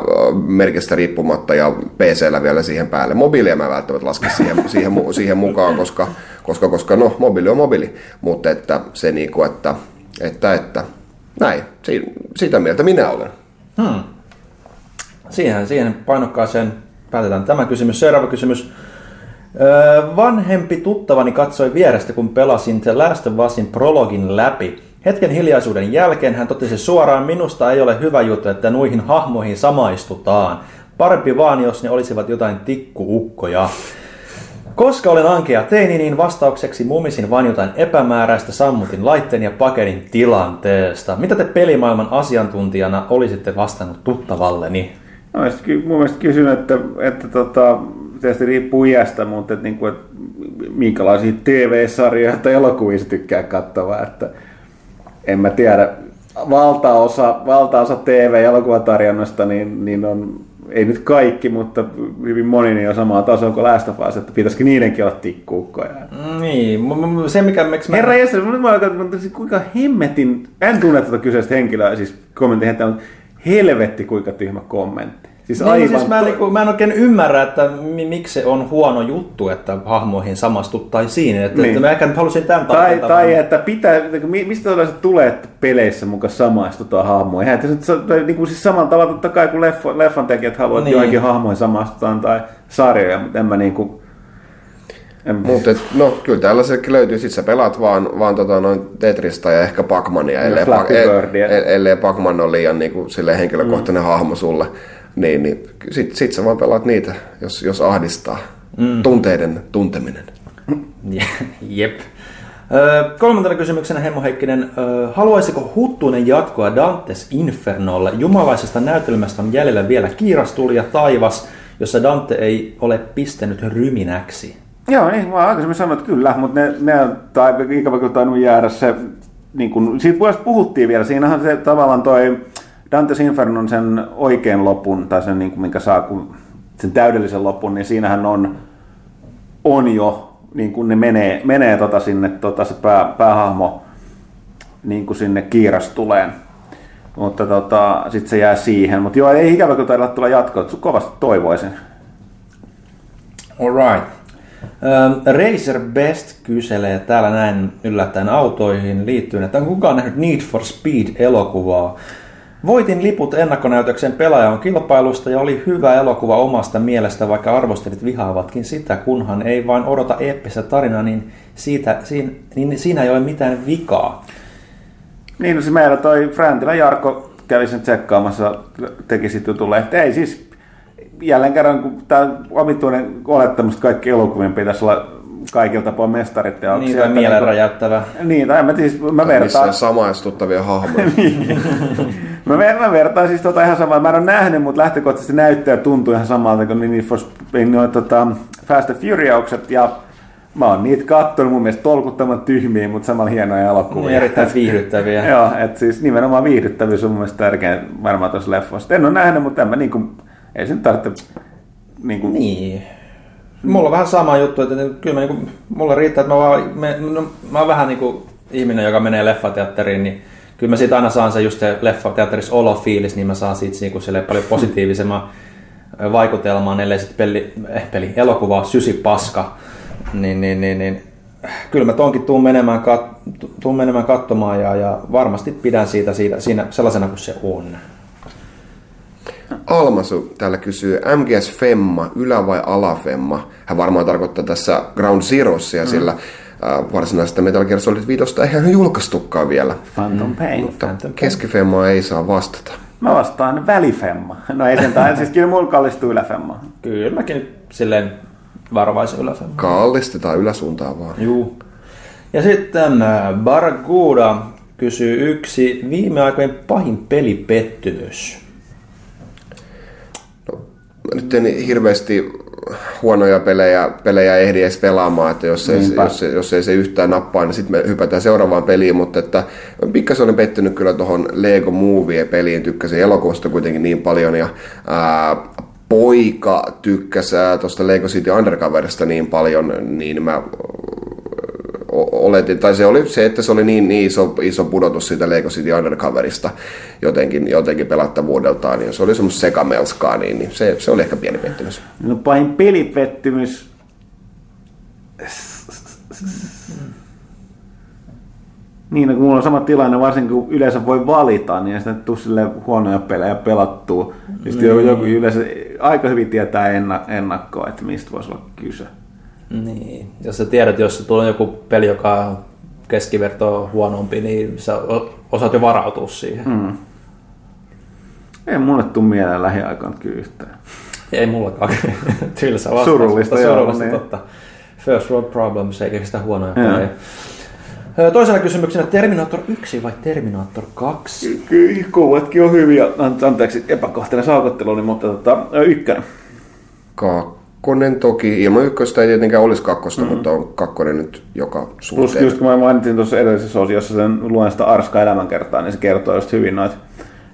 Speaker 3: merkistä riippumatta ja PCllä vielä siihen päälle. Mobiilia mä välttämättä laske siihen, [laughs] siihen, mu- siihen mukaan, koska, koska, koska no, mobiili on mobiili. Mutta että se niinku, että, että, että näin. Si- sitä mieltä minä olen.
Speaker 5: Siihen, siihen painokkaaseen päätetään tämä kysymys. Seuraava kysymys. Öö, vanhempi tuttavani katsoi vierestä, kun pelasin The Last of Usin prologin läpi. Hetken hiljaisuuden jälkeen hän totesi suoraan, minusta ei ole hyvä juttu, että nuihin hahmoihin samaistutaan. Parempi vaan, jos ne olisivat jotain tikkuukkoja. Koska olen ankea teini, niin vastaukseksi mumisin vain jotain epämääräistä, sammutin laitteen ja pakenin tilanteesta. Mitä te pelimaailman asiantuntijana olisitte vastannut tuttavalleni?
Speaker 4: No, mun mielestä kysyn, että, että tota, tietysti riippuu iästä, mutta että, niin kuin, että minkälaisia TV-sarjoja tai elokuvia tykkää katsoa, että en mä tiedä. Valtaosa, valtaosa TV- ja elokuvatarjonnasta niin, niin on, ei nyt kaikki, mutta hyvin moni niin on samaa tasoa kuin Last of Us, että pitäisikö niidenkin olla tikkuukkoja.
Speaker 5: Niin, se mikä, miksi mä...
Speaker 4: Herra jäsen, nyt mä alkan, kuinka hemmetin, en tunne tätä kyseistä henkilöä, siis kommentin mutta helvetti kuinka tyhmä kommentti. Siis
Speaker 5: Niin, no
Speaker 4: aivan
Speaker 5: siis mä, niinku, mä en oikein ymmärrä, että mi- miksi se on huono juttu, että hahmoihin samastuttaisiin. Että,
Speaker 4: Niin.
Speaker 5: niin. että mä ehkä nyt halusin tämän
Speaker 4: Tai, tai että pitää, mi- mistä tällaiset tulee, että peleissä mukaan samaistutaan hahmoihin. Eihän sa- tai niin kuin siis samalla tavalla totta kai kuin leffo, leffan tekijät haluavat niin.
Speaker 5: Niin.
Speaker 4: joihinkin hahmoihin samastutaan tai sarjoja, mutta en mä niin kuin, en,
Speaker 3: Mutta no, kyllä tällaisetkin löytyy. Sitten sä pelaat vaan, vaan tota, noin Tetristä ja ehkä Pacmania, ellei, Pac-
Speaker 4: Birdia.
Speaker 3: el- ellei Pacman ole liian niin kuin, henkilökohtainen mm. hahmo sulle. Niin, niin sit, sit sä vaan pelaat niitä, jos, jos ahdistaa. Mm. Tunteiden tunteminen.
Speaker 5: Jep. Öö, kolmantena kysymyksenä Hemmo Heikkinen. Öö, haluaisiko Huttunen jatkoa Dantes Infernolle? Jumalaisesta näytelmästä on jäljellä vielä Kiirastuli ja taivas, jossa Dante ei ole pistänyt ryminäksi.
Speaker 4: Joo, niin, mä aikaisemmin sanoin, että kyllä, mutta ne, ne on tai ikävä kyllä tainnut jäädä se, niin kun, siitä puolesta puhuttiin vielä, siinähän se tavallaan toi Dante's Infernon sen oikein lopun, tai sen niin kuin, minkä saa, kun, sen täydellisen lopun, niin siinähän on, on jo, niin kuin ne menee, menee tota sinne, tota se pää, päähahmo niin kuin sinne kiirastuleen. Mutta tota, sitten se jää siihen. Mutta joo, ei ikävä kyllä taida tulla jatkoa, kovasti toivoisin.
Speaker 5: Alright. Razer Best kyselee täällä näin yllättäen autoihin liittyen, että onko kukaan nähnyt Need for Speed-elokuvaa? Voitin liput ennakkonäytöksen pelaajan kilpailusta ja oli hyvä elokuva omasta mielestä, vaikka arvostelit vihaavatkin sitä, kunhan ei vain odota eeppistä tarinaa, niin, siitä, siinä, niin siinä ei ole mitään vikaa.
Speaker 4: Niin, no se meillä toi Fräntilä Jarkko kävi sen tsekkaamassa, teki sitten jutulle, että ei siis jälleen kerran, kun tämä omituinen olettamus, että kaikki elokuvien pitäisi olla kaikilta tapaa mestarit. Ja
Speaker 5: Niin, tai mielenräjäyttävä.
Speaker 4: Niin, tai mä, siis, mä vertaan,
Speaker 3: Missään samaistuttavia hahmoja. [laughs] [laughs]
Speaker 4: mä, ver, mä vertaan siis tota ihan samaa. Mä en ole nähnyt, mutta lähtökohtaisesti näyttää ja tuntuu ihan samalta kuin Need for Speed, noin, tota, Fast and Furiouset ja Mä oon niitä kattonut mun mielestä tolkuttoman tyhmiä, mutta samalla hienoja elokuvia.
Speaker 5: Niin, erittäin viihdyttäviä. [laughs]
Speaker 4: Joo, että siis nimenomaan viihdyttävyys on mun mielestä tärkein varmaan tuossa leffossa. En ole nähnyt, mutta en mä niinku, ei se nyt tarvitse niinku,
Speaker 5: Niin. Mulla on vähän sama juttu, että kyllä mä niinku, mulla riittää, että mä, vaan, me, no, mä oon vähän niinku ihminen, joka menee leffateatteriin, niin kyllä mä siitä aina saan se just se leffateatterissa olofiilis, niin mä saan siitä niinku sille paljon positiivisemman vaikutelman, ellei sitten peli, eh, peli, elokuva sysi paska. Niin, niin, niin, niin. Kyllä mä tonkin tuun menemään, kat, tuun menemään katsomaan ja, ja varmasti pidän siitä, siitä siinä, sellaisena kuin se on.
Speaker 3: Almasu täällä kysyy, MGS Femma, ylä- vai alafemma? Hän varmaan tarkoittaa tässä Ground Zeroesia, mm. sillä äh, varsinaista Metal Gear Solid 5 ei ihan julkaistukaan vielä.
Speaker 4: Phantom Pain.
Speaker 3: Mutta keskifemmaa ei saa vastata.
Speaker 4: Mä vastaan välifemma. No ei sentään, siis kyllä mulla kallistuu yläfemma.
Speaker 5: Kyllä mäkin nyt silleen varovaisen yläfemma.
Speaker 3: Kallistetaan yläsuuntaan vaan.
Speaker 5: Juu. Ja sitten Barracuda kysyy yksi viime aikojen pahin pelipettymys.
Speaker 3: Mä nyt en hirveästi huonoja pelejä, pelejä ehdi edes pelaamaan, että jos ei,
Speaker 4: Niinpä.
Speaker 3: jos, jos ei se yhtään nappaa, niin sitten me hypätään seuraavaan peliin, mutta että pikkasen olen pettynyt kyllä tuohon Lego Movie-peliin, tykkäsin elokuvasta kuitenkin niin paljon ja ää, poika tykkäsi tuosta Lego City Undercoverista niin paljon, niin mä oletin, tai se oli se, että se oli niin, niin iso, iso pudotus siitä Lego City Undercoverista jotenkin, jotenkin pelattavuudeltaan, niin se oli semmoista sekamelskaa, niin, niin se, se oli ehkä pieni pettymys.
Speaker 4: No pahin pelipettymys. Niin, no, kun mulla on sama tilanne, varsinkin kun yleensä voi valita, niin ei sitä tuu sille huonoja pelejä pelattua. Ja sitten joku, yleensä aika hyvin tietää enna, ennakkoa, että mistä voisi olla kyse.
Speaker 5: Niin. Jos sä tiedät, jos se tulee joku peli, joka on keskivertoa huonompi, niin sä osaat jo varautua siihen. Mm.
Speaker 4: Ei mulle tuu mieleen lähiaikoina kyllä yhtään.
Speaker 5: Ei mullakaan. [laughs] Tylsä vastaus.
Speaker 4: Surullista,
Speaker 5: mutta
Speaker 4: joo,
Speaker 5: surullista
Speaker 4: niin.
Speaker 5: totta. First world problems, eikä sitä huonoja
Speaker 4: Joo.
Speaker 5: pelejä. Ö, Toisena kysymyksenä Terminator 1 vai Terminator 2?
Speaker 4: Kyllä, kuvatkin on hyviä. An- Anteeksi epäkohtainen saakotteluni, mutta tota, ykkönen.
Speaker 3: Kakkonen toki, ilman ykköstä ei tietenkään olisi kakkosta, mm-hmm. mutta on kakkonen nyt joka
Speaker 4: Plus
Speaker 3: suhteen.
Speaker 4: just kun mä mainitsin tuossa edellisessä osiossa sen luen sitä Arska elämänkertaa, niin se kertoo just hyvin noita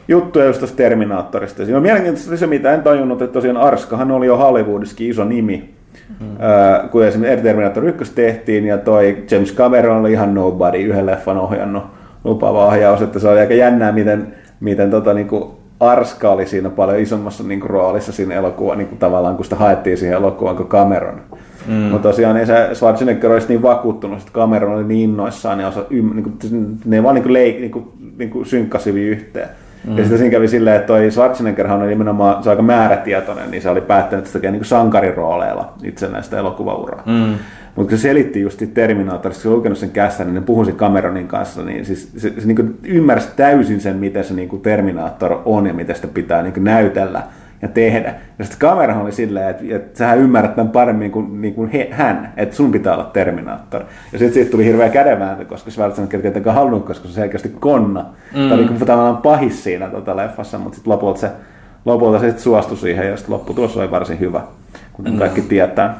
Speaker 4: juttuja just tuosta Terminaattorista. Siinä on mielenkiintoista se, mitä en tajunnut, että tosiaan Arskahan oli jo Hollywoodissakin iso nimi. Hmm. Äh, kun esimerkiksi Terminator 1 tehtiin ja toi James Cameron oli ihan nobody, yhden leffan ohjannut lupaava ohjaus, että se oli aika jännää, miten, miten tota, niinku, Arska oli siinä paljon isommassa niinku, roolissa siinä elokuvassa, niinku, tavallaan kun sitä haettiin siihen elokuvaan kuin Cameron. Mm. Mutta tosiaan niin se Schwarzenegger olisi niin vakuuttunut, että Cameron oli niin innoissaan, niin osa, niin kuin, ne vaan niin kuin leik, niin kuin, niin kuin synkkasi hyvin yhteen. Mm. Ja sitten siinä kävi silleen, että toi Schwarzeneggerhan oli nimenomaan se aika määrätietoinen, niin se oli päättänyt, että se tekee niin sankarirooleilla itsenäistä elokuvauraa. Mm. Mutta kun se selitti just siitä Terminatorista, kun lukenut sen kässä, niin ne puhui sen Cameronin kanssa, niin siis se, se, se niin ymmärsi täysin sen, miten se niin Terminator on ja miten sitä pitää niin näytellä ja tehdä. Ja sitten Cameron oli silleen, että, että sähän ymmärrät tämän paremmin kuin, niin kuin he, hän, että sun pitää olla Terminaattor. Ja sitten siitä tuli hirveä kädenvääntö, koska Schwarzenegger ei tietenkään halunnut, koska se selkeästi konna. Mm. Tai niin kuin tavallaan pahis siinä tota leffassa, mutta sitten lopulta se, lopulta se sitten suostui siihen ja sitten lopputulos oli varsin hyvä, kuten mm. kaikki tietää.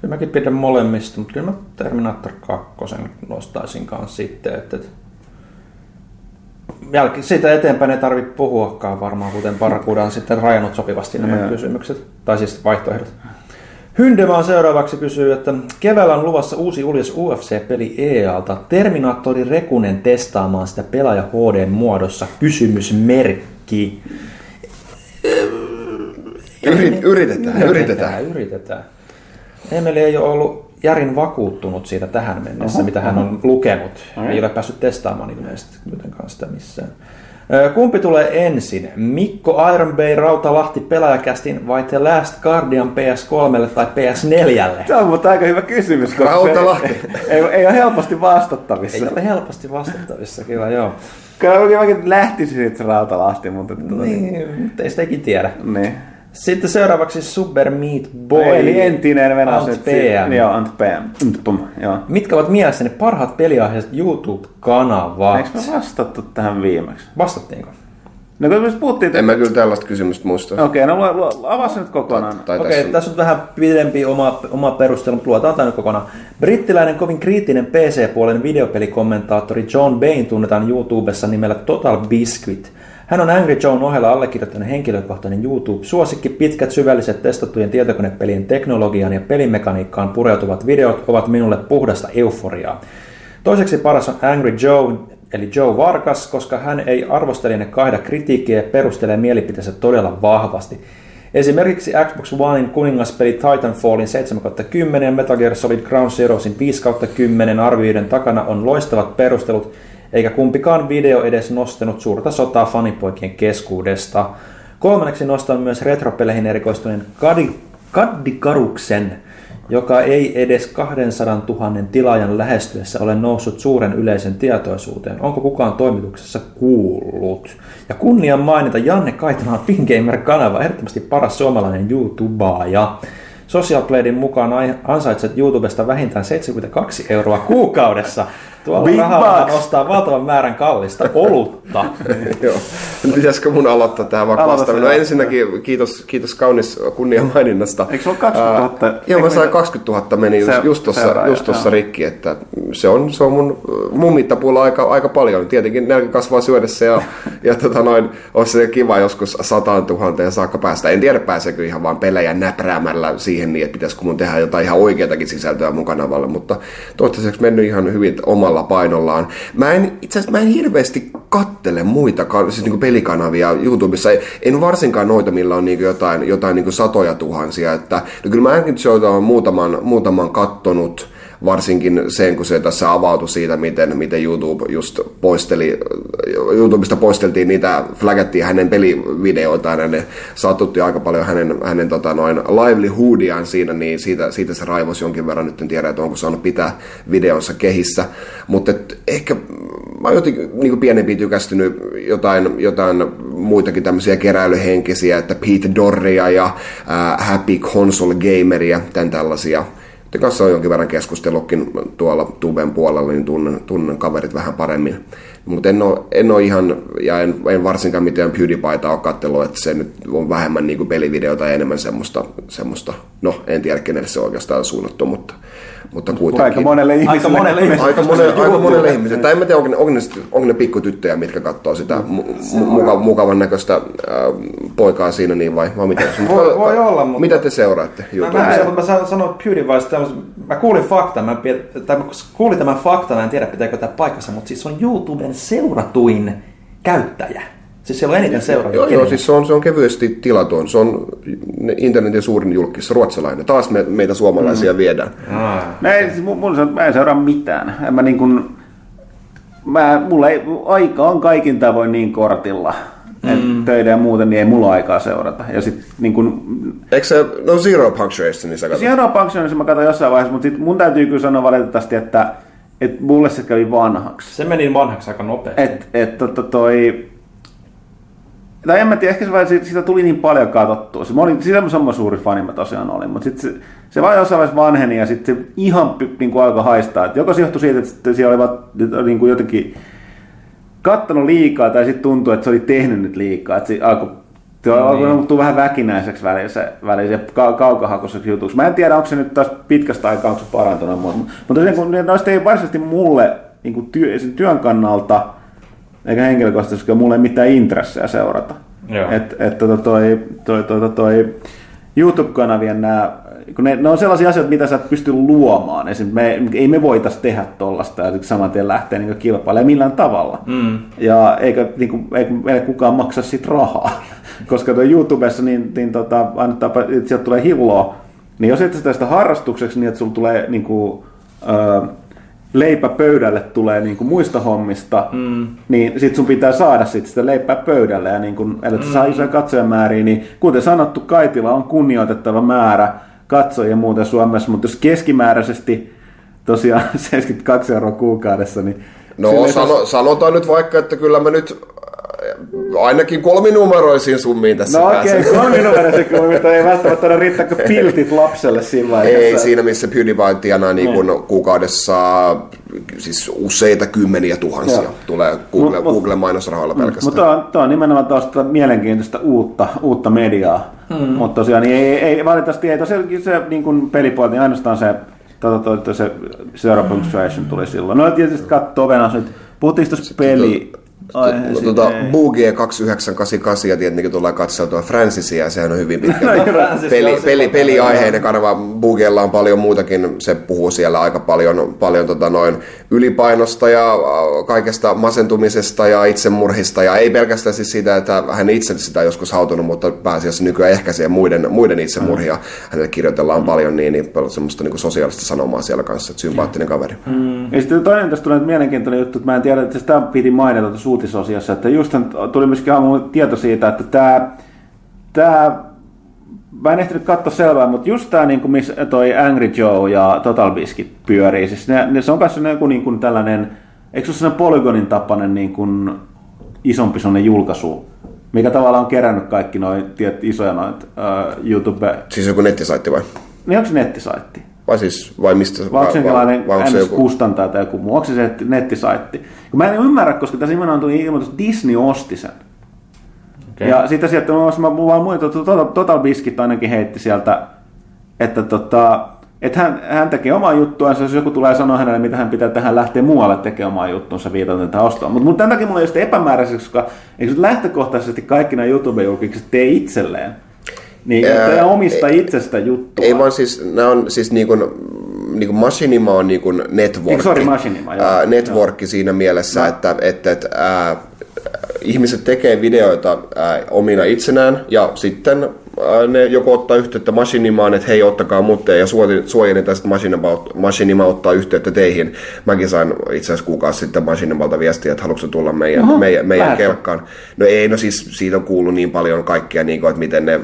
Speaker 5: Kyllä mäkin pidän molemmista, mutta kyllä mä Terminator 2 nostaisin kanssa sitten, että että jälki, siitä eteenpäin ei tarvitse puhuakaan varmaan, kuten Parakuda on sitten rajannut sopivasti nämä
Speaker 4: Joo.
Speaker 5: kysymykset, tai siis vaihtoehdot. Hyndevaan seuraavaksi kysyy, että keväällä on luvassa uusi uljas UFC-peli EALta. Terminaattori Rekunen testaamaan sitä pelaaja HD muodossa. Kysymysmerkki.
Speaker 3: Yrit, yritetään, yritetään.
Speaker 5: Yritetään. Emeli ei ole ollut järin vakuuttunut siitä tähän mennessä, mitä hän on lukenut. Ei ole päässyt testaamaan ilmeisesti kuitenkaan sitä missään. Kumpi tulee ensin? Mikko Iron Bay Rautalahti pelaajakästin vai The Last Guardian PS3 tai PS4?
Speaker 4: Se on mutta aika hyvä kysymys, koska
Speaker 3: Rautalahti.
Speaker 4: se, [laughs] ei, ei ole helposti vastattavissa.
Speaker 5: Ei ole helposti vastattavissa, kyllä joo.
Speaker 4: Kyllä mäkin, lähtisin siitä Rautalahti, mutta... Tuota, niin.
Speaker 5: Niin, mutta ei sitäkin tiedä.
Speaker 4: niin.
Speaker 5: Sitten seuraavaksi Super Meat Boy.
Speaker 4: Eli entinen
Speaker 5: PM.
Speaker 4: Joo, Ant PM. Joo.
Speaker 5: Mitkä ovat mielessäni parhaat peliaiheiset YouTube-kanavat?
Speaker 4: Eikö me vastattu tähän viimeksi?
Speaker 5: Vastattiinko?
Speaker 4: No kun puhuttiin...
Speaker 3: En mä kyllä tällaista kysymystä muista.
Speaker 4: Okei, no lu- lu- avaa se nyt kokonaan.
Speaker 3: Tai
Speaker 5: Okei,
Speaker 3: tässä,
Speaker 5: tässä on vähän pidempi oma, oma perustelu, mutta luotaan tämä nyt kokonaan. Brittiläinen kovin kriittinen PC-puolen videopelikommentaattori John Bain tunnetaan YouTubessa nimellä Total Biscuit. Hän on Angry Joan ohella allekirjoittanut henkilökohtainen YouTube-suosikki. Pitkät, syvälliset testattujen tietokonepelien teknologiaan ja pelimekaniikkaan pureutuvat videot ovat minulle puhdasta euforiaa. Toiseksi paras on Angry Joe, eli Joe Varkas, koska hän ei arvostelijana kaihda kritiikkiä ja perustelee mielipiteensä todella vahvasti. Esimerkiksi Xbox Onein kuningaspeli Titanfallin 7-10 ja Metal Gear Solid Ground Zeroesin 5-10 arvioiden takana on loistavat perustelut, eikä kumpikaan video edes nostanut suurta sotaa fanipoikien keskuudesta. Kolmanneksi nostan myös retropeleihin erikoistuneen Kadi, Kaddikaruksen, joka ei edes 200 000 tilaajan lähestyessä ole noussut suuren yleisen tietoisuuteen. Onko kukaan toimituksessa kuullut? Ja kunnian mainita Janne Kaitalan Fingamer-kanava, ehdottomasti paras suomalainen YouTubaaja. Social Bladein mukaan ai- ansaitset YouTubesta vähintään 72 euroa kuukaudessa. Tuolla
Speaker 4: Big
Speaker 5: rahalla
Speaker 4: bucks.
Speaker 5: ostaa valtavan määrän kallista olutta. [laughs]
Speaker 3: Joo. Pitäisikö mun aloittaa tähän vastaaminen? No ensinnäkin kiitos, kiitos kaunis kunnia maininnasta.
Speaker 4: Eikö se ole 20 000?
Speaker 3: Ää, Joo, mä sain
Speaker 4: me-
Speaker 3: 20 000 meni just,
Speaker 4: Se-
Speaker 3: just tuossa just tossa
Speaker 4: joo.
Speaker 3: rikki, että se on, se on mun, mun mittapuulla aika, aika paljon. Tietenkin nälkä kasvaa syödessä ja, ja tota noin, olisi se kiva joskus sataan tuhanteen saakka päästä. En tiedä pääseekö ihan vaan pelejä näpräämällä siihen niin, että pitäisikö mun tehdä jotain ihan oikeatakin sisältöä mun kanavalle, mutta toistaiseksi mennyt ihan hyvin omalla painollaan. Mä en, itse asiassa mä en hirveästi kattele muita siis niin pelikanavia YouTubessa, en varsinkaan noita, millä on niin jotain, jotain niin satoja tuhansia, että no kyllä mä ainakin Showta on muutaman, muutaman kattonut, varsinkin sen, kun se tässä avautui siitä, miten, miten YouTube just poisteli, YouTubesta poisteltiin niitä, flagattiin hänen pelivideoitaan ja ne satutti aika paljon hänen, hänen tota noin livelihoodiaan siinä, niin siitä, siitä se raivos jonkin verran, nyt en tiedä, että onko saanut pitää videonsa kehissä, mutta ehkä mä oon jotenkin niin pienempi tykästynyt jotain, jotain muitakin tämmöisiä keräilyhenkisiä, että Pete Dorria ja ää, Happy Console Gameria, tämän tällaisia kanssa on jonkin verran keskustellutkin tuolla tuben puolella, niin tunnen, tunnen kaverit vähän paremmin. Mutta en ole, en ole ihan, ja en, en varsinkaan mitään PewDiePieta ole katsellut, että se nyt on vähemmän niin kuin pelivideota ja enemmän semmoista, semmoista, no en tiedä kenelle se on oikeastaan suunnattu, mutta, mutta kuitenkin.
Speaker 4: Aika monelle ihmiselle.
Speaker 5: Aika monelle ihmiselle.
Speaker 3: Aika monelle, aika monelle ihmiselle. Tai en mä tiedä, onko ne, onko ne, onko ne pikkutyttöjä, mitkä katsoo sitä mu, mu, muka, mukavan näköistä äh, poikaa siinä, niin vai, vai mitä?
Speaker 5: Voi- voi olla, mutta-
Speaker 3: Mitä te seuraatte
Speaker 5: Mä,
Speaker 3: YouTubessa?
Speaker 5: mä, mä, sanon- PewDiePiestä mä kuulin faktan, mä, tai mä kuulin tämän faktan, en tiedä pitääkö tämä paikkansa, mutta siis se on YouTuben seuratuin käyttäjä. Siis siellä on eniten seuraajia.
Speaker 3: Joo, joo, siis se on, se on kevyesti tilaton. Se on internetin suurin julkis, ruotsalainen. Taas me, meitä suomalaisia mm. viedään.
Speaker 4: No ei, siis mun, mun, mä en seuraa mitään. En mä niin kuin, mä, mulla ei, aika on kaikin tavoin niin kortilla. Mm. Töiden ja muuten, niin ei mulla aikaa seurata. Ja sit niin kuin,
Speaker 3: Eikö se, no Zero Punctuation, niin sä katsot?
Speaker 4: Zero Punctionissa mä katson jossain vaiheessa, mutta sit mun täytyy kyllä sanoa valitettavasti, että, että mulle se kävi vanhaksi.
Speaker 5: Se meni vanhaksi aika nopeasti.
Speaker 4: Et, et, to, to, toi, tai en mä tiedä, ehkä se vaan, siitä, siitä tuli niin paljon katsottua. Se, mä olin, sitä sama suuri fani mä tosiaan olin, mutta sitten se, se vaan jossain vaiheessa vanheni ja sitten se ihan niin kuin alkoi haistaa. Et joko se johtui siitä, että siellä olivat niin kuin jotenkin kattonut liikaa tai sitten tuntui, että se oli tehnyt nyt liikaa. Että se alkoi se alkoi muuttua vähän väkinäiseksi välissä, välissä ka- kaukahakoiseksi jutuksi. Mä en tiedä, onko se nyt taas pitkästä aikaa, onko se parantunut, mutta, mutta kun ne- noista ei varsinaisesti mulle niin kuin työ, sen työn kannalta eikä henkilökohtaisesti, koska mulla ei mitään intressejä seurata.
Speaker 5: Joo.
Speaker 4: Et, et tota toi, toi, toi, toi, toi YouTube-kanavien nämä, kun ne, ne, on sellaisia asioita, mitä sä et pysty luomaan. Esim. Me, ei me voitaisi tehdä tollasta ja saman tien lähteä niin kilpailemaan millään tavalla. Mm. Ja eikä, niin kuin, eikä meille kukaan maksa siitä rahaa. [laughs] Koska tuo YouTubessa niin, niin tota, että sieltä tulee hilloa, niin jos et tee sitä harrastukseksi niin, että sulla tulee niin kuin, öö, leipä pöydälle tulee niin kuin muista hommista, mm. niin sit sun pitää saada sit sitä leipää pöydälle. Ja niin kun, ellei mm. saa isoja katsojamääriä, niin kuten sanottu, Kaitila on kunnioitettava määrä katsojia muuten Suomessa, mutta jos keskimääräisesti tosiaan [laughs] 72 euroa kuukaudessa, niin
Speaker 3: No sano, sanotaan nyt vaikka, että kyllä mä nyt ainakin kolminumeroisiin summiin tässä
Speaker 4: No okei, okay, kolminumeroisen mutta ei välttämättä ole riittääkö piltit lapselle siinä vaiheessa.
Speaker 3: Ei siinä, missä PewDiePie tienaa niin kuin kuukaudessa siis useita kymmeniä tuhansia
Speaker 4: Joo.
Speaker 3: tulee Google,
Speaker 4: Mut-
Speaker 3: Google mainosrahoilla pelkästään.
Speaker 4: Mutta on, tuo on nimenomaan tuosta mielenkiintoista uutta, uutta mediaa. Mm. Mutta tosiaan niin ei, ei, valitettavasti ei tosiaan se niin kuin pelipuoli, niin ainoastaan se, tota, tota, se Zero Punctuation tuli silloin. No tietysti katsoo Venäjä nyt. Puhuttiin tuosta peli...
Speaker 3: No, tota, Boogie 2988 ja tietenkin tulee katseltua Francisia, sehän on hyvin pitkä
Speaker 5: Francis
Speaker 3: peli,
Speaker 5: se-
Speaker 3: peli, peliaiheinen kanava. Boogella on paljon muutakin, se puhuu siellä aika paljon, paljon tota noin ylipainosta ja äh, kaikesta masentumisesta ja itsemurhista ja ei pelkästään siis siitä, että hän itse sitä joskus hautunut, mutta pääasiassa nykyään ehkäisee muiden, muiden itsemurhia. Hänelle kirjoitellaan paljon niin, niin paljon semmoista niin sosiaalista sanomaa siellä kanssa, että sympaattinen kaveri.
Speaker 4: Ja sitten toinen tästä tulee mielenkiintoinen juttu, että mä en tiedä, että sitä piti mainita tuossa uutisosiossa, että just tuli myöskin aamulla tieto siitä, että tämä Tää, mä en ehtinyt katsoa selvää, mutta just tää niinku, missä toi Angry Joe ja Total Biscuit pyörii, siis ne, ne, se on kanssa joku niinku tällainen, eikö se ole sellainen Polygonin tapainen niinku isompi sellainen julkaisu, mikä tavallaan on kerännyt kaikki noin tiedät, isoja noita uh, YouTube,
Speaker 3: Siis joku nettisaitti vai?
Speaker 4: niin onko se nettisaitti?
Speaker 3: Vai siis, vai mistä?
Speaker 4: Vai onko se jonkinlainen
Speaker 3: joku...
Speaker 4: kustantaja tai joku muu? Onko se se nettisaitti? Kun mä en ymmärrä, koska tässä nimenomaan tuli ilmoitus, että Disney osti sen.
Speaker 5: Okay.
Speaker 4: Ja sitten sieltä mä, mä vaan muita, Total, Total Biscuit ainakin heitti sieltä, että, tota, että hän, hän tekee omaa juttuansa, jos joku tulee sanoa hänelle, mitä hän pitää tähän lähteä muualle tekemään omaa juttuunsa viitaten tähän ostoon. Mutta mut tämän takia mulla on just epämääräiseksi, koska eikö lähtökohtaisesti kaikki nämä YouTube-julkikset tee itselleen? Niin,
Speaker 3: Ää,
Speaker 4: että omista itsestä juttua.
Speaker 3: Ei vaan siis, nämä on siis niin kuin, niin kuin Machinima on niin kuin network.
Speaker 4: Eikö, sorry, Machinima, joo.
Speaker 3: Ää, network siinä mielessä,
Speaker 4: No.
Speaker 3: että, että, että ää, ihmiset tekee videoita ää, omina itsenään ja sitten ne joko ottaa yhteyttä Machinimaan, että hei ottakaa mut ja sitten Machinima, Machinima ottaa yhteyttä teihin. Mäkin sain itse asiassa kuukausi sitten Machinimalta viestiä, että haluatko tulla meidän,
Speaker 4: Oho,
Speaker 3: meidän, meidän kelkkaan. No ei, no siis siitä on kuullut niin paljon kaikkia, niin kuin, että miten ne,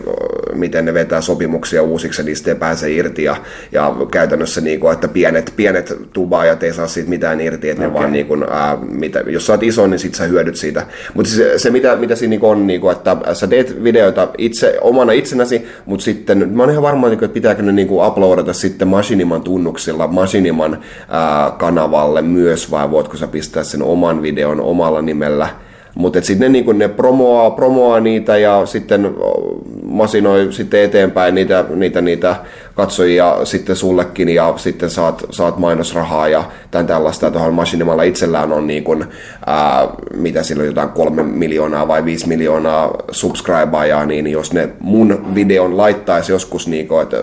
Speaker 3: miten ne vetää sopimuksia uusiksi ja niistä ei pääse irti ja, ja käytännössä niin kuin, että pienet, pienet tubaajat ei saa siitä mitään irti, että ne
Speaker 4: Okei.
Speaker 3: vaan niin kuin, ää, mitä, jos sä oot iso, niin sit sä hyödyt siitä. Mutta se, se, mitä, mitä siinä niin on, niin kuin, että sä teet videoita itse, omana itsenäsi, mutta sitten mä oon ihan varma, niin kuin, että pitääkö ne niin kuin uploadata sitten Machiniman tunnuksilla Machiniman ää, kanavalle myös, vai voitko sä pistää sen oman videon omalla nimellä. Mutta sitten ne, niinku, ne promoaa, promoaa niitä ja sitten masinoi sitten eteenpäin niitä, niitä, niitä katsojia sitten sullekin ja sitten saat, saat mainosrahaa ja tämän tällaista. Tuohon Machinimalla itsellään on niin kuin, ää, mitä sillä on jotain kolme miljoonaa vai viisi miljoonaa subscribaajaa, niin jos ne mun videon laittaisi joskus niin kuin, että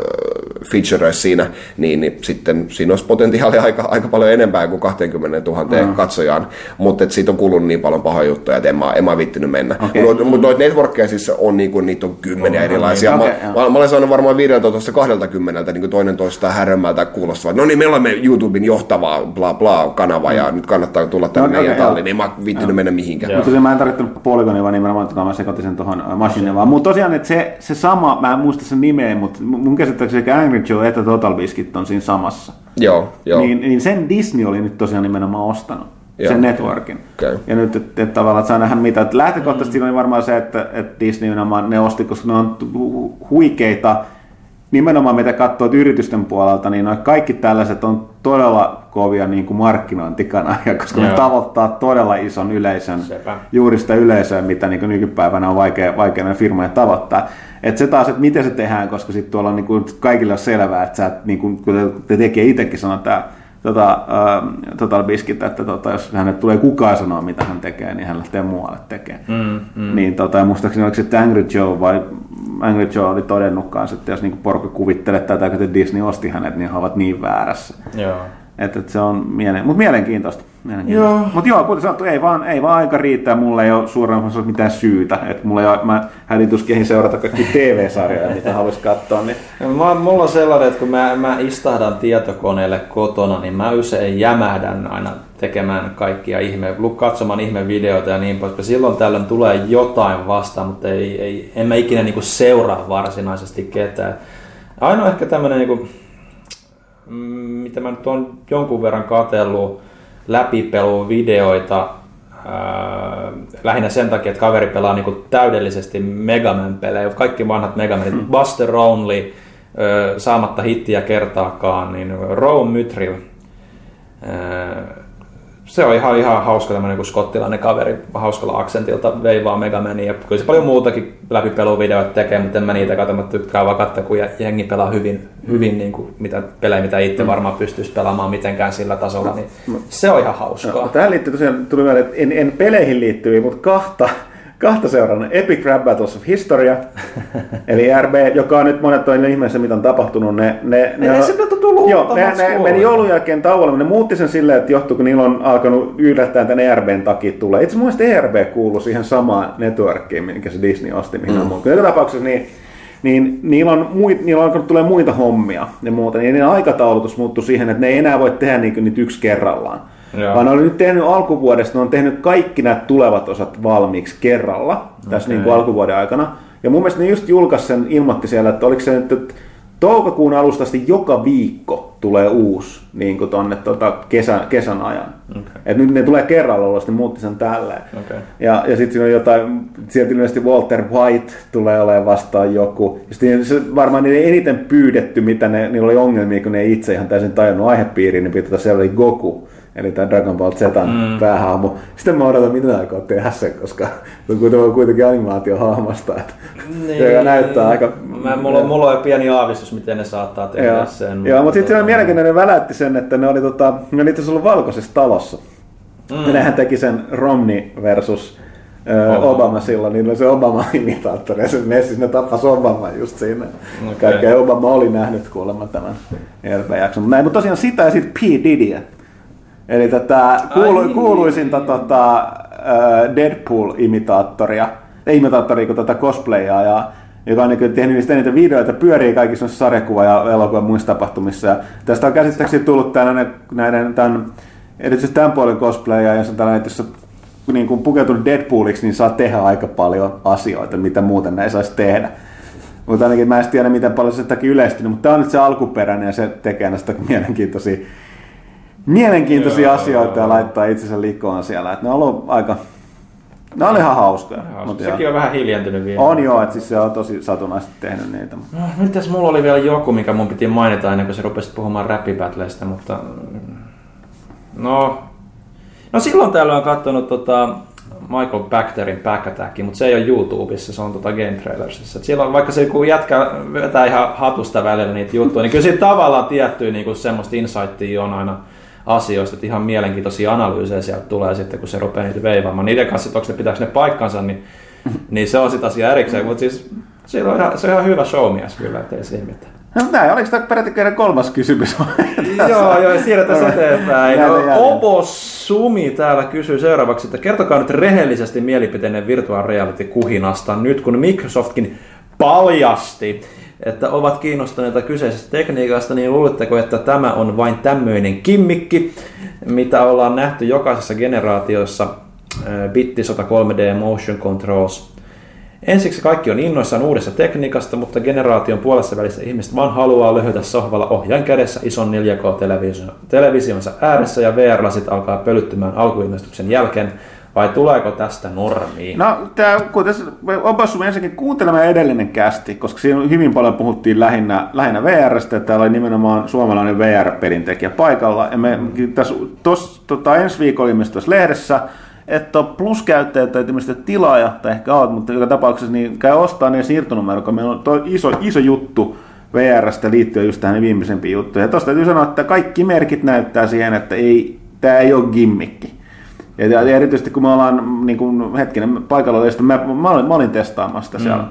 Speaker 3: featureissa siinä, niin, niin sitten siinä olisi potentiaalia aika, aika paljon enempää kuin 20 000 mm. katsojaan, mutta siitä on kulunut niin paljon pahoja juttuja, että en mä, en mä vittinyt mennä.
Speaker 4: Okei.
Speaker 3: Mutta noita networkkeja siis on, niin kuin, niitä on kymmeniä erilaisia.
Speaker 4: Okei,
Speaker 3: mä,
Speaker 4: joo.
Speaker 3: mä, mä, olen saanut varmaan 15 20 niin kuin toinen toistaan härömmältä kuulostavat. No niin, me olemme YouTuben johtava bla bla kanava ja nyt kannattaa tulla tänne
Speaker 4: No,
Speaker 3: meidän
Speaker 4: okei, joo.
Speaker 3: talliin. Niin mä vittinyt mennä mihinkään.
Speaker 4: Mutta tosiaan mä en tarvittanut Polygonia, vaan nimenomaan tota, mä sekoitin sen tuohon Machineen vaan. Mutta tosiaan, että se, se sama, mä en muista sen nimeä, mutta mun käsittääkseni sekä Angry Joe että Total Biscuit on siinä samassa.
Speaker 3: Joo, joo.
Speaker 4: Niin, niin sen Disney oli nyt tosiaan nimenomaan ostanut.
Speaker 3: Joo.
Speaker 4: Sen networkin.
Speaker 3: Okei.
Speaker 4: Ja nyt, että et, tavallaan, että saa nähdä mitä. Et lähtökohtaisesti siinä oli varmaan se, että, että Disney ne osti, koska ne on hu- huikeita, nimenomaan mitä katsoo että yritysten puolelta, niin noi kaikki tällaiset on todella kovia niin kuin markkinointikanavia, koska ne
Speaker 5: Joo.
Speaker 4: tavoittaa todella ison yleisön,
Speaker 5: Sepä.
Speaker 4: juuri sitä yleisöä, mitä niin kuin nykypäivänä on vaikea, vaikea meidän firmojen tavoittaa. Et se taas, että miten se tehdään, koska sitten tuolla on niin kuin kaikille on selvää, että sä, et, niin kuin, kuten te tekee itsekin sanoo tämä tota, äh, Total Biscuit, että tota, jos hänet tulee kukaan sanoa, mitä hän tekee, niin hän lähtee muualle tekemään.
Speaker 5: Mm, mm.
Speaker 4: Niin tota, muistaakseni oliko se Angry Joe vai Angry Joe oli todennut kanssa, että jos niinku porukka kuvittelee tätä, että Disney osti hänet, niin he ovat niin väärässä.
Speaker 5: Joo.
Speaker 4: Että et se on mielen... Mut mielenkiintoista. mielenkiintoista. Mutta joo, kuten sanottu, ei vaan, ei vaan aika riittää. Mulla ei ole osassa mitään syytä. Et mulla ei ole, mä hädituskehin seurata kaikki TV-sarjoja, mitä haluaisi katsoa. Niin...
Speaker 5: Mä, mulla on sellainen, että kun mä, mä istahdan tietokoneelle kotona, niin mä usein jämähdän aina tekemään kaikkia ihme, lu- katsomaan ihmevideoita ja niin poispäin. Silloin tällöin tulee jotain vastaan, mutta ei, ei, en mä ikinä niinku seuraa varsinaisesti ketään. Ainoa ehkä tämmönen, niinku, mitä mä nyt on jonkun verran katsellut, läpipeluvideoita, ää, lähinnä sen takia, että kaveri pelaa niinku täydellisesti Megaman-pelejä, kaikki vanhat Megamanit,
Speaker 4: Hmm.
Speaker 5: Buster Only, ö, saamatta hittiä kertaakaan, niin Rome Mythril, Ää, se on ihan, ihan hauska tämmöinen kuin skottilainen kaveri hauskalla aksentilta veivaa Megamania. Ja kyllä se paljon muutakin läpipeluvideoita tekee, mutta en mä niitä katso. Mä tykkään vaan katsoa, kun jengi pelaa hyvin, hyvin niin kuin mitä pelejä, mitä itse varmaan pystyisi pelaamaan mitenkään sillä tasolla. Niin se on ihan hauskaa.
Speaker 4: No, tähän liittyy tosiaan, tuli vielä, että en, en peleihin liittyviä, mutta kahta, kahta seurannut. Epic Rap Battles of Historia, [laughs] eli RB, joka on nyt monet toinen ihmeessä, mitä on tapahtunut. Ne, ne, ne,
Speaker 5: nyt ole tullut
Speaker 4: Joo, ne, ne meni joulun jälkeen tauolle, mutta ne muutti sen silleen, että johtuu, kun niillä on alkanut yllättäen tämän ERBn takia tulee. Itse asiassa ERB kuuluu siihen samaan networkiin, minkä se Disney osti, mihin mm. on. Joka tapauksessa niin, niin niillä on, muit, niillä on alkanut tulee muita hommia ja muuta, niin niiden aikataulutus muuttui siihen, että ne ei enää voi tehdä niin niitä yksi kerrallaan.
Speaker 5: Joo.
Speaker 4: vaan ne oli nyt tehnyt alkuvuodesta, ne on tehnyt kaikki nämä tulevat osat valmiiksi kerralla tässä niin kuin alkuvuoden aikana. Ja mun mielestä ne just julkaisi sen, ilmoitti siellä, että oliko se nyt, että toukokuun alusta asti joka viikko tulee uusi niin kuin tonne tota kesän, kesän ajan.
Speaker 5: Okei.
Speaker 4: Et nyt ne tulee kerralla ulos, ne muutti sen tälleen.
Speaker 5: Okei.
Speaker 4: Ja, ja sitten siinä on jotain, sieltä ilmeisesti Walter White tulee olemaan vastaan joku. Ja sitten se varmaan niiden eniten pyydetty, mitä ne, niillä oli ongelmia, kun ne ei itse ihan täysin tajunnut aihepiiriin, niin pitää siellä oli Goku. Eli tämä Dragon Ball Zetan mm. päähahmo. Sitten mä odotan, mitä ne aikoo tehdä sen, koska se on kuitenkin- kuitenkin animaatiohahmosta, että, niin. joka näyttää aika...
Speaker 5: Mä, mulla, on- mulla on pieni aavistus, miten ne saattaa tehdä
Speaker 4: Joo,
Speaker 5: sen.
Speaker 4: Joo mutta sitten se on mielenkiintoinen, ne väläytti sen, että ne oli, tota, ne oli itse asiassa ollut valkoisessa talossa. Mm. Ja nehän teki sen Romney versus
Speaker 5: Obama.
Speaker 4: Obama. silloin, niin oli se Obama-imitaattori, ja se Messi, ne tappasi Obama just siinä. Okay. Kaikkea Obama oli nähnyt kuulemma tämän ERP-jakson. Mutta mutta tosiaan sitä ja sitten P. Diddyä. Eli tätä kuulu,
Speaker 5: Ai.
Speaker 4: kuuluisinta tota, Deadpool-imitaattoria, ei imitaattoria kuin tätä cosplayaa, ja, joka on niin tehnyt niistä eniten videoita, pyörii kaikissa sarjakuva- ja elokuva muissa tapahtumissa. Ja tästä on käsittääkseni tullut tällainen, näiden, tämän, erityisesti tämän puolen cosplaya, jos on tällainen, että jos niin kuin pukeutunut Deadpooliksi, niin saa tehdä aika paljon asioita, mitä muuten ei saisi tehdä. Mutta ainakin mä en tiedä, miten paljon se sitäkin yleistynyt, mutta tämä on nyt se alkuperäinen ja se tekee näistä mielenkiintoisia, mielenkiintoisia
Speaker 5: Joo.
Speaker 4: asioita ja laittaa itsensä likoon siellä. Et ne on ollut aika, ne on ihan hauskoja.
Speaker 5: Joo, Sekin
Speaker 4: joo.
Speaker 5: on vähän hiljentynyt vielä.
Speaker 4: on joo, että siis se on tosi satunnaisesti tehnyt niitä.
Speaker 5: No, mitäs mulla oli vielä joku, mikä mun piti mainita ennen kuin sä rupesit puhumaan räppibattleista, mutta... No... No silloin täällä on katsonut tota Michael Bacterin Back Attackin, mutta se ei ole YouTubessa, se on tota Game Trailersissa. Et siellä on, vaikka se joku jätkä vetää ihan hatusta välillä niitä juttuja, niin kyllä siinä tavallaan tiettyä niinku semmoista insightia on aina asioista, että ihan mielenkiintoisia analyysejä sieltä tulee sitten, kun se rupeaa niitä veivaamaan. Niiden kanssa, että onko ne pitääkö ne paikkansa, niin, [laughs] niin se on sitten asia erikseen, mutta siis Siinä on ihan, se on ihan hyvä showmies kyllä, ettei siinä mitään.
Speaker 4: No näin, oliko tämä peräti kolmas kysymys? [laughs]
Speaker 5: joo, joo, siirretään eteenpäin. No. Obo Sumi täällä kysyy seuraavaksi, että kertokaa nyt rehellisesti mielipiteinen virtual reality kuhinasta nyt, kun Microsoftkin paljasti, että ovat kiinnostuneita kyseisestä tekniikasta, niin luuletteko, että tämä on vain tämmöinen kimmikki, mitä ollaan nähty jokaisessa generaatiossa, äh, bitti 103D Motion Controls, Ensiksi kaikki on innoissaan uudesta tekniikasta, mutta generaation puolessa välissä ihmiset vaan haluaa löhötä sohvalla ohjaan kädessä ison 4K-televisionsa ääressä ja VR-lasit alkaa pölyttymään alkuilmestyksen jälkeen. Vai tuleeko tästä normiin?
Speaker 4: No, tämä, kuten opassu ensinnäkin kuuntelemaan edellinen kästi, koska siinä hyvin paljon puhuttiin lähinnä, lähinnä VRstä, että täällä oli nimenomaan suomalainen VR-pelintekijä paikalla. Ja me tässä tos, tota, ensi viikolla ilmestyisi lehdessä, että pluskäyttäjät tai tämmöistä tilaaja, tai ehkä oot, mutta joka tapauksessa niin käy ostaa ne siirtonumero, joka meillä on toi iso, iso juttu VRstä liittyen just tähän viimeisempiin juttuihin. Ja tuosta täytyy sanoa, että kaikki merkit näyttää siihen, että ei, tämä ei ole gimmikki. Ja, ja erityisesti kun me ollaan niin kuin, hetkinen paikalla, josta mä, mä, olin, mä olin testaamassa sitä siellä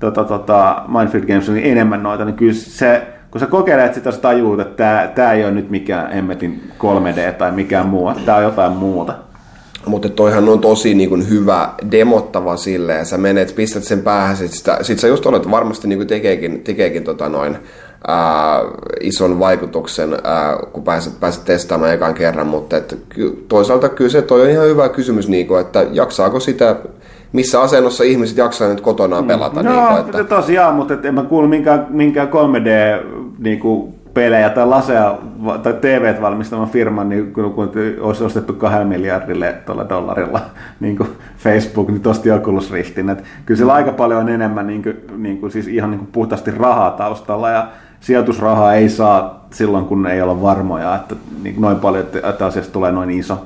Speaker 4: tota, tota, Mindfield Games niin enemmän noita, niin kyllä se, kun sä kokeilet sitä, sä tajuut, että tämä, tämä ei ole nyt mikään hemmetin 3D tai mikään muu, että tämä on jotain muuta.
Speaker 3: Mutta toihan on tosi niin kuin hyvä demottava silleen, sä menet, pistät sen päähän, sit, sitä, sit sä just olet varmasti niin kuin tekeekin, tekeekin tota noin, ää, ison vaikutuksen, ää, kun pääset, pääset testaamaan ekan kerran, mutta et, ky, toisaalta kyllä se toi on ihan hyvä kysymys, kuin, että jaksaako sitä, missä asennossa ihmiset jaksaa nyt kotona pelata.
Speaker 4: No,
Speaker 3: niin kuin, että,
Speaker 4: tosiaan, mutta et en mä kuulu minkään, minkään 3D niinku, pelejä tai laseja tai TVt valmistavan firman, niin kun, kun olisi ostettu kahdella miljardille tuolla dollarilla [laughs] niin kuin Facebook, niin tosti Oculus Riftin. Et kyllä sillä aika paljon on enemmän niin kuin, niin kuin, siis ihan niin kuin puhtaasti rahaa taustalla ja sijoitusrahaa ei saa silloin, kun ei olla varmoja, että niin noin paljon, että, että asiasta tulee noin iso.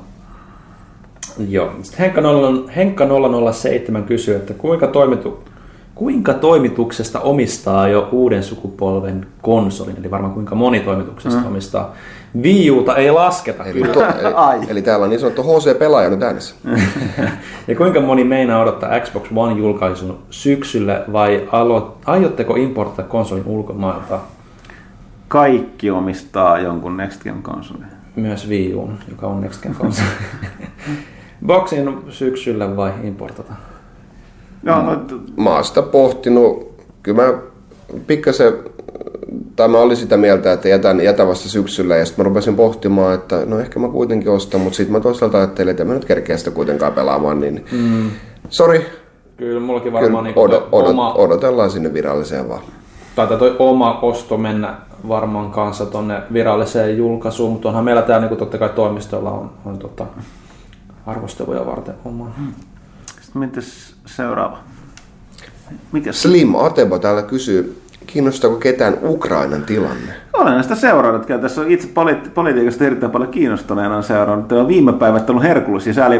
Speaker 5: Joo. Sitten Henkka, 0, Henkka 007 kysyy, että kuinka, toimitu, kuinka toimituksesta omistaa jo uuden sukupolven konsolin, eli varmaan kuinka moni toimituksesta mm. omistaa. Wii Uta ei lasketa
Speaker 3: eli,
Speaker 5: kyllä.
Speaker 3: to, [laughs] eli, eli täällä on niin sanottu HC-pelaaja nyt äänessä. [laughs]
Speaker 5: ja kuinka moni meinaa odottaa Xbox One julkaisun syksyllä vai alo, aiotteko importata konsolin ulkomailta?
Speaker 4: Kaikki omistaa jonkun Next Gen konsolin.
Speaker 5: Myös Wii U, joka on Next Gen konsoli. [laughs] Boxin syksyllä vai importata?
Speaker 4: Joo, no,
Speaker 3: mä oon sitä pohtinut, kyllä mä pikkasen tai mä olin sitä mieltä, että jätän, jätän vasta syksyllä ja sitten mä rupesin pohtimaan, että no ehkä mä kuitenkin ostan, mutta sitten mä toisaalta ajattelin, että mä nyt kerkeä sitä kuitenkaan pelaamaan, niin mm. sori,
Speaker 5: Kyllä mullakin
Speaker 3: kyllä
Speaker 5: varmaan niin
Speaker 3: odot, odot,
Speaker 5: oma,
Speaker 3: odotellaan sinne viralliseen vaan.
Speaker 5: Taitaa toi oma osto mennä varmaan kanssa tonne viralliseen julkaisuun, mutta onhan meillä täällä niin totta kai toimistolla on, on tota, arvosteluja varten oma.
Speaker 4: Sitten mitäs seuraava? Mikä
Speaker 3: Slim Atebo täällä kysyy, kiinnostaako ketään Ukrainan tilanne?
Speaker 4: Olen näistä seurannut. Tässä on itse politi- politiikasta erittäin paljon kiinnostuneena on seurannut. Tämä on viime päivät ollut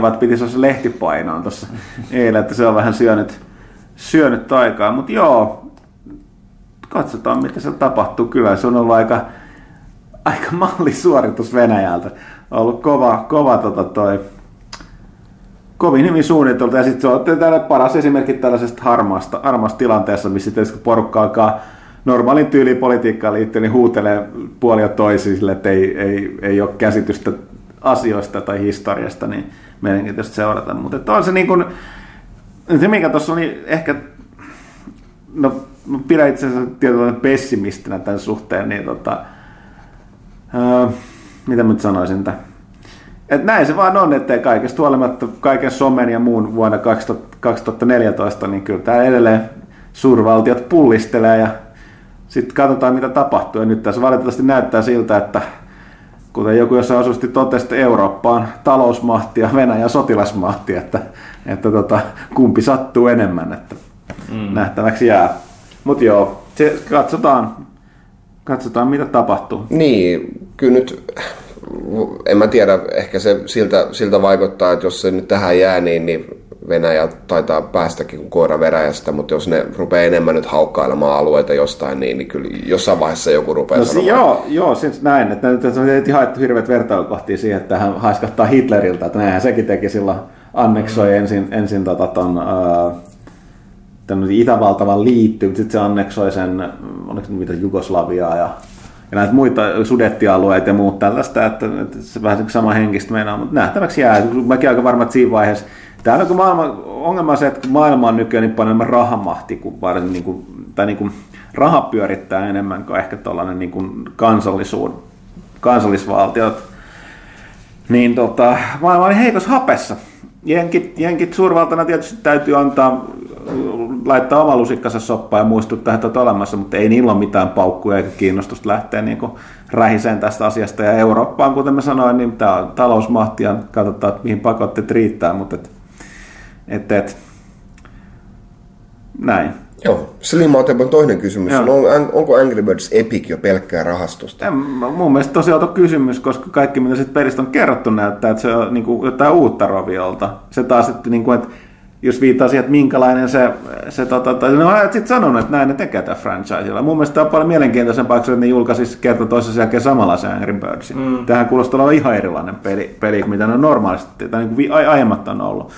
Speaker 4: vaan, että piti se lehtipainoon tuossa [laughs] eilen, että se on vähän syönyt, syönyt aikaa. Mutta joo, katsotaan mitä se tapahtuu. Kyllä se on ollut aika, aika mallisuoritus Venäjältä. On ollut kova, kova tota toi, kovin hyvin suunniteltu. Ja sitten se on täällä paras esimerkki tällaisesta harmaasta, harmaasta tilanteessa, missä sitten kun porukka alkaa normaalin tyyliin politiikkaan liittyen, niin huutelee puolia toisiin sille, että ei, ei, ei ole käsitystä asioista tai historiasta, niin mielenkiintoista seurata. Mutta on se niin kuin, se mikä tuossa oli ehkä, no mä pidän itse asiassa tietyllä pessimistinä tämän suhteen, niin tota, ää, mitä mä nyt sanoisin tämän? Et näin se vaan on, että kaikesta huolimatta kaiken somen ja muun vuonna 2000 2014, niin kyllä tämä edelleen suurvaltiot pullistelee ja sitten katsotaan mitä tapahtuu. Ja nyt tässä valitettavasti näyttää siltä, että kuten joku jossain asusti totesi, että Eurooppa on talousmahti ja Venäjä sotilasmahti, että, että tota, kumpi sattuu enemmän, että mm. nähtäväksi jää. Mutta joo, se, katsotaan, katsotaan mitä tapahtuu.
Speaker 3: Niin, kyllä nyt, en mä tiedä, ehkä se siltä, siltä vaikuttaa, että jos se nyt tähän jää, niin, niin Venäjä taitaa päästäkin kuin koira veräjästä, mutta jos ne rupeaa enemmän nyt haukkailemaan alueita jostain, niin, niin kyllä jossain vaiheessa joku rupeaa
Speaker 4: No,
Speaker 3: sanomaan.
Speaker 4: joo, joo, siis näin, että nyt on heti haettu hirveät vertailukohtia siihen, että hän haiskahtaa Hitleriltä, että näinhän sekin teki silloin, anneksoi
Speaker 3: Mm.
Speaker 4: ensin, ensin tota ton, äh, tämän Itävaltavan liitty, mutta sitten se anneksoi sen, oliko mitä Jugoslaviaa ja, ja näitä muita sudettialueita ja muut tällaista, että, että se vähän sama henkistä meinaa, mutta nähtäväksi jää. Mäkin aika varma, että siinä vaiheessa, Täällä kun maailma, ongelma on se, että kun maailma on nykyään niin paljon enemmän rahamahti, kuin varsin, niin kuin, tai niin kuin, raha pyörittää enemmän kuin ehkä tuollainen niin kuin kansallisuud, kansallisvaltiot, niin tota, maailma oli heikossa hapessa. Jenkit, jenkit suurvaltana tietysti täytyy antaa, laittaa oma lusikkansa soppaan ja muistuttaa, että olet olemassa, mutta ei niillä ole mitään paukkuja eikä kiinnostusta lähteä niin kuin rähiseen tästä asiasta. Ja Eurooppaan, kuten mä sanoin, niin tämä on talousmahti ja katsotaan, että mihin pakotteet riittää, mutta et, et, et, näin.
Speaker 3: Joo, Slim toinen kysymys
Speaker 4: Joo.
Speaker 3: on, on, onko Angry Birds Epic jo pelkkää rahastusta?
Speaker 4: En, mun mielestä tosi outo kysymys, koska kaikki mitä sitten pelistä on kerrottu näyttää, että se on niin kuin, jotain uutta roviolta. Se taas, että, niin kuin, että jos viittaa siihen, että minkälainen se, se tota, tai ne on sitten sanonut, että näin ne tekee tällä franchisella. Mun mielestä tämä on paljon mielenkiintoisempaa, kun ne julkaisisi kerta toisessa jälkeen samanlaisen Angry Birdsin. Mm. Tähän kuulostaa olevan ihan erilainen peli, peli mitä ne on normaalisti, tai niin kuin aiemmat on ollut.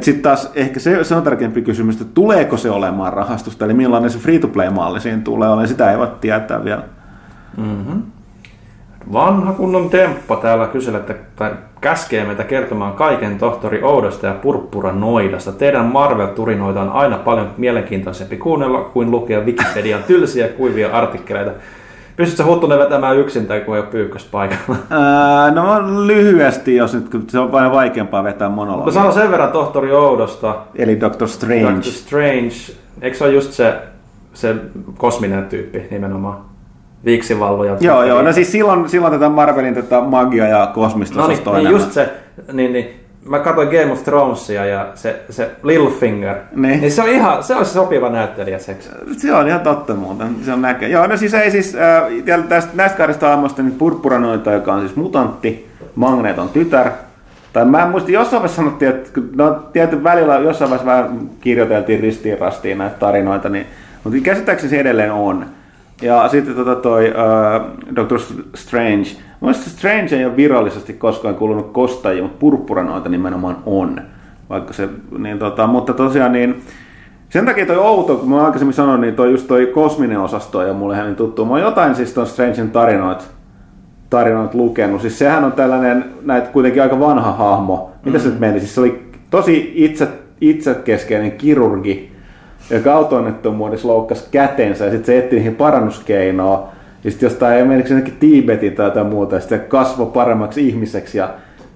Speaker 4: Sitten taas ehkä se, se on tärkeämpi kysymys, että tuleeko se olemaan rahastusta, eli millainen se free-to-play-malli siinä tulee olemaan, sitä ei voi tietää vielä.
Speaker 5: Vanha kunnon temppa täällä kyselee, että, tai käskee meitä kertomaan kaiken tohtori Oudosta ja Purppura Noidasta. Teidän Marvel-turinoita on aina paljon mielenkiintoisempi kuunnella kuin lukea Wikipedian tylsiä kuivia artikkeleita. Pystytkö Huttunen vetämään yksin tai kun ei ole pyykkös paikalla? [laughs]
Speaker 4: No lyhyesti, jos nyt, kun se on vain vaikeampaa vetää monologia.
Speaker 5: sanon sen verran tohtori Oudosta.
Speaker 4: Eli Doctor Strange.
Speaker 5: Doctor Strange. Eikö se ole just se, se kosminen tyyppi nimenomaan? Viiksivalloja.
Speaker 4: Joo, joo, no siis silloin, silloin tätä Marvelin tätä magia ja kosmista
Speaker 5: No niin, niin just se, niin, niin, mä katsoin Game of Thronesia ja se, se Littlefinger,
Speaker 4: Niin.
Speaker 5: niin. se on ihan, se olisi sopiva näyttelijä seksi.
Speaker 4: Se on ihan totta muuten, se on näkö. Joo, no siis ei siis, äh, tästä, näistä kahdesta aamusta niin Purppuranoita, joka on siis mutantti, Magneton tytär, tai mä en muista, jossain vaiheessa sanottiin, että no tietyn välillä jossain vaiheessa vähän kirjoiteltiin ristiin rastiin näitä tarinoita, niin, mutta käsittääkseni se edelleen on. Ja sitten tota toi äh, Doctor Strange. Mielestäni Strange ei ole virallisesti koskaan kuulunut kostajia, mutta purppuranoita nimenomaan on. Vaikka se, niin tota, mutta tosiaan niin, sen takia toi outo, kun mä aikaisemmin sanoin, niin toi just toi kosminen osasto ja mulle hänen tuttu. Mä oon jotain siis ton Strangen tarinoita tarinoita lukenut. Siis sehän on tällainen, näitä kuitenkin aika vanha hahmo. Mitä se nyt meni? Siis se oli tosi itse, itsekeskeinen kirurgi, joka auto-onnettomuudessa loukkasi kätensä ja sitten se etsi niihin parannuskeinoa. Ja sitten jostain esimerkiksi jonnekin Tiibetin tai jotain muuta, ja sitten kasvoi paremmaksi ihmiseksi ja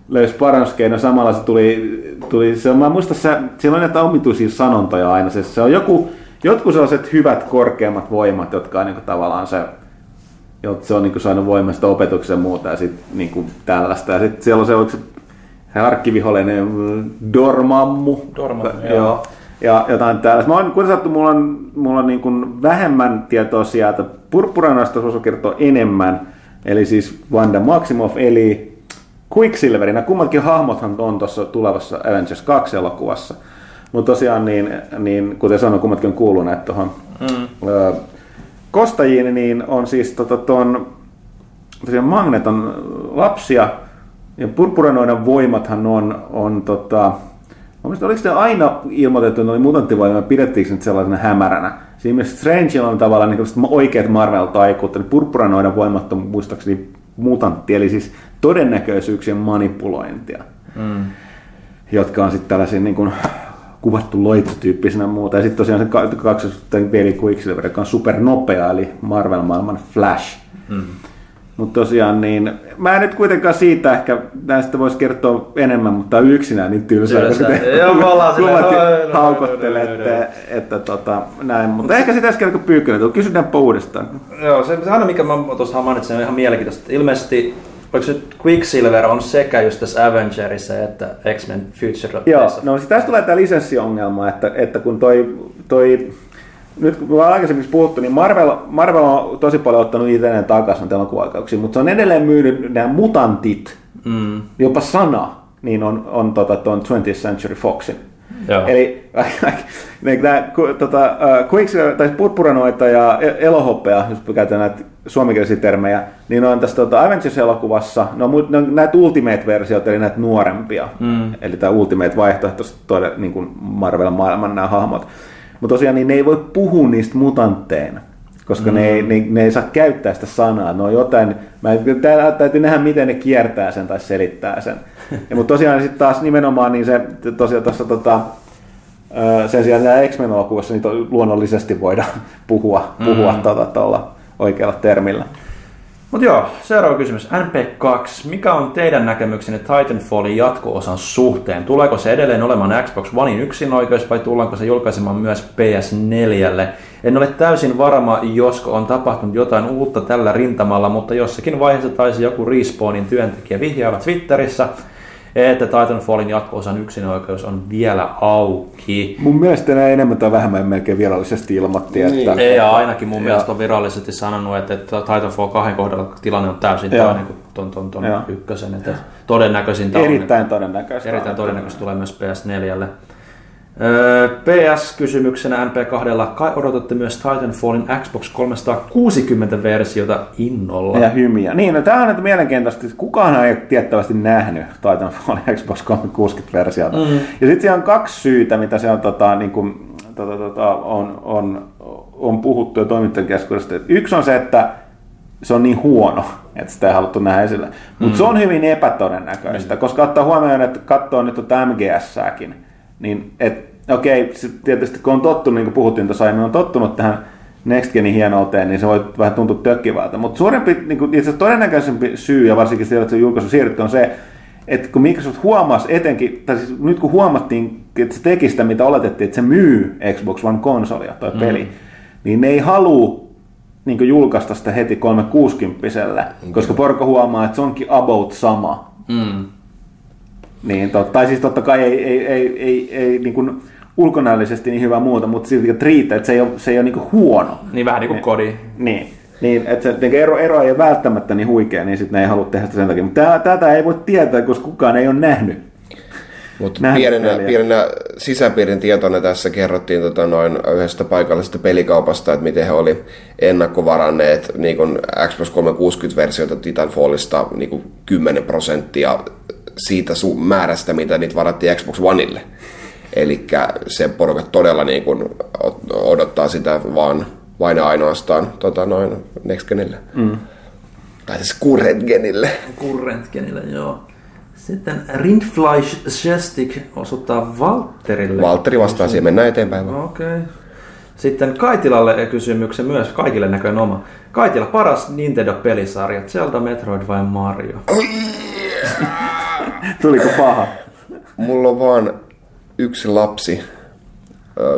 Speaker 4: löysi parannuskeino. Samalla se tuli, tuli se, mä muistan, se, siellä on näitä omituisia sanontoja aina. Se, se on joku, jotkut sellaiset hyvät korkeammat voimat, jotka on niin kuin, tavallaan se, se on niin kuin, saanut voimasta opetuksen ja muuta ja sitten niin kuin, tällaista. Ja sitten siellä on se, oliko se, se arkkivihollinen mm, Dormammu.
Speaker 5: Dormammu,
Speaker 4: joo.
Speaker 5: joo.
Speaker 4: Ja jotain tällaista. Mä oon, kun sattu, mulla on, mulla on niin kuin vähemmän tietoa sieltä. Purppuranoista osa kertoo enemmän. Eli siis Wanda Maximoff, eli Quicksilver. Nämä kummatkin hahmothan on tuossa tulevassa Avengers 2 elokuvassa. Mutta tosiaan, niin, niin, kuten sanoin, kummatkin on kuuluneet tuohon mm. kostajiin, niin on siis tota, ton, tosiaan Magneton lapsia, ja purppuranoiden voimathan on, on tota, Mielestäni oliko se aina ilmoitettu, että ne oli mutanttivoima, pidettiinkö se nyt sellaisena hämäränä? Siinä mielessä Strange on tavallaan niin oikeat Marvel-taikuutta, niin purppuranoiden voimat on muistaakseni mutantti, eli siis todennäköisyyksien manipulointia, mm. jotka on sitten tällaisia niin kuin, kuvattu loitsutyyppisenä muuta. Ja sitten tosiaan se kaksosuhteen veli Quicksilver, joka on supernopea, eli Marvel-maailman Flash. Mm. Mutta tosiaan niin, mä en nyt kuitenkaan siitä ehkä, näistä voisi kertoa enemmän, mutta yksinään niin tylsää,
Speaker 5: Tylsää.
Speaker 4: koska te
Speaker 5: Joo, me ollaan silleen,
Speaker 4: kummatkin
Speaker 5: "Oi, no, no,
Speaker 4: haukottelette,
Speaker 5: no,
Speaker 4: että tota, näin. Mutta ehkä sitä äsken kun pyykkönen, kysytäänpä uudestaan.
Speaker 5: Joo, se, aina mikä mä tuossa mainitsin on ihan mielenkiintoista. Ilmeisesti, oliko se Quicksilver on sekä just tässä Avengerissa että X-Men Future
Speaker 4: Joo, no siis tästä tulee tämä lisenssiongelma, että, että kun toi, toi nyt kun me ollaan aikaisemmin puhuttu, niin Marvel, Marvel on tosi paljon ottanut itselleen takaisin elokuvaikauksiin, mutta se on edelleen myynyt nämä mutantit, mm. jopa sana, niin on, on tota, tuon 20th Century Foxin.
Speaker 5: Joo.
Speaker 4: Eli [laughs] niin, nämä, ku- tota, äh, Quicksilver, tai purppuranoita ja e- elohoppea, jos käytetään näitä suomenkielisiä termejä, niin ne on tässä tota, Avengers-elokuvassa, ne on, mu- ne on näitä Ultimate-versioita, eli näitä nuorempia. Mm. Eli tämä Ultimate-vaihtoehto, niin kuin Marvel-maailman nämä hahmot. Mutta tosiaan niin ne ei voi puhua niistä mutantteina, koska mm. ne, ei, ne, ne ei saa käyttää sitä sanaa. Ne on jotain, mä, täällä täytyy nähdä, miten ne kiertää sen tai selittää sen. [laughs] Ja, mutta tosiaan sitten taas nimenomaan niin se tosiaan tuossa tota, sen sijaan nämä X-Men elokuvassa niitä luonnollisesti voidaan [laughs] puhua, puhua mm. tota, tuolla oikealla termillä.
Speaker 5: Mutta joo, seuraava kysymys. NP2. Mikä on teidän näkemyksenne Titanfallin jatko-osan suhteen? Tuleeko se edelleen olemaan Xbox Onein yksinoikeus vai tullaanko se julkaisemaan myös PS4? En ole täysin varma, josko on tapahtunut jotain uutta tällä rintamalla, mutta jossakin vaiheessa taisi joku Respawnin työntekijä vihjailla Twitterissä, että Titanfallin jatko-osan yksinoikeus on vielä auki.
Speaker 4: Mun mielestä ne enemmän tai vähemmän melkein virallisesti ilmoitti,
Speaker 3: Niin.
Speaker 4: että...
Speaker 5: Ei, ja ainakin mun
Speaker 4: Ja-
Speaker 5: mielestä on virallisesti sanonut, että, että Titanfall 2 kohdalla tilanne on täysin toinen kuin ton, ton, ton
Speaker 4: Joo.
Speaker 5: ykkösen. Että todennäköisintä on,
Speaker 4: Erittäin todennäköistä.
Speaker 5: erittäin todennäköisesti tulee myös PS4. PS-kysymyksenä NP2. Kai odotatte myös Titanfallin Xbox 360-versiota innolla.
Speaker 4: Ja hymiä. Niin, no tämä on nyt mielenkiintoista, että kukaan ei ole tiettävästi nähnyt Titanfallin [laughs] Xbox 360-versiota. Mm. Ja sitten siellä on kaksi syytä, mitä se on, tota, niin kuin, tota, tota, on, on, on puhuttu jo toimittajien keskuudesta. Yksi on se, että se on niin huono, että sitä ei haluttu nähdä esillä. Mutta mm. se on hyvin epätodennäköistä, koska ottaa huomioon, että katsoo nyt tuota MGS-sääkin, niin et, okei, se tietysti kun on tottunut, niin kuin puhuttiin tuossa aiemmin, on tottunut tähän Next Genin hienouteen, niin se voi vähän tuntua tökkivältä. Mutta suurempi, niin kuin, itse todennäköisempi syy, ja varsinkin siellä, että se julkaisu siirrytty, on se, että kun Microsoft huomasi etenkin, tai siis nyt kun huomattiin, että se teki sitä, mitä oletettiin, että se myy Xbox One-konsolia, toi mm. peli, niin ne ei halua niin julkaista sitä heti 360 koska porukka huomaa, että se onkin about sama.
Speaker 5: Mm.
Speaker 4: Niin, tot, tai siis totta kai ei, ei, ei, ei, ei niin kuin ulkonäöllisesti niin hyvä muuta, mutta silti riittää, että se ei ole, se ei ole niin kuin huono.
Speaker 5: Niin vähän niin kuin kodi.
Speaker 4: Niin, niin että se niin ero, ero ei ole välttämättä niin huikea, niin sitten ne ei halua tehdä sitä sen takia. Mutta tää- tätä ei voi tietää, koska kukaan ei ole nähnyt.
Speaker 3: Mutta pienenä,
Speaker 4: peliä.
Speaker 3: pienenä sisäpiirin tietona tässä kerrottiin tota noin yhdestä paikallisesta pelikaupasta, että miten he oli ennakkovaranneet niin Xbox 360-versiota Titanfallista niin kun 10 prosenttia siitä su- määrästä, mitä niitä varattiin Xbox Oneille. Eli se porukat todella niin kun odottaa sitä vaan vain ainoastaan tota noin Next Genille. Mm. Tai siis Current Genille.
Speaker 5: Kurrentgenillä, joo. Sitten Rindfleisch Sjestik osoittaa Valtterille.
Speaker 3: Valtteri vastaa siihen, mennään eteenpäin.
Speaker 5: Okei. Okay. Sitten Kaitilalle kysymyksen myös, kaikille näköinen oma. Kaitila, paras Nintendo-pelisarja, Zelda, Metroid vai Mario? [laughs]
Speaker 4: Tuliko paha?
Speaker 3: Mulla on vaan yksi lapsi.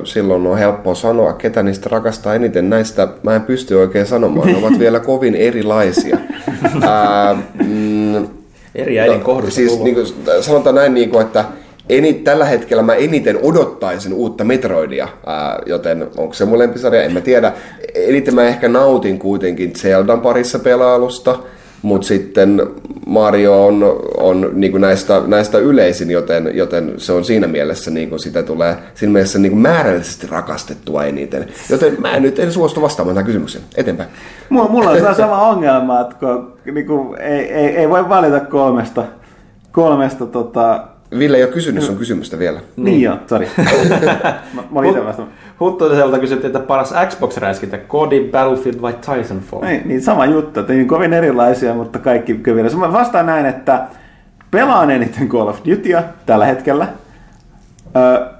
Speaker 3: Silloin on helppoa sanoa, ketä niistä rakastaa eniten. Näistä mä en pysty oikein sanomaan. Ne ovat vielä kovin erilaisia. [laughs] Ää, mm,
Speaker 5: Eri äidin kohdusta
Speaker 3: siis
Speaker 5: tullut.
Speaker 3: niin kuin, sanotaan näin, niin kuin, että eni, tällä hetkellä mä eniten odottaisin uutta Metroidia, ää, joten onko se mun lempisarja, en mä tiedä. Eniten mä ehkä nautin kuitenkin Zeldan parissa pelailusta, mutta sitten Mario on, on niin kuin näistä, näistä yleisin, joten, joten se on siinä mielessä, niin kuin sitä tulee siinä mielessä niin kuin määrällisesti rakastettua eniten. Joten mä nyt en suostu vastaamaan tähän kysymykseen. Eteenpäin.
Speaker 4: Mulla, mulla on sama ongelma, että kun, niin kuin, ei, ei, ei, voi valita kolmesta, kolmesta tota...
Speaker 3: Ville ei ole kysynyt sun kysymystä vielä.
Speaker 4: Niin, niin joo, sori. mä, [laughs] mä olin itse vasta.
Speaker 5: Huttuselta kysyttiin, että paras Xbox-räiskintä, Kodi, Battlefield vai Titanfall?
Speaker 4: Niin, niin sama juttu, että niin kovin erilaisia, mutta kaikki kyllä. Mä vastaan näin, että pelaan eniten Call of Dutyä tällä hetkellä.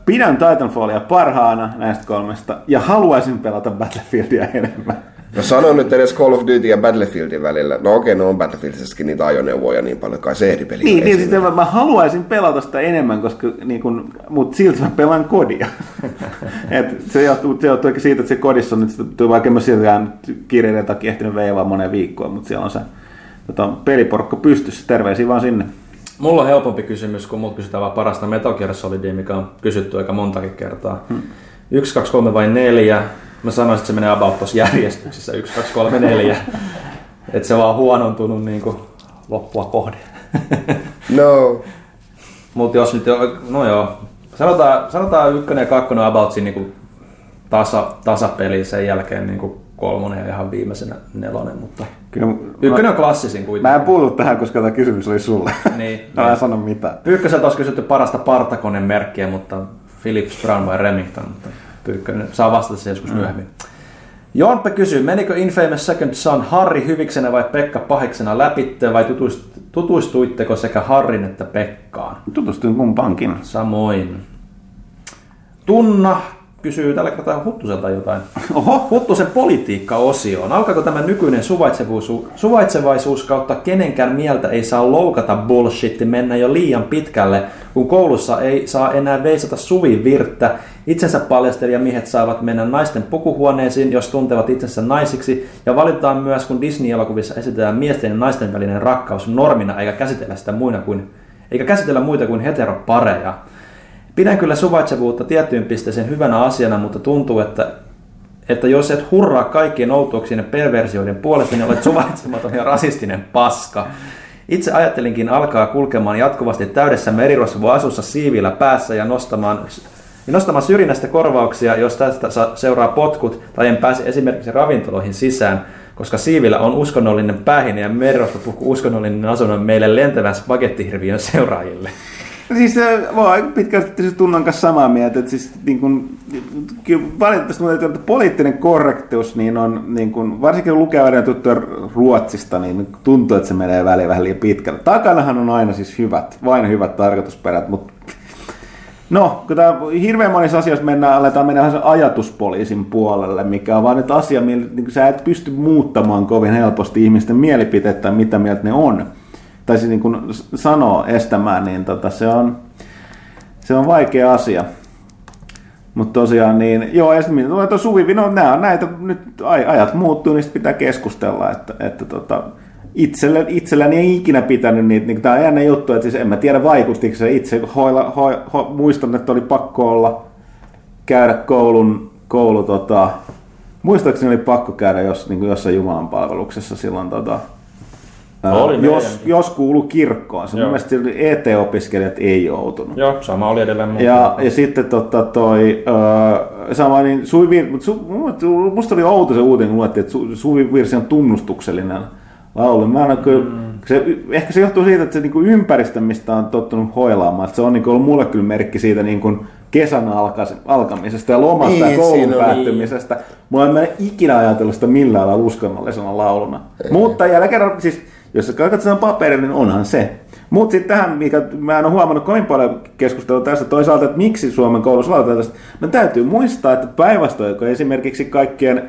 Speaker 4: Pidän Titanfallia parhaana näistä kolmesta ja haluaisin pelata Battlefieldia enemmän.
Speaker 3: No sano nyt edes Call of Duty ja Battlefieldin välillä. No okei, no on Battlefieldissäkin niitä ajoneuvoja niin paljon, kai se eri peli.
Speaker 4: Niin, niin sitten mä, mä haluaisin pelata sitä enemmän, koska niin kun, mutta silti mä pelaan kodia. [laughs] Et se johtuu, se johtuu ehkä siitä, että se kodissa on nyt, vaikka mä siltikään kiireiden takia ehtinyt veivaa moneen viikkoon, mutta siellä on se tota, peliporukka pystyssä. Terveisiä vaan sinne.
Speaker 5: Mulla on helpompi kysymys, kun mut kysytään vaan parasta Metal Gear Solidia, mikä on kysytty aika montakin kertaa. Hmm. 1, 2, 3 vai 4? Mä sanoisin, että se menee about tuossa järjestyksessä. 1, 2, 3, 4. että se vaan on huonontunut niin kuin loppua kohde. [laughs]
Speaker 3: No,
Speaker 5: Mutta jos nyt, no joo, sanotaan, sanotaan ykkönen ja kakkonen about siinä niin kuin tasa, tasapeli, sen jälkeen niin kuin kolmonen ja ihan viimeisenä nelonen, mutta
Speaker 4: Kyllä,
Speaker 5: ykkönen on klassisin kuitenkin.
Speaker 4: Mä en puutu tähän, koska tämä kysymys oli sulle.
Speaker 5: Niin, [laughs]
Speaker 4: Mä en
Speaker 5: niin.
Speaker 4: sano mitään.
Speaker 5: Pyykköseltä olisi kysytty parasta partakoneen merkkiä, mutta Philips Brown vai Remington, mutta Pyykkönen saa vastata se joskus mm. myöhemmin. Jonpe kysyy, menikö Infamous Second Son Harri hyviksenä vai Pekka pahiksena läpitte vai tutust- tutustuitteko sekä Harrin että Pekkaan?
Speaker 4: Tutustuin kumpaankin.
Speaker 5: Samoin. Tunna kysyy tällä kertaa Huttuselta jotain.
Speaker 4: Oho,
Speaker 5: Huttusen politiikka-osioon. Alkaako tämä nykyinen suvaitsevuus- suvaitsevaisuus kautta kenenkään mieltä ei saa loukata bullshit mennä jo liian pitkälle, kun koulussa ei saa enää veisata suvivirttä. Itsensä paljastelijamiehet saavat mennä naisten pukuhuoneisiin, jos tuntevat itsensä naisiksi, ja valitaan myös, kun Disney-elokuvissa esitetään miesten ja naisten välinen rakkaus normina, eikä käsitellä sitä muina kuin, eikä käsitellä muita kuin heteropareja. Pidän kyllä suvaitsevuutta tiettyyn pisteeseen hyvänä asiana, mutta tuntuu, että, että jos et hurraa kaikkien outouksien ja perversioiden puolesta, niin olet suvaitsematon ja rasistinen paska. Itse ajattelinkin alkaa kulkemaan jatkuvasti täydessä merirosvoasussa siivillä päässä ja nostamaan, ja nostamaan syrjinnästä korvauksia, jos tästä seuraa potkut tai en pääse esimerkiksi ravintoloihin sisään, koska siivillä on uskonnollinen päähine ja merirosvopuku uskonnollinen asunnon meille lentävän spagettihirviön seuraajille.
Speaker 4: Siis äh, mä oon aika pitkälti siis Tunnan kanssa samaa mieltä, että siis niin kun, valitettavasti täytyy, että poliittinen korrektius, niin on niin kun, varsinkin kun lukee aina tuttuja Ruotsista, niin tuntuu, että se menee väliin vähän liian pitkälle. Takanahan on aina siis hyvät, vain hyvät tarkoitusperät, mutta No, kun tämä hirveän monissa asioissa mennään, aletaan mennä sen ajatuspoliisin puolelle, mikä on vaan nyt asia, millä niin sä et pysty muuttamaan kovin helposti ihmisten mielipiteitä, mitä mieltä ne on. Tai siis niin kuin sanoo estämään, niin tota, se, on, se on vaikea asia. Mutta tosiaan niin, joo, ja sitten tulee tuo Suvi, no nämä on näitä, nyt aj- ajat muuttuu, niistä pitää keskustella, että, että tota, itsellä, itselläni ei ikinä pitänyt niitä, niin tämä on jännä juttu, että siis en mä tiedä vaikuttiko se itse, hoila, ho, ho, muistan, että oli pakko olla, käydä koulun, koulu, tota, muistaakseni oli pakko käydä jos, niin kuin jossain Jumalan palveluksessa silloin, tota, ää,
Speaker 5: Oli
Speaker 4: jos,
Speaker 5: meidänkin.
Speaker 4: jos kuulu kirkkoon. Se mun
Speaker 5: Joo.
Speaker 4: mielestä silloin ET-opiskelijat ei joutunut.
Speaker 5: Joo, sama oli edelleen mun.
Speaker 4: Ja, ja sitten tota, toi, öö, sama niin Suvi Vir, mutta su, musta oli outo se uutinen, kun luettiin, että Su, Suvi Virsi on tunnustuksellinen laulu. Mä en ole kyllä,
Speaker 5: Mm.
Speaker 4: se, ehkä se johtuu siitä, että se niinku ympäristö, mistä on tottunut hoilaamaan, että se on niinku ollut mulle kyllä merkki siitä niinku kesän alkamisesta ja lomasta
Speaker 3: Niin,
Speaker 4: ja koulun
Speaker 3: siinä
Speaker 4: päättymisestä. Mulla en mä ikinä ajatellut sitä millään lailla uskonnollisena lauluna. Mutta jälleen kerran, siis jos sä katsot sen paperin, niin onhan se. Mutta sitten tähän, mikä mä en ole huomannut kovin paljon keskustelua tästä toisaalta, että miksi Suomen koulussa aloitetaan tästä. No täytyy muistaa, että päinvastoin, esimerkiksi kaikkien ka-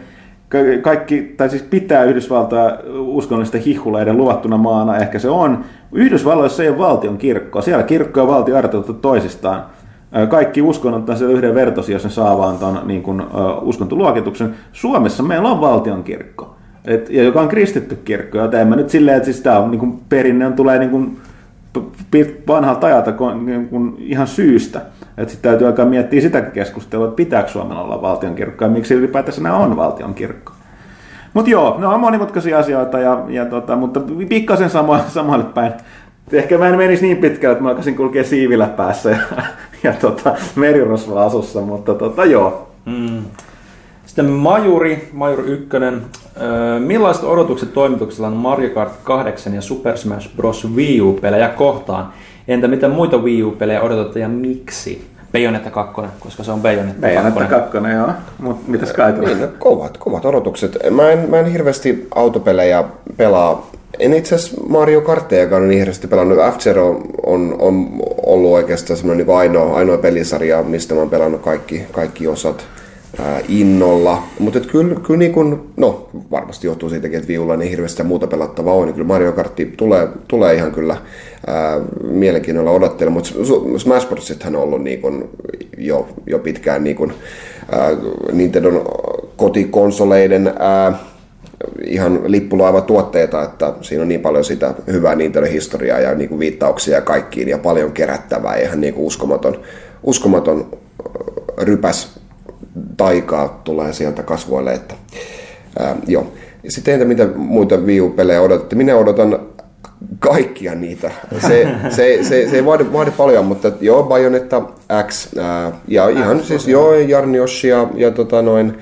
Speaker 4: kaikki, tai siis pitää Yhdysvaltaa uskonnollisten hihuleiden luvattuna maana, ehkä se on. Yhdysvalloissa ei ole valtion kirkkoa, siellä kirkko ja valtio erotettu toisistaan. Kaikki uskonnot on siellä yhdenvertoisia, jos ne saa vaan ton niin kuin, ö, uskontoluokituksen. Suomessa meillä on valtion kirkko, et, ja joka on kristitty kirkko, joten en mä nyt silleen, että siis tämä on niin kuin, perinne on, tulee niin kuin, vanhalta ajalta kun, niin kuin ihan syystä. Että sitten täytyy alkaa miettiä sitäkin keskustelua, että pitääkö Suomella olla valtionkirkko ja miksi ylipäätänsä nämä on valtionkirkko. Mutta joo, ne on monimutkaisia asioita, ja, ja tota, mutta pikkasen samo, samalle päin. Ehkä mä en menisi niin pitkälle, että mä alkaisin kulkea siivillä päässä ja, ja tota, merirosva asussa, mutta tota, joo.
Speaker 5: Mm. Sitten Majuri, Majuri 1. Millaiset odotukset toimituksella on Mario Kart 8 ja Super Smash Bros. Wii U-pelejä kohtaan? Entä mitä muita Wii U-pelejä odotatte ja miksi? Bayonetta 2, koska se on Bayonetta 2.
Speaker 4: Bayonetta kakkonen, joo. Mutta mitäs kai
Speaker 3: Niin, no, kovat, kovat odotukset. Mä en, mä en hirveästi autopelejä pelaa. En itse asiassa Mario Karttejakaan niin hirveästi pelannut. f on, on ollut oikeastaan semmoinen niin ainoa, ainoa pelisarja, mistä mä oon pelannut kaikki, kaikki osat ää, innolla. Mutta kyllä, kyllä niin kun, no varmasti johtuu siitäkin, että viulla niin hirveästi muuta pelattavaa on, niin kyllä Mario Kartti tulee, tulee ihan kyllä ää, mielenkiinnolla odottelemaan, mutta Smash Brosithan on ollut niin kun jo, jo pitkään niin kun, ää, Nintendon kotikonsoleiden ää, ihan lippulaiva tuotteita, että siinä on niin paljon sitä hyvää Nintendo historiaa ja niin viittauksia kaikkiin ja paljon kerättävää ihan niin uskomaton, uskomaton rypäs taikaa tulee sieltä kasvoille, että ää, joo. Sitten entä mitä muita Wii U-pelejä odotatte? Minä odotan kaikkia niitä. Se, se, se, se ei vaadi, vaadi paljon, mutta joo, Bayonetta X ää, ja ihan siis joo, Jarni Yoshi ja, ja tota noin,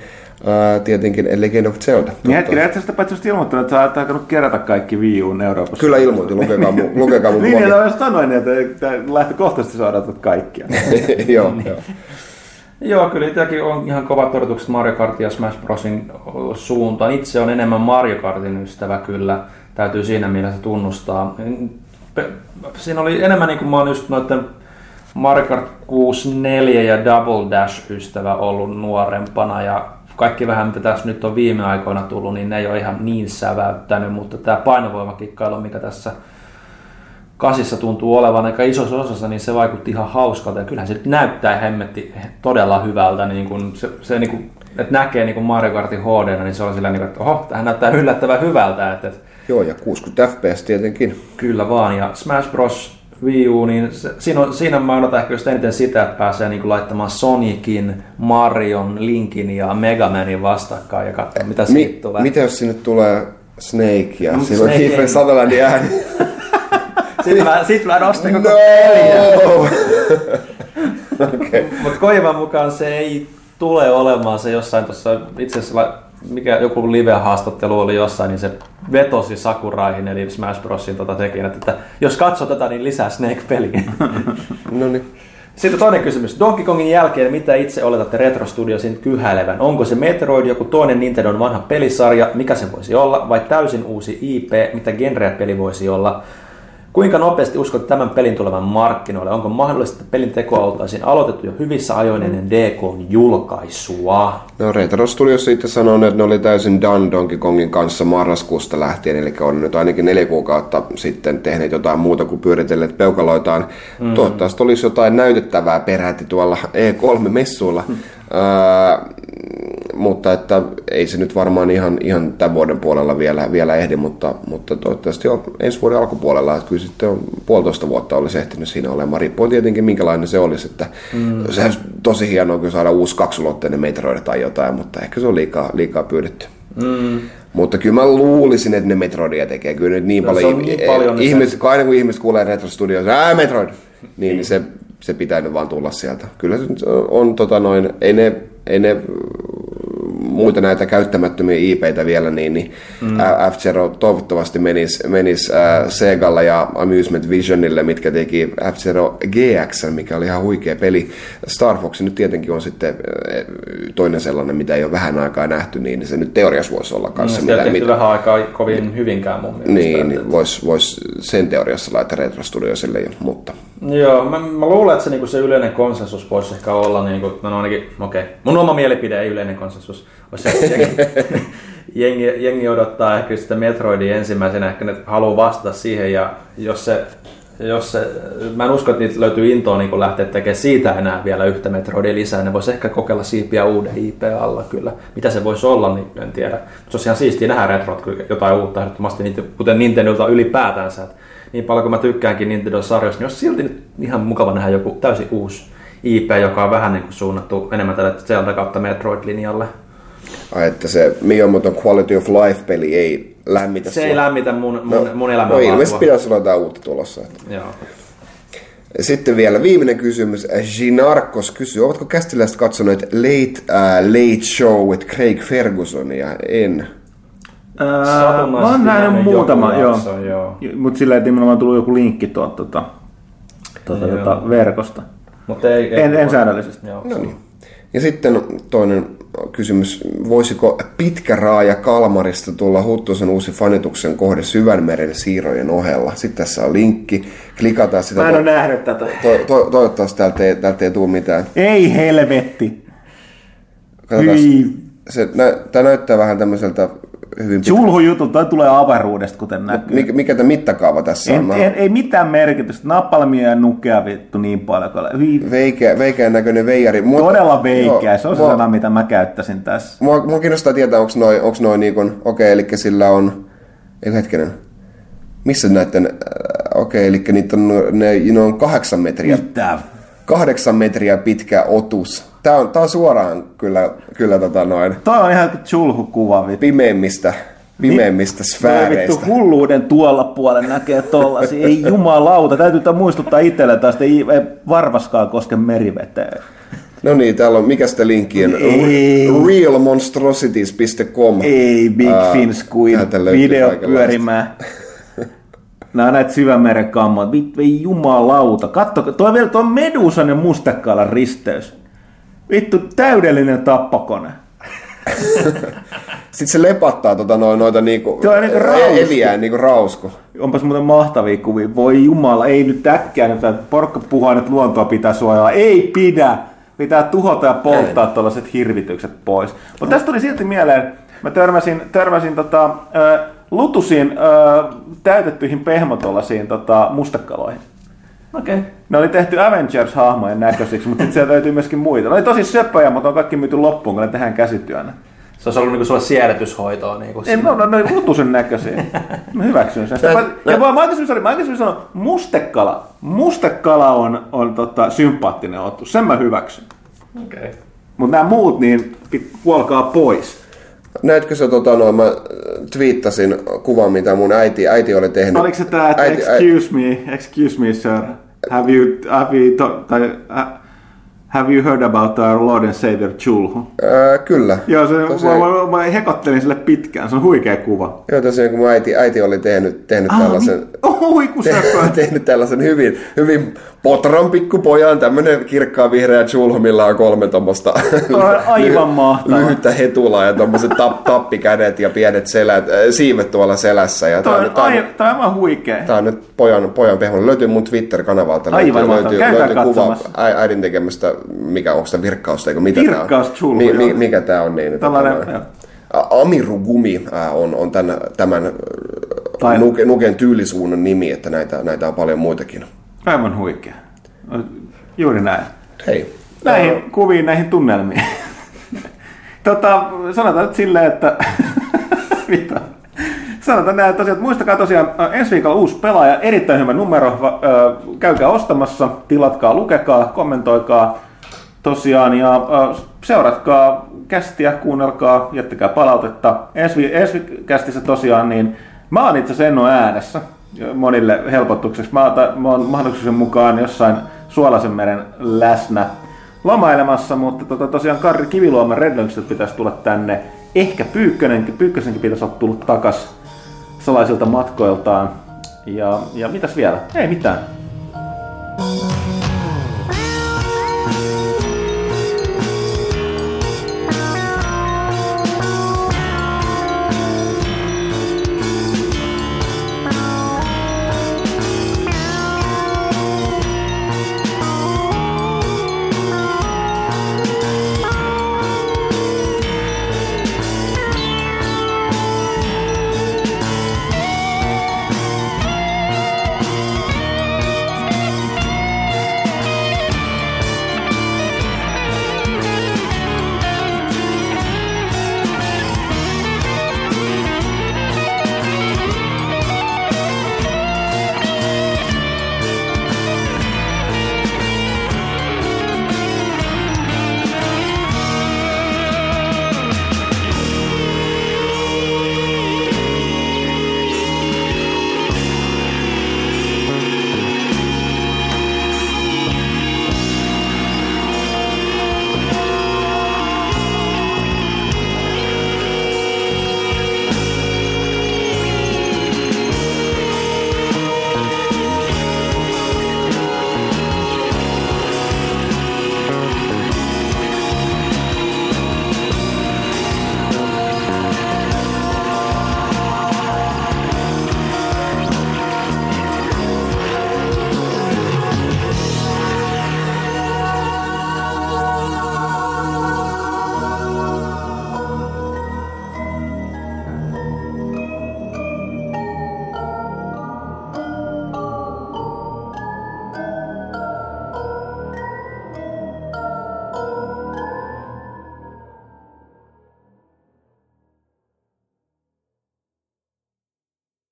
Speaker 3: ää, tietenkin A Legend of Zelda.
Speaker 4: Niin hetkinen, et sä sitä paitsi just ilmoittanut, että sä oot alkanut kerätä kaikki Wii Uun Euroopassa.
Speaker 3: Kyllä ilmoitin, lukekaa mun, [laughs] lukekaa mun
Speaker 4: niin,
Speaker 3: blogi.
Speaker 4: ja mä sanoin, että, että lähtökohtaisesti sä odotat kaikkia. [laughs]
Speaker 3: joo, joo.
Speaker 5: Joo, kyllä itselläkin on ihan kovat odotukset Mario Kart ja Smash Brosin suuntaan. Itse on enemmän Mario Kartin ystävä kyllä, täytyy siinä mielessä tunnustaa. Siinä oli enemmän niin kuin mä oon just noiden Mario Kart 64 ja Double Dash ystävä ollut nuorempana ja kaikki vähän mitä tässä nyt on viime aikoina tullut, niin ne ei ole ihan niin säväyttänyt, mutta tämä painovoimakikkailu, mikä tässä kasissa tuntuu olevan aika isossa osassa, niin se vaikutti ihan hauskalta. Ja kyllähän se näyttää hemmetti todella hyvältä. Niin kun se, se niin kun, että näkee niin kun Mario Kartin HD, niin se on sillä niin kun, että oho, tähän näyttää yllättävän hyvältä. Että, että
Speaker 3: Joo, ja 60 fps tietenkin.
Speaker 5: Kyllä vaan, ja Smash Bros. Wii U, niin se, siinä, on, siinä mä odotan ehkä just eniten sitä, että pääsee niin laittamaan Sonicin, Marion, Linkin ja Mega Manin vastakkain ja katsoa, mitä siitä
Speaker 3: Mi-
Speaker 5: tulee.
Speaker 3: mitä jos sinne tulee Snake ja
Speaker 5: Mm,
Speaker 3: on
Speaker 5: Snake
Speaker 3: Kiefer Sutherlandin ääni? [laughs]
Speaker 5: Sitten mä, sit mä nostin koko
Speaker 3: No!
Speaker 5: peliä. [laughs]
Speaker 3: Okei.
Speaker 5: Mutta Koivan mukaan se ei tule olemaan se jossain tuossa, itse asiassa mikä joku live-haastattelu oli jossain, niin se vetosi Sakuraihin, eli Smash Brosin tota tekijät, että jos katsoo tätä, niin lisää Snake-peliä. [laughs]
Speaker 3: No niin.
Speaker 5: Sitten toinen kysymys. Donkey Kongin jälkeen, mitä itse oletatte Retro Studiosin kyhäilevän? Onko se Metroid joku toinen Nintendon vanha pelisarja, mikä se voisi olla, vai täysin uusi IP, mitä genreä-peli voisi olla? Kuinka nopeasti uskot tämän pelin tulevan markkinoille? Onko mahdollista, että pelin tekoa oltaisiin aloitettu jo hyvissä ajoin ennen DKn julkaisua?
Speaker 3: No Retro Studios itse sanoo, että ne oli täysin done Donkey Kongin kanssa marraskuusta lähtien, eli on nyt ainakin neljä kuukautta sitten tehneet jotain muuta kuin pyöritelleet peukaloitaan. Mm. Toivottavasti olisi jotain näytettävää peräti tuolla E3-messuilla. Öö, mutta että ei se nyt varmaan ihan, ihan tämän vuoden puolella vielä, vielä ehdi, mutta, mutta toivottavasti jo ensi vuoden alkupuolella, että kyllä sitten on puolitoista vuotta olisi ehtinyt siinä olemaan. Riippuen tietenkin minkälainen se olisi, että mm. se olisi tosi hienoa kyllä saada uusi kaksulotteinen Metroid tai jotain, mutta ehkä se on liikaa, liikaa pyydetty. Mm. Mutta kyllä mä luulisin, että ne Metroidia tekee. Kyllä nyt niin
Speaker 5: No,
Speaker 3: paljon,
Speaker 5: on niin paljon, niin
Speaker 3: ihmiset, kun aina kun ihmiset kuulee Retro Studios, ää Metroid, niin, niin se, se pitää nyt vaan tulla sieltä. Kyllä se on, tota noin, ei ne, ei ne muita näitä käyttämättömiä IPitä vielä, niin, niin mm. F-Zero toivottavasti menisi menis, äh, Segalla ja Amusement Visionille, mitkä teki F-Zero GX, mikä oli ihan huikea peli. Star Fox nyt tietenkin on sitten toinen sellainen, mitä ei ole vähän aikaa nähty, niin se nyt teoriassa voisi olla kanssa.
Speaker 5: No,
Speaker 3: mitä, mitä,
Speaker 5: vähän aikaa kovin hyvinkään mun mielestä.
Speaker 3: niin, niin voisi vois sen teoriassa laittaa Retro Studiosille, mutta
Speaker 5: Joo, mä, mä luulen, että se, niinku, se yleinen konsensus voisi ehkä olla, niinku, no ainakin, okei, okay. mun oma mielipide ei yleinen konsensus, olisi se, jengi, [laughs] jengi, jengi, odottaa ehkä sitä Metroidia ensimmäisenä, ehkä ne haluaa vastata siihen, ja jos se, jos se, mä en usko, että niitä löytyy intoa niin lähteä tekemään siitä enää vielä yhtä Metroidia lisää, ne voisi ehkä kokeilla siipiä uuden IP alla kyllä. Mitä se voisi olla, niin en tiedä. Mutta se olisi ihan siistiä nähdä retrot, kyllä jotain uutta, ehdottomasti, kuten Nintendolta ylipäätänsä, että niin paljon kuin mä tykkäänkin Nintendo-sarjoista, niin olisi silti nyt ihan mukava nähdä joku täysin uusi IP, joka on vähän niin kuin suunnattu enemmän tälle Zelda kautta Metroid-linjalle.
Speaker 3: Ai, että se Miyamoton Quality of Life-peli ei lämmitä
Speaker 5: Se ei lämmitä mun, mun, mun elämää.
Speaker 3: No ilmeisesti pitäisi olla jotain uutta tulossa. Että.
Speaker 5: Joo.
Speaker 3: Sitten vielä viimeinen kysymys. Ginarkos kysyy, ovatko kästiläiset katsoneet Late, uh, Late Show with Craig Fergusonia? En.
Speaker 4: Ää, mä oon nähnyt muutama, joo.
Speaker 5: jakso, joo.
Speaker 4: Mutta sillä ei nimenomaan tullut joku linkki tuolta tota, tota,
Speaker 5: Joo.
Speaker 4: tota, verkosta.
Speaker 5: Mutta ei, ei,
Speaker 4: En, en säännöllisesti.
Speaker 5: Joo.
Speaker 3: No niin. Ja sitten toinen kysymys. Voisiko pitkä raaja Kalmarista tulla Huttusen uusi fanituksen kohde Syvänmeren siirojen ohella? Sitten tässä on linkki. Klikataan sitä.
Speaker 4: Mä en ole nähnyt tätä.
Speaker 3: to, to, toivottavasti täältä ei, täältä ei tule mitään.
Speaker 4: Ei helvetti.
Speaker 3: Katsotaan.
Speaker 4: Hyi.
Speaker 3: Se, nä, tämä näyttää vähän tämmöiseltä hyvin pitkä.
Speaker 4: Julhu juttu, toi tulee avaruudesta, kuten näkyy.
Speaker 3: Mikä, mikä tämä mittakaava tässä on?
Speaker 4: En, en, ei mitään merkitystä. Napalmia ja nukea vittu niin paljon. Kuin... Hyi.
Speaker 3: Veikeä, veikeän näköinen veijari. Mua,
Speaker 4: Todella veikeä.
Speaker 3: Joo,
Speaker 4: Se on se
Speaker 3: mua-
Speaker 4: sana, mitä mä käyttäisin tässä.
Speaker 3: Mua, mua kiinnostaa tietää, onko noin, onks noin niin kuin, okei, eli sillä on, ei hetkinen, missä näiden, äh, okei, eli niitä on, ne, ne on kahdeksan metriä,
Speaker 4: Mitä?
Speaker 3: kahdeksan metriä pitkä otus. Tää on, tää on suoraan kyllä, kyllä tota noin,
Speaker 4: Toi on ihan chulhu kuva vittu.
Speaker 3: pimeimmistä, pimeimmistä
Speaker 4: Toi
Speaker 3: sfääreistä.
Speaker 4: vittu hulluuden tuolla puolella näkee tollasia. Ei jumalauta. Täytyy muistuttaa itselle taas, että ei, ei varvaskaan koske meriveteen.
Speaker 3: No niin, täällä on, mikä sitä linkki on?
Speaker 4: Ei.
Speaker 3: Realmonstrosities.com.
Speaker 4: Ei Big
Speaker 3: Ää,
Speaker 4: Fin Squid,
Speaker 3: täältä löytyy
Speaker 4: video pyörimään. [laughs] Nämä on näitä syvämeren kammoja. Vittu ei jumalauta. Katso, toi vielä tuo Medusan ja mustekaalan risteys. Vittu täydellinen tappakone.
Speaker 3: Sitten se lepattaa tota noin, noita niinku,
Speaker 4: Tuo on niinku rausku.
Speaker 3: eliään niinku rausku.
Speaker 4: Onpas muuten mahtavia kuvia. Voi jumala, ei nyt äkkiä nyt, että porukka puhuu, että luontoa pitää suojella. Ei pidä! Pitää tuhota ja polttaa tuollaiset hirvitykset pois. Mutta tästä tuli silti mieleen, mä törmäsin, törmäsin tota, äh, lutusiin äh, täytettyihin pehmotolasiin tota, mustekaloihin.
Speaker 5: Okei. Okay.
Speaker 4: Ne oli tehty Avengers-hahmojen näköisiksi, mutta sitten sieltä löytyy myöskin muita. Ne oli tosi söpöjä, mutta on kaikki myyty loppuun, kun ne tehdään käsityönä.
Speaker 5: Se olisi ollut niinku sulle siedätyshoitoa. Niinku
Speaker 4: Ei, no, no, ne oli lutusen näköisiä. [laughs] Mä hyväksyn sen. Sitä, mä, ja mä, mä aikaisemmin sanoin, mä aikaisemmin sanoin, mustekala. Mustekala on, on tota, sympaattinen otus. Sen mä hyväksyn.
Speaker 5: Okei. Okay.
Speaker 4: Mutta nämä muut, niin pit, puolkaa pois.
Speaker 3: Näetkö sä tota noin, mä twiittasin kuvan, mitä mun äiti, äiti oli tehnyt.
Speaker 4: Oliko se tää, että
Speaker 3: äiti,
Speaker 4: excuse me, excuse me sir, have you, have you, to, tai, have you heard about our Lord and Savior Chulhu?
Speaker 3: Ää, kyllä.
Speaker 4: Joo, se,
Speaker 3: Tosiaan-
Speaker 4: mä, mä, mä, hekottelin sille pitkään, se on huikea kuva.
Speaker 3: Joo, tosiaan kun mun äiti, äiti oli tehnyt, tehnyt
Speaker 4: Ah,
Speaker 3: tällaisen...
Speaker 4: niin, oi kun söpö. [laughs]
Speaker 3: tehnyt tällaisen hyvin, hyvin potran pikkupojan, tämmönen kirkkaa vihreä chulho, millä on kolme tuommoista
Speaker 4: aivan mahtava.
Speaker 3: lyhyttä hetulaa ja tuommoiset tap, tappikädet ja pienet selät, äh, siivet tuolla selässä. Ja
Speaker 4: Toi
Speaker 3: on, tää,
Speaker 4: aivan huikea.
Speaker 3: tää on nyt pojan, pojan pehmonen. Löytyy mun Twitter-kanavalta.
Speaker 4: Aivan
Speaker 3: löytyy,
Speaker 4: mahtavaa.
Speaker 3: löytyy, löytyy kuva äidin tekemästä, mikä onko sitä virkkausta, eikö mitä
Speaker 4: Virkkaus
Speaker 3: tää on? mi, mi, mikä tää on? Niin,
Speaker 4: Tällainen,
Speaker 3: Amirugumi on, on tämän, tämän
Speaker 4: Tai-
Speaker 3: Nuke, Nuken tyylisuunnan nimi, että näitä, näitä on paljon muitakin.
Speaker 4: Aivan huikea. Juuri näin.
Speaker 3: Hei,
Speaker 4: Näihin kuviin, näihin tunnelmiin. [laughs] tota, sanotaan nyt silleen, että... [laughs] Mitä? Sanotaan näin, että tosiaan, että muistakaa tosiaan ensi viikolla uusi pelaaja, erittäin hyvä numero, käykää ostamassa, tilatkaa, lukekaa, kommentoikaa tosiaan ja seuratkaa kästiä, kuunnelkaa, jättäkää palautetta. Ensi, ensi kästissä tosiaan, niin mä oon itse asiassa Enno äänessä monille helpotukseksi. Mä, oon mahdollisuuden mukaan jossain Suolaisen meren läsnä lomailemassa, mutta tota, tosiaan Karri Kiviluoman Red pitäisi tulla tänne. Ehkä Pyykkönenkin, Pyykkösenkin pitäisi olla tullut takas salaisilta matkoiltaan. Ja, ja mitäs vielä? Ei mitään. Thank you